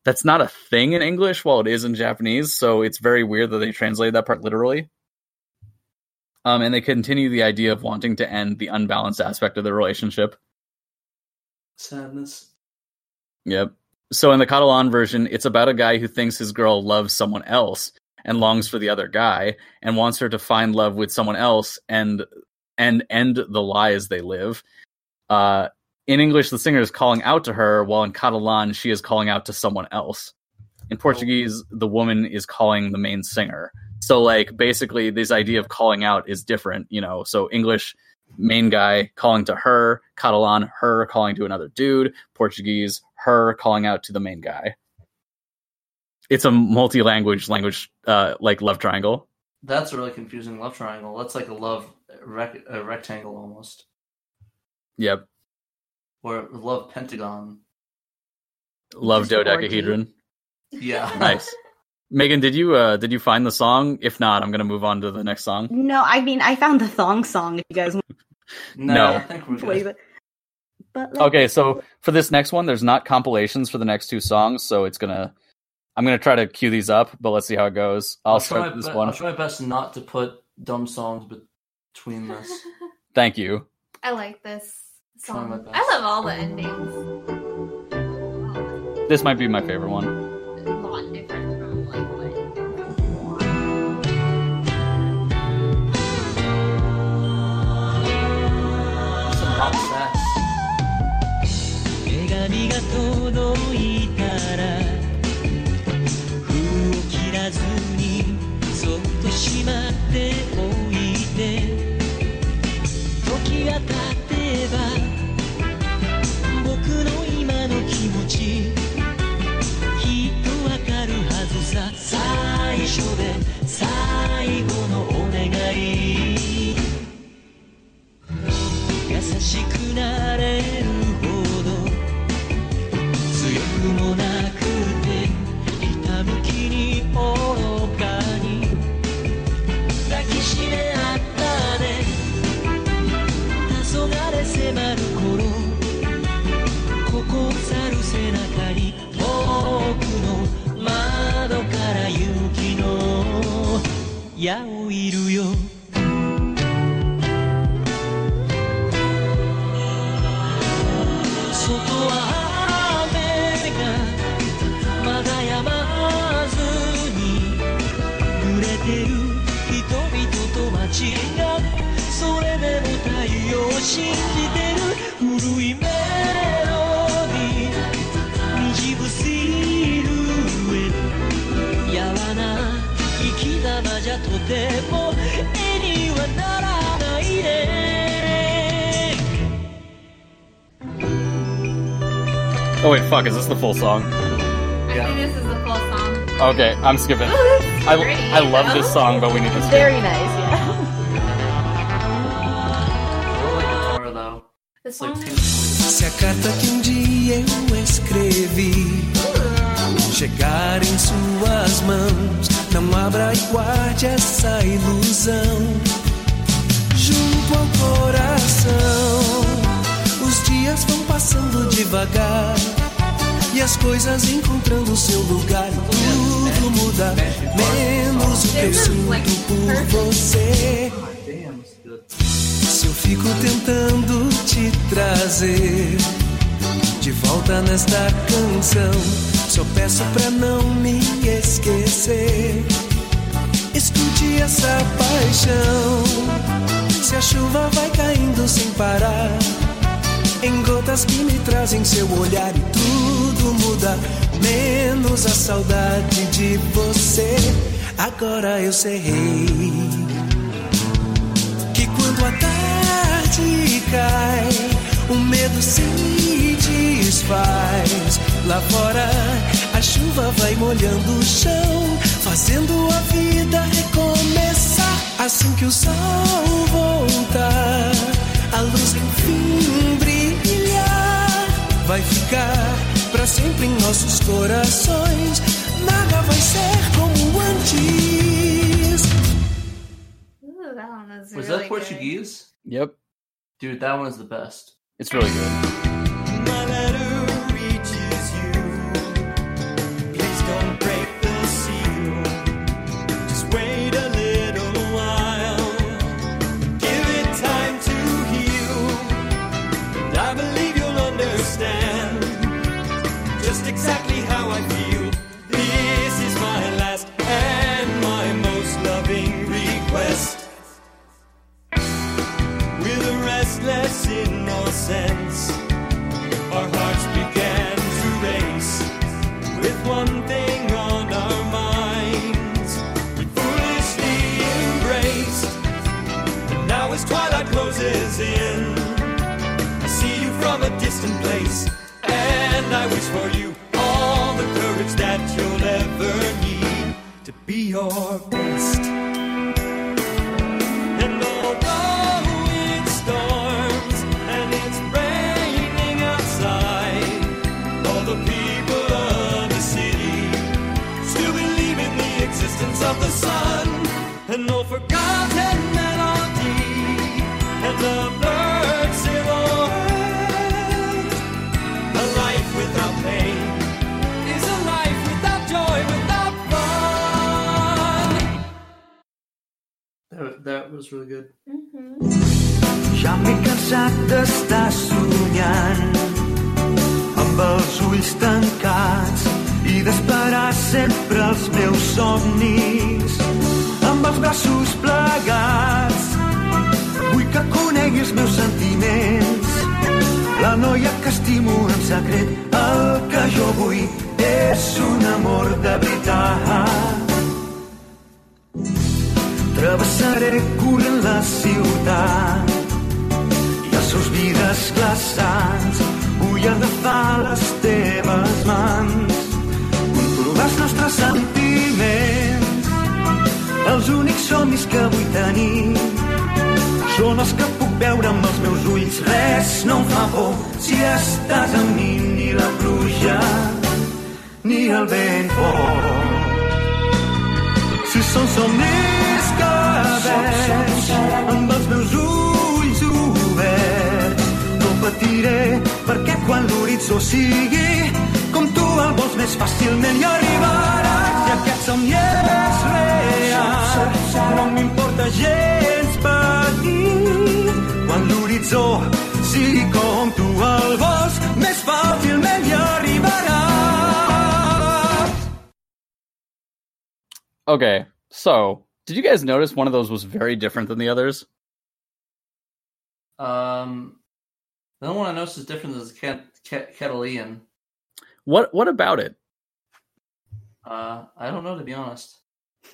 That's not a thing in English, while it is in Japanese. So it's very weird that they translated that part literally. Um, and they continue the idea of wanting to end the unbalanced aspect of the relationship. Sadness. Yep. So in the Catalan version, it's about a guy who thinks his girl loves someone else and longs for the other guy and wants her to find love with someone else and and end the lies they live. Uh, in English, the singer is calling out to her, while in Catalan, she is calling out to someone else. In Portuguese, the woman is calling the main singer. So, like, basically, this idea of calling out is different, you know. So, English, main guy calling to her, Catalan, her calling to another dude, Portuguese, her calling out to the main guy. It's a multi language language, uh, like love triangle. That's a really confusing love triangle. That's like a love rec- a rectangle almost, Yep. or love pentagon. Love dodecahedron. Yeah. (laughs) Nice. Megan, did you uh did you find the song? If not, I'm gonna move on to the next song. No, I mean I found the thong song. If you guys want (laughs) No, No. But like, Okay, so for this next one, there's not compilations for the next two songs, so it's gonna I'm gonna try to cue these up, but let's see how it goes. I'll, I'll start this be- one. I'll try my best not to put dumb songs between this. (laughs) Thank you. I like this song. I love all the endings. This might be my favorite one. 手紙が届いたら封を切らずにそっとしまっておいて時が経てば僕の今の気持ちきっとわかるはずさ。最初で最後のお願い。優しくなれ矢をいるよ。外は雨がまだ止まずに濡れてる人々と街がそれでも太陽を Oh wait, fuck, is this the full song? I Yeah. think this is the full song. Okay, I'm skipping. Oh, I, pretty, I love this song, but we need to skip. very nice. Yeah. I like guitar though. The It's like song. two- Se a carta que um dia eu escrevi chegar em suas mãos, não abra e guarde essa ilusão junto ao coração. Dias vão passando devagar e as coisas encontrando seu lugar. Tudo muda, menos o que eu sinto por você. Se eu fico tentando te trazer de volta nesta canção, só peço pra não me esquecer. Escute essa paixão. Se a chuva vai caindo sem parar, em gotas que me trazem seu olhar e tudo muda, menos a saudade de você. Agora eu sei que quando a tarde cai, o medo se desfaz. Lá fora, a chuva vai molhando o chão, fazendo a vida recomeçar. Assim que o sol voltar, a luz enfim brilhar, vai ficar pra sempre em nossos corações. Nada vai ser como antes. Ooh, that one was, Was really that Portuguese? Yep, Dude, that one is the best. it's really good. Innocence, our hearts began to race. With one thing on our minds, we foolishly embraced. And now as twilight closes in, I see you from a distant place, and I wish for you all the courage that you'll ever need to be your An old forgotten melody and the birds sing o'er. A life without pain is a life without joy, without fun. That, that was really good. Ja m'he cansat d'estar somiant amb els ulls tancats i d'esperar sempre els meus somnis amb els braços plegats. Vull que conegui els meus sentiments la noia que estimo en secret. El que jo vull és un amor de veritat. Travessaré corrent la ciutat i els seus vidres glaçats. Vull agafar les teves mans, comprovar els nostres sentiments. Els únics somnis que vull tenir són els que puc veure amb els meus ulls. Res no em fa por si estàs amb mi, ni la pluja, ni el vent fort. Si són somnis que veig amb els meus ulls oberts, no patiré perquè quan l'horitzó sigui com tu el vols més fàcilment hi arribaràs i aquest somni és real. No m'importa gens patir quan l'horitzó sigui com tu el vols més fàcilment hi arribaràs. Okay, so did you guys notice one of those was very different than the others? Um, the only one I noticed is different is Ket- Ket- Kettleian. What What about it? Uh, I don't know to be honest. It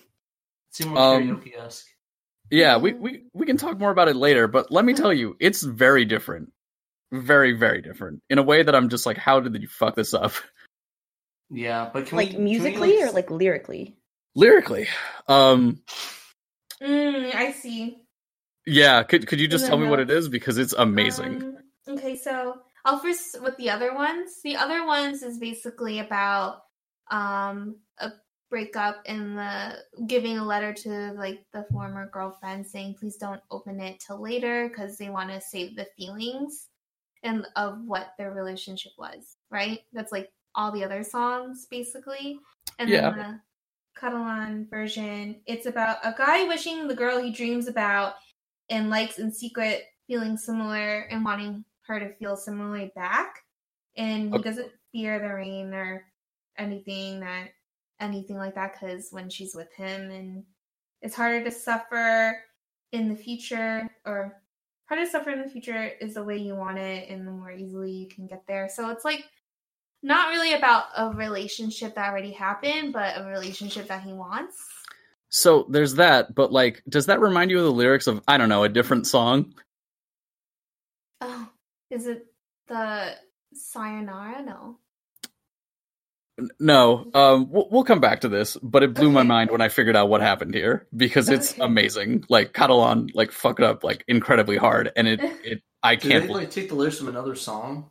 seemed more Um, karaoke esque. Yeah, we, we we can talk more about it later, but let me tell you, it's very different. Very, very different. In a way that I'm just like, how did you fuck this up? Yeah, but can like we, can we, musically or like lyrically? Lyrically. Um Mm, I see. yeah, could could you just tell me then what it is? Because it's amazing. Um, okay, so I'll first with the other ones. The other ones is basically about um a breakup and the giving a letter to like the former girlfriend saying please don't open it till later because they want to save the feelings and of what their relationship was. Right? That's like all the other songs basically. And Yeah. then the Catalan version, it's about a guy wishing the girl he dreams about and likes in secret feeling similar and wanting her to feel similarly back. And he Okay. doesn't fear the rain or anything that anything like that because when she's with him and it's harder to suffer in the future or harder to suffer in the future is the way you want it and the more easily you can get there. So it's like not really about a relationship that already happened, but a relationship that he wants. So there's that, but like, does that remind you of the lyrics of I don't know a different song? Oh, is it the Sayonara? No. no. Um, we'll, we'll come back to this, but it blew my mind when I figured out what happened here because it's Okay. amazing. Like Catalan, like fucked up like incredibly hard, and it (laughs) it I can't. they believe- like take the lyrics from another song?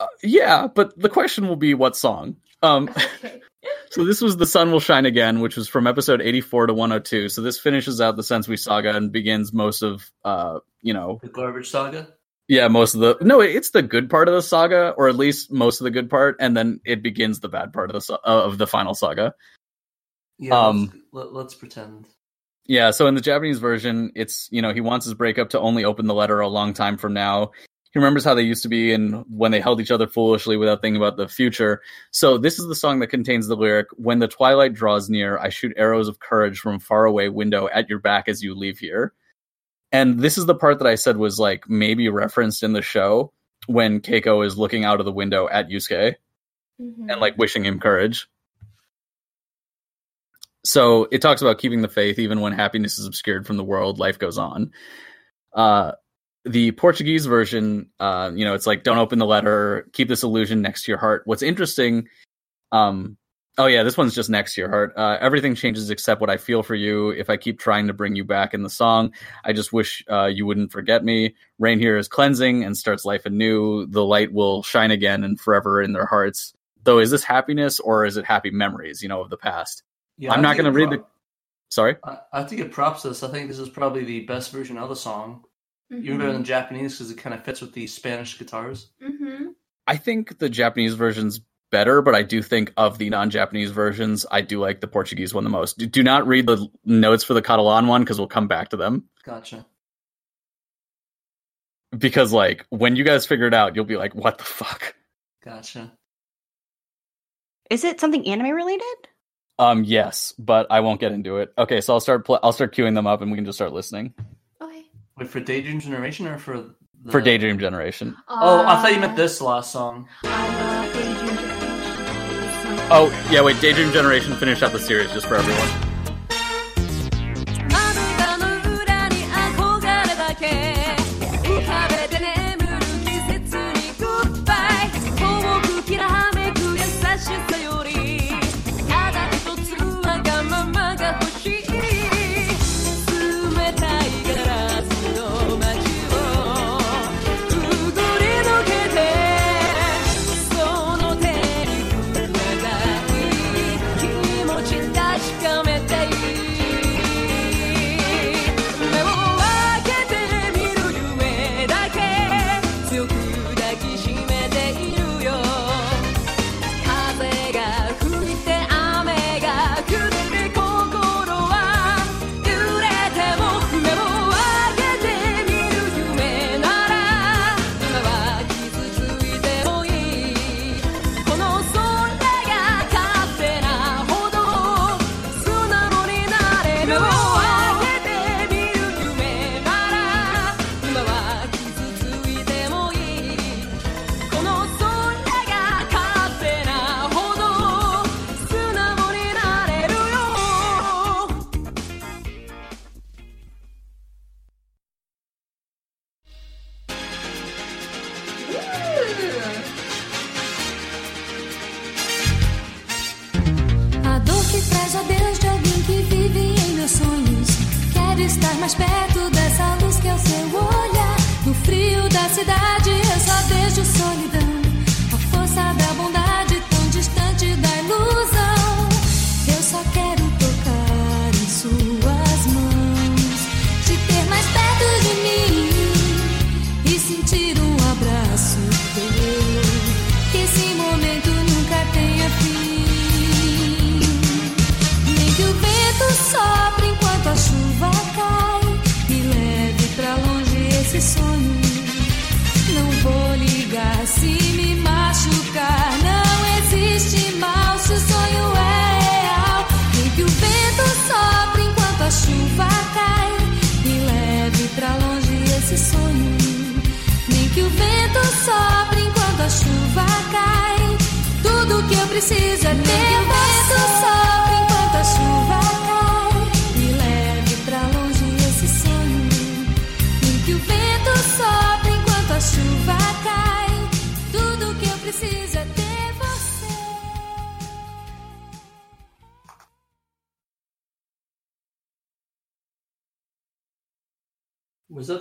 uh, yeah, but the question will be what song. Um, (laughs) Okay. (laughs) so this was "The Sun Will Shine Again," which was from episode eighty-four to one hundred two. So this finishes out the Sensui saga and begins most of uh, you know, The garbage saga. Yeah, most of the no, it's the good part of the saga, or at least most of the good part, and then it begins the bad part of the uh, of the final saga. Yeah. Um, let's, let, let's pretend. Yeah, so in the Japanese version, it's you know he wants his breakup to only open the letter a long time from now. He remembers how they used to be and when they held each other foolishly without thinking about the future. So this is the song that contains the lyric: "When the twilight draws near, I shoot arrows of courage from far away window at your back as you leave here." And this is the part that I said was like maybe referenced in the show when Keiko is looking out of the window at Yusuke Mhm. and like wishing him courage. So it talks about keeping the faith even when happiness is obscured from the world, life goes on. Uh the Portuguese version, uh, you know, it's like don't open the letter, keep this illusion next to your heart. What's interesting, um oh yeah, this one's just next to your heart. Uh everything changes except what I feel for you. If I keep trying to bring you back in the song, I just wish uh you wouldn't forget me. Rain here is cleansing and starts life anew. The light will shine again and forever in their hearts though is this happiness or is it happy memories you know of the past Yeah, i'm I not going to it read the sorry I, I have to give props to this. I think this is probably the best version of the song, even better than Japanese because it kind of fits with the Spanish guitars. Mhm. i think the japanese version's better but i do think of the non-japanese versions i do like the portuguese one the most do, do not read the notes for the catalan one because we'll come back to them Gotcha. because like when you guys figure it out you'll be like what the fuck Gotcha. Is it something anime related? um yes but i won't get into it okay so i'll start pl- i'll start queuing them up and we can just start listening Okay. Wait for Daydream Generation or for the... for daydream generation Oh, I thought you meant Uh, this last song. I love Daydream Generation. Oh yeah wait daydream generation finish out the series just for everyone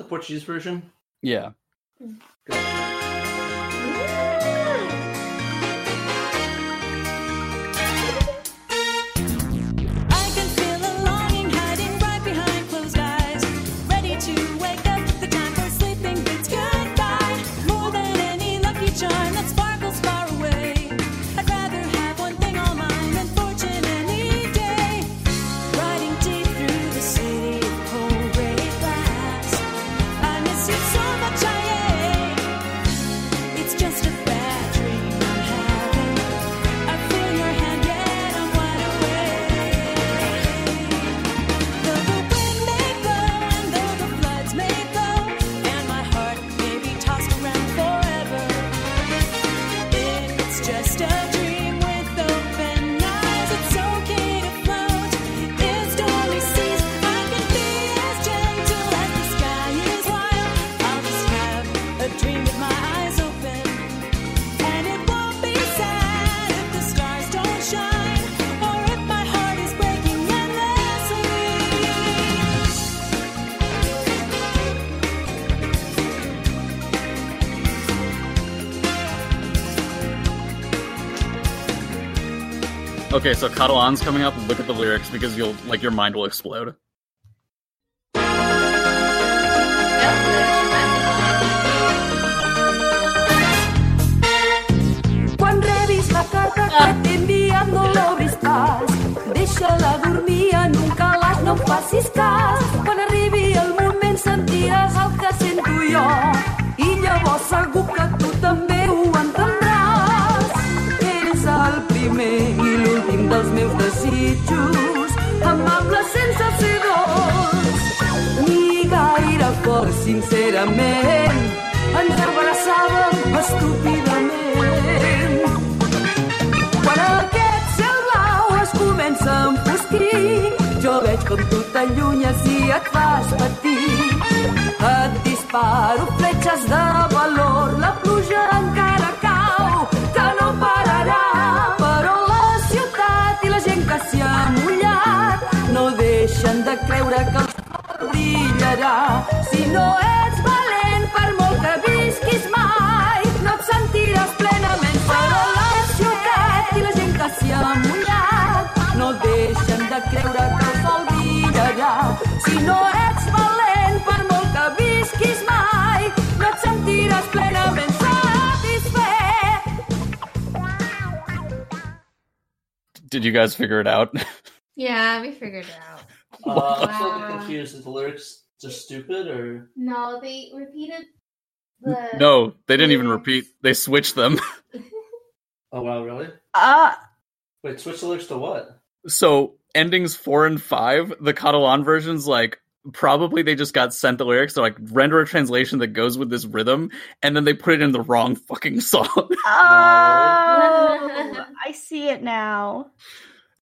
Portuguese version? Yeah. I Okay, so Catalan's coming up. Look at the lyrics because you'll like your mind will explode. Quan rebis la carta que ah. t'he no l'obris pas. Deixa-la dormir en un calaix, no em facis cas. Quan arribi el moment sentiràs el que sento jo. I llavors segur que tu desitjos. Amable sense ser dolç. Ni gaire fort, sincerament. Ens abraçàvem estúpidament. Quan aquest cel blau es comença a enfosquir, jo veig com tu t'allunyes i et fas patir. Et disparo fletxes de valor, la pluja encara cau, que no pararà. Però la ciutat i la gent que s'hi ha de creure que el sol brillarà. Si no ets valent, per molt que visquis mai, no et sentiràs plenament. Però la ciutat i la gent que s'hi ha mullat no deixen de creure que el sol brillarà. Si no ets valent, per molt que visquis mai, no et sentiràs plenament satisfet. Did you guys figure it out? (laughs) Yeah, we figured it out. Uh, I'm still a bit confused. Is the lyrics just stupid or? No, they repeated the. no, they didn't even repeat. They switched them. (laughs) Oh wow, really? Uh, Wait, switch the lyrics to what? So endings four and five, the Catalan versions, like probably they just got sent the lyrics. They're like render a translation that goes with this rhythm, and then they put it in the wrong fucking song. (laughs) oh, I see it now.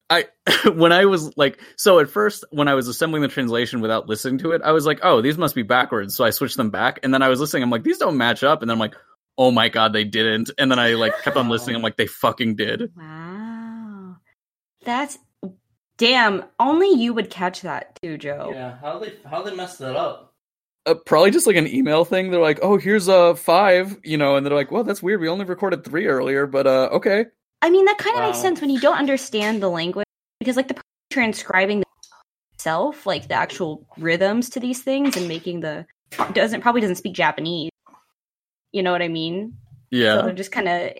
I (laughs) when I was like so at first when I was assembling the translation without listening to it, I was like, oh, these must be backwards. So I switched them back, and then I was listening. I'm like, these don't match up, and then I'm like, oh my god, they didn't. And then I like kept on listening. I'm like, they fucking did. Wow. That's damn. Only you would catch that too, Joe. Yeah, how they how they messed that up? Uh, probably just like an email thing. They're like, oh, here's a five, you know, and they're like, well, that's weird. We only recorded three earlier, but uh, okay. I mean, that kind of makes sense when you don't understand the language because, like, the person transcribing itself, like the actual rhythms to these things, and making the doesn't probably doesn't speak Japanese. You know what I mean? So Yeah. they're just kind of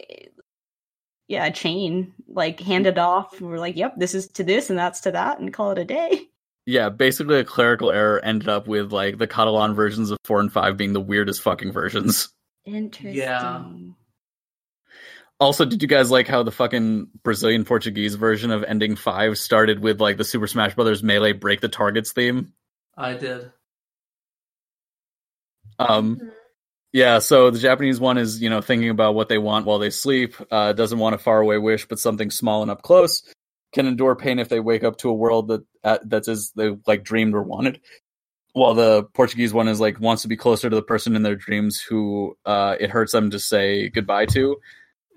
yeah, a chain like handed off. We're like, yep, this is to this and that's to that, and call it a day. Yeah, basically a clerical error ended up with like the Catalan versions of four and five being the weirdest fucking versions. Interesting. Also, did you guys like how the fucking Brazilian Portuguese version of ending five started with like the Super Smash Brothers Melee Break the Targets theme? I did. Um, Mhm. yeah, so the Japanese one is, you know, thinking about what they want while they sleep, uh, doesn't want a faraway wish, but something small and up close, can endure pain if they wake up to a world that uh, that's as they like dreamed or wanted. While the Portuguese one is like wants to be closer to the person in their dreams who uh, it hurts them to say goodbye to.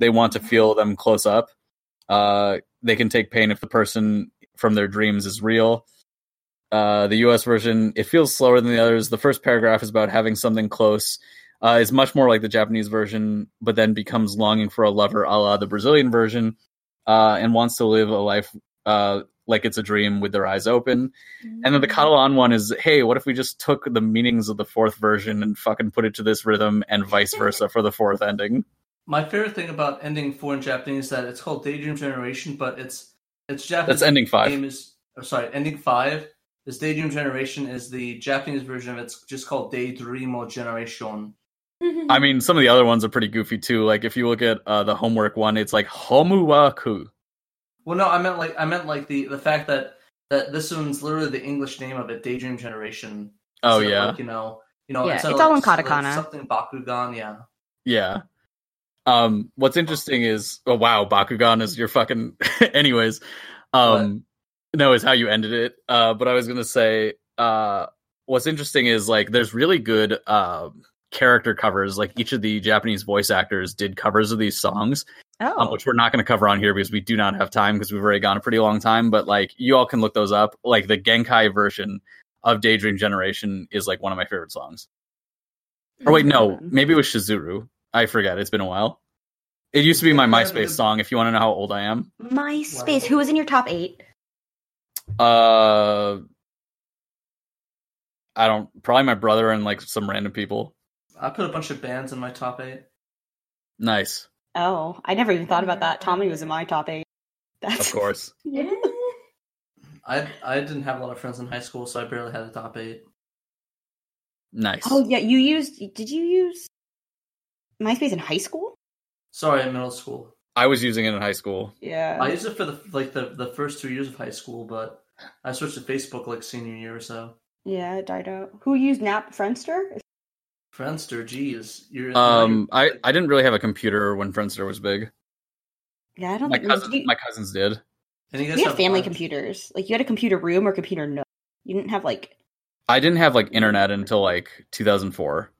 They want to feel them close up. Uh, they can take pain if the person from their dreams is real. Uh, the US version, it feels slower than the others. The first paragraph is about having something close. Uh, is much more like the Japanese version, but then becomes longing for a lover, a la the Brazilian version, uh, and wants to live a life uh, like it's a dream with their eyes open. And then the Catalan one is, hey, what if we just took the meanings of the fourth version and fucking put it to this rhythm, and vice versa for the fourth ending? My favorite thing about ending four in Japanese is that it's called Daydream Generation, but it's it's Japanese. That's ending five. Name is or sorry, ending five. This Daydream Generation is the Japanese version of it. it's just called Daydreamo Generation. I mean, some of the other ones are pretty goofy too. Like if you look at uh, the homework one, it's like homuwaku. Well, no, I meant like I meant like the the fact that that this one's literally the English name of it, Daydream Generation. Oh Instead of, yeah, like, you know, you know, Yeah, it's of, all in like, katakana. Something Bakugan, yeah. yeah. Um, what's interesting is, oh wow, Bakugan is your fucking. (laughs) Anyways, um, no, is how you ended it. Uh, but I was gonna say, uh, what's interesting is like there's really good uh character covers. Like each of the Japanese voice actors did covers of these songs. Oh, um, which we're not going to cover on here because we do not have time because we've already gone a pretty long time. But like, you all can look those up. Like the Genkai version of Daydream Generation is like one of my favorite songs. Or wait, no, Mhm. maybe it was Shizuru. I forget. It's been a while. It used to be my MySpace song. If you want to know how old I am, MySpace. Who was in your top eight? uh, I don't. Probably my brother and like some random people. I put a bunch of bands in my top eight. Nice, Oh, I never even thought about that. Tommy was in my top eight. That's of course. (laughs) Yeah. I I didn't have a lot of friends in high school, so I barely had a top eight. Nice. Oh yeah, you used. Did you use MySpace in high school? Sorry, in middle school. I was using it in high school. Yeah. I used it for the like the, the first two years of high school, but I switched to Facebook like senior year or so. yeah, it died out. Who used Nap Friendster? Friendster, geez, you're Um, I I didn't really have a computer when Friendster was big. Yeah, I don't My think cousins, you, my cousins did. and you guys we had family lives. computers. Like you had a computer room or computer no. You didn't have like I didn't have like internet until like 2004.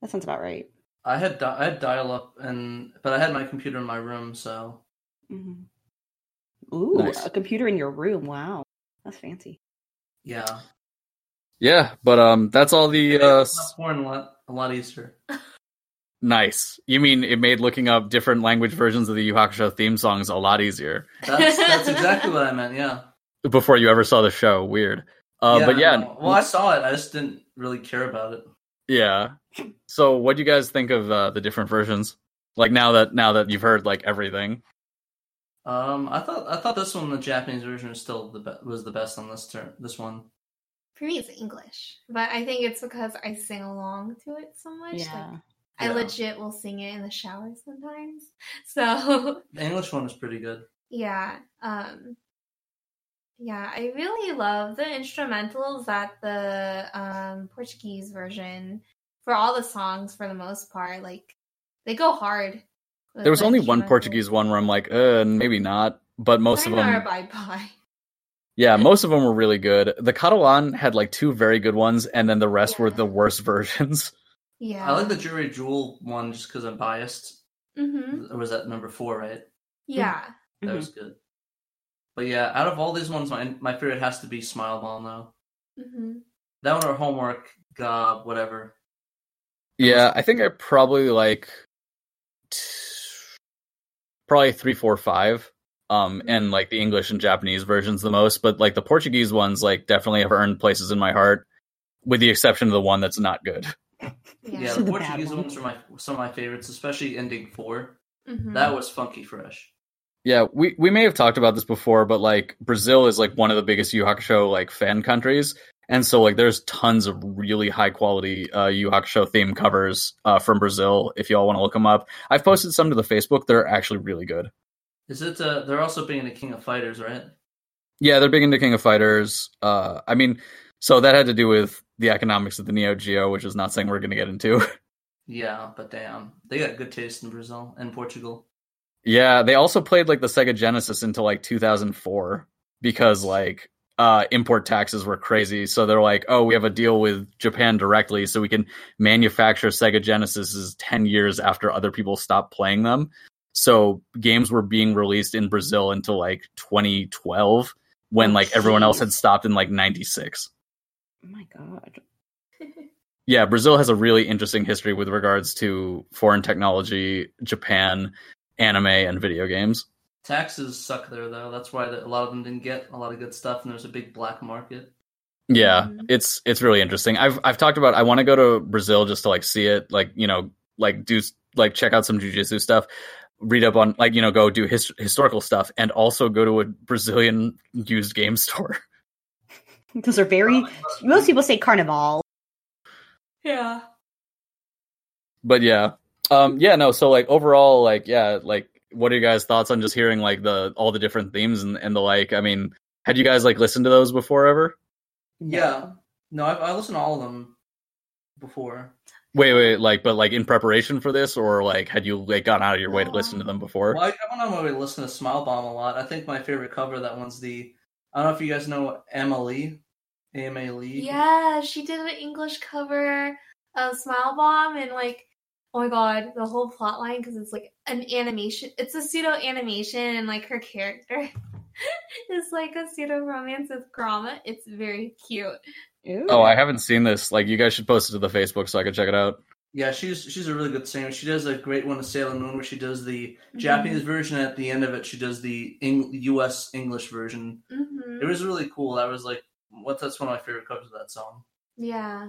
that sounds about right. I had di- I had dial up, and but I had my computer in my room, so hmm Ooh, Nice. a computer in your room. Wow, that's fancy. yeah. Yeah, but um, that's all the uh, Not s- porn a lot, a lot easier. nice. You mean it made looking up different language versions of the Yu Hakusho theme songs a lot easier That's that's (laughs) exactly what I meant. Yeah. before you ever saw the show? Weird. Uh, but yeah, no. Well, I saw it. I just didn't really care about it. yeah. So, what do you guys think of uh, the different versions? Like now that now that you've heard like everything. Um, I thought I thought this one, the Japanese version, was still the be- was the best on this turn. This one. For me, it's English, but I think it's because I sing along to it so much. like, Yeah. I Yeah. legit will sing it in the shower sometimes. (laughs) So The English one is pretty good. yeah, um, yeah, I really love the instrumentals that the um, Portuguese version for all the songs for the most part. Like they go hard. There was the only one. Portuguese one where I'm like, uh, maybe not. But most of Mine are them, bye bye. yeah, most of them were really good. The Catalan had like two very good ones, and then the rest were the worst (laughs) versions. Yeah, I like the Jury Jewel one just because I'm biased. hmm Or was that number four? Right. Yeah, That Mhm. was good. But yeah, out of all these ones, my my favorite has to be Smile Bomb now. hmm That one or Homework, God, whatever. Yeah, I think I probably like t- probably three, four, five. Um, and like the English and Japanese versions the most, but like the Portuguese ones, like definitely have earned places in my heart, with the exception of the one that's not good. (laughs) yeah. Yeah, the the Portuguese ones are my some of my favorites, especially ending four. Mhm. That was funky fresh. Yeah, we we may have talked about this before, but like Brazil is like one of the biggest Yu Hakusho like fan countries, and so like there's tons of really high quality uh, Yu Hakusho theme covers uh, from Brazil. If y'all want to look them up, I've posted some to the Facebook. They're actually really good. Is it? Uh, they're also being the King of Fighters, right? Yeah, they're big into King of Fighters. Uh, I mean, so that had to do with the economics of the Neo Geo, which is not saying we're going to get into. Yeah, but damn, they got good taste in Brazil and Portugal. yeah, they also played like the Sega Genesis until like 2004 because like uh, import taxes were crazy. So they're like, oh, we have a deal with Japan directly, so we can manufacture Sega Genesises 10 years after other people stop playing them. So games were being released in Brazil until like 2012 when like everyone else had stopped in like 96. Oh my god. (laughs) Yeah, Brazil has a really interesting history with regards to foreign technology, Japan, anime, and video games. Taxes suck there though. That's why the, a lot of them didn't get a lot of good stuff, and there's a big black market. Yeah, Mhm. it's it's really interesting. I've I've talked about I want to go to Brazil just to like see it, like you know, like do like check out some jujitsu stuff, read up on like you know go do his, historical stuff, and also go to a Brazilian used game store. (laughs) Those are very. Most people say carnival. Yeah. but yeah, um, yeah, no. So like overall, like yeah, like what are your guys' thoughts on just hearing like the all the different themes and, and the like? I mean, had you guys like listened to those before ever? Yeah. No, I, I listened to all of them before. Wait, wait, like, but like in preparation for this, or like had you like gone out of your way to listen to um, them before? Well, I, I went on my way to listen to Smile Bomb a lot. I think my favorite cover of that one's the. I don't know if you guys know Emma Lee, AMA Lee. Yeah, she did an English cover of Smile Bomb and like oh my god, the whole plot line because it's like an animation. It's a pseudo animation and like her character (laughs) is like a pseudo romance with Kurama. It's very cute. Oh, I haven't seen this. Like, you guys should post it to the Facebook so I can check it out. Yeah, she's she's a really good singer. She does a great one of Sailor Moon where she does the Mm-hmm. Japanese version. At the end of it, she does the Eng- U.S. English version. hmm It was really cool. That was like what? That's one of my favorite covers of that song. Yeah.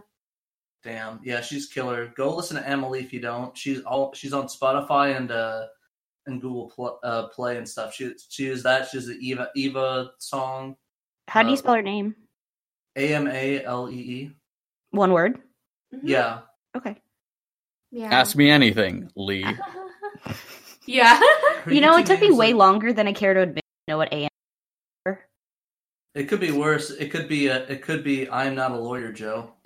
Damn, yeah, she's killer. Go listen to Emily if you don't. She's all she's on Spotify and uh and Google Pl- uh, Play and stuff. She she is that. She's the Eva Eva song. How do you Uh, spell her name? A M A L E E. One word. Mhm. Yeah. Okay. Yeah. Ask me anything, Lee. (laughs) yeah. (laughs) You know, it took me name's, way longer than I care to admit. to Know what AM? It could be worse. It could be a, it could be I'm not a lawyer, Joe. (laughs)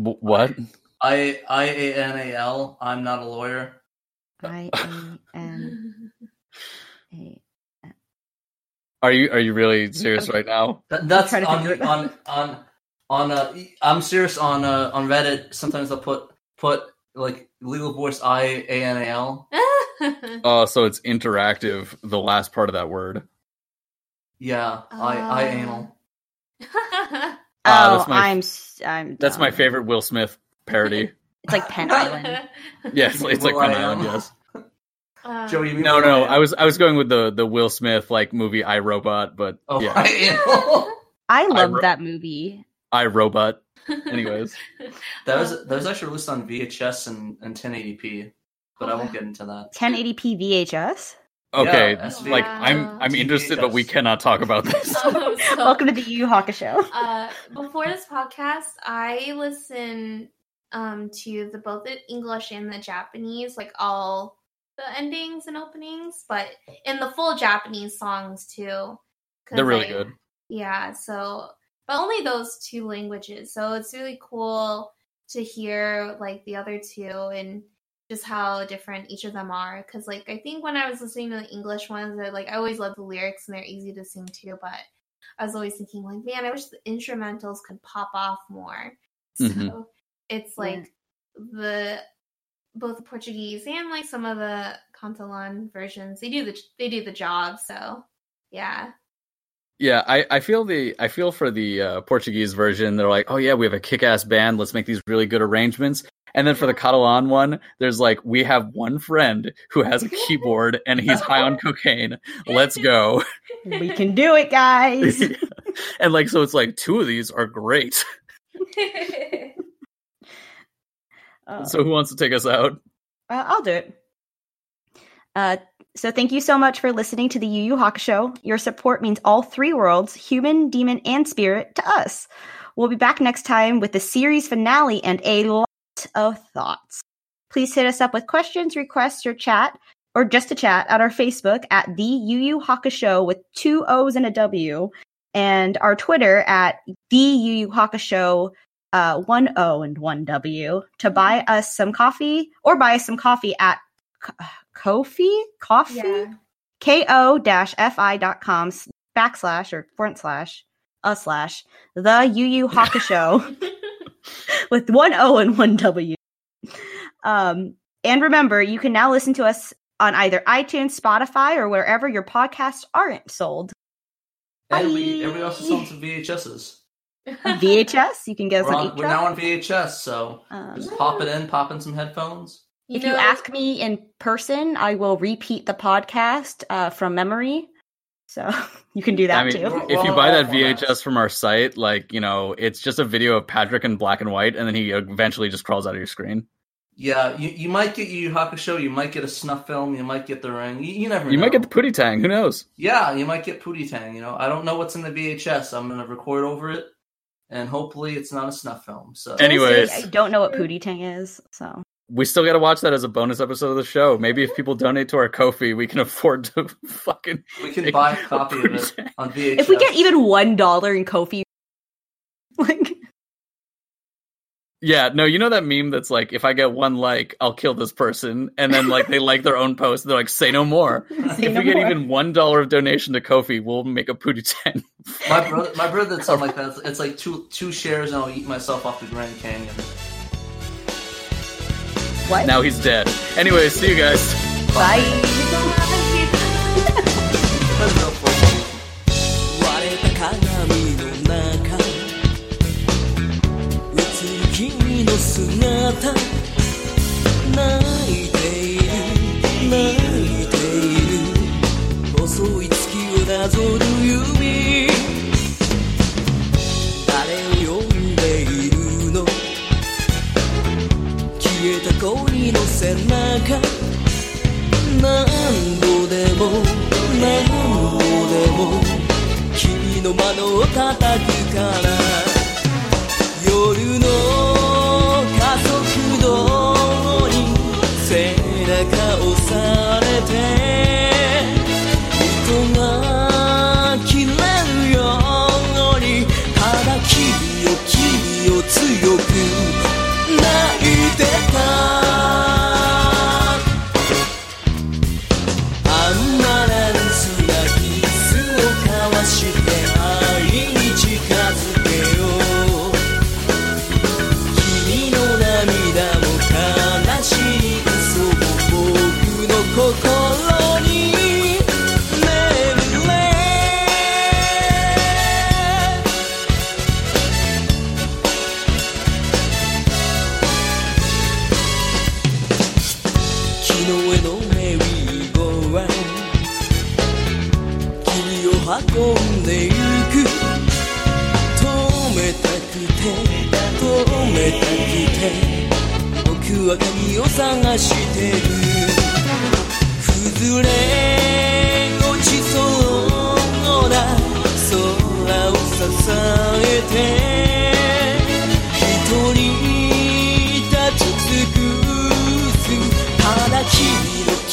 W- what? I I A N A L. I'm not a lawyer. I A N A. Are you are you really serious right now? That, that's trying to on think of it. on on on. Uh, I'm serious on uh, on Reddit. Sometimes I'll put put like legal voice I A N A L. (laughs) Oh, so it's interactive. The last part of that word. Yeah, I I Uh. anal. (laughs) Ah, Oh, that's my- I'm. s- I'm. That's my favorite Will Smith parody. (laughs) It's like Penn Island. (laughs) yes, it's like Will Penn Island. Yes. Uh, Joe, you mean No, no. Am? I was I was going with the the Will Smith like movie I Robot, but Oh, yeah, I anal. (laughs) I love wrote- that movie. I Robot. Anyways, That was that was actually released on VHS and, and 1080p, but I Oh, won't get into that. 1080p VHS. Okay. Yeah, SV. like I'm I'm interested, but we cannot talk about this. Um, (laughs) so, (laughs) Welcome to the Yu Yu HakuShow. (laughs) uh, before this podcast, I listen um, to the both the English and the Japanese, like all the endings and openings, but in the full Japanese songs too. They're really I- good. Yeah, so but only those two languages. So it's really cool to hear like the other two and just how different each of them are. Because like I think when I was listening to the English ones, I like I always love the lyrics and they're easy to sing too. But I was always thinking like, man, I wish the instrumentals could pop off more. So Mhm. it's like the both the Portuguese and like some of the Catalan versions. They do the they do the job. So yeah. Yeah, I, I feel the I feel for the uh, Portuguese version. They're like, oh yeah, we have a kick-ass band. Let's make these really good arrangements. And then for the Catalan one, there's like, we have one friend who has a (laughs) keyboard and he's high on cocaine. Let's go. We can do it, guys. (laughs) and like, so it's like two of these are great. (laughs) Uh, So who wants to take us out? Uh, I'll do it. Uh, so thank you so much for listening to the Yu Yu Hakusho. Your support means all three worlds, human, demon, and spirit, to us. We'll be back next time with the series finale and a lot of thoughts. Please hit us up with questions, requests, or chat, or just a chat at our Facebook at the Yu HakuShow with two O's and a W, and our Twitter at the Yu HakuShow uh, one O and one W to buy us some coffee or buy us some coffee at Ko- Ko-fi Coffee yeah. ko dot com backslash or front slash a slash the Yu Haka Hakusho (laughs) (laughs) with one O and one W. Um, and remember, you can now listen to us on either iTunes, Spotify, or wherever your podcasts aren't sold. And we, and we also sell some VHSs. VHS. You can get us We're, on on, we're now on VHS, so Um, just pop it in, pop in some headphones. if you ask me in person, I will repeat the podcast uh, from memory. So (laughs) you can do that I mean, too. if you buy that VHS from our site, like you know, it's just a video of Patrick in black and white, and then he eventually just crawls out of your screen. Yeah, you, you might get Yu Yu Hakusho, you might get a snuff film, you might get the ring. You, you never You know. might get the Pootie Tang. Who knows? Yeah, you might get Pootie Tang. You know, I don't know what's in the VHS. I'm gonna record over it, and hopefully it's not a snuff film. So, Anyways. I don't know what Pootie Tang is, so We still got to watch that as a bonus episode of the show. Maybe if people donate to our Ko-fi, we can afford to (laughs) fucking. we can buy a copy of it on VHS. if we get even one dollar in Ko-fi, like Yeah, no, you know that meme that's like, if I get one like, I'll kill this person, and then like they like their own post, they're like, say no more. (laughs) Say if no we get more. even one dollar of donation to Ko-fi, we'll make a Pootie Tang. my brother, my brother did something (laughs) like that. It's, it's like two two shares, and I'll eat myself off the Grand Canyon. What? Now he's dead. Anyway, see you guys. Bye. 割 (laughs) の背中。何度でも何度でも君の窓を叩くから夜のを探してる。崩れ落ちそうな空を支えて一人立ち尽くす花黄色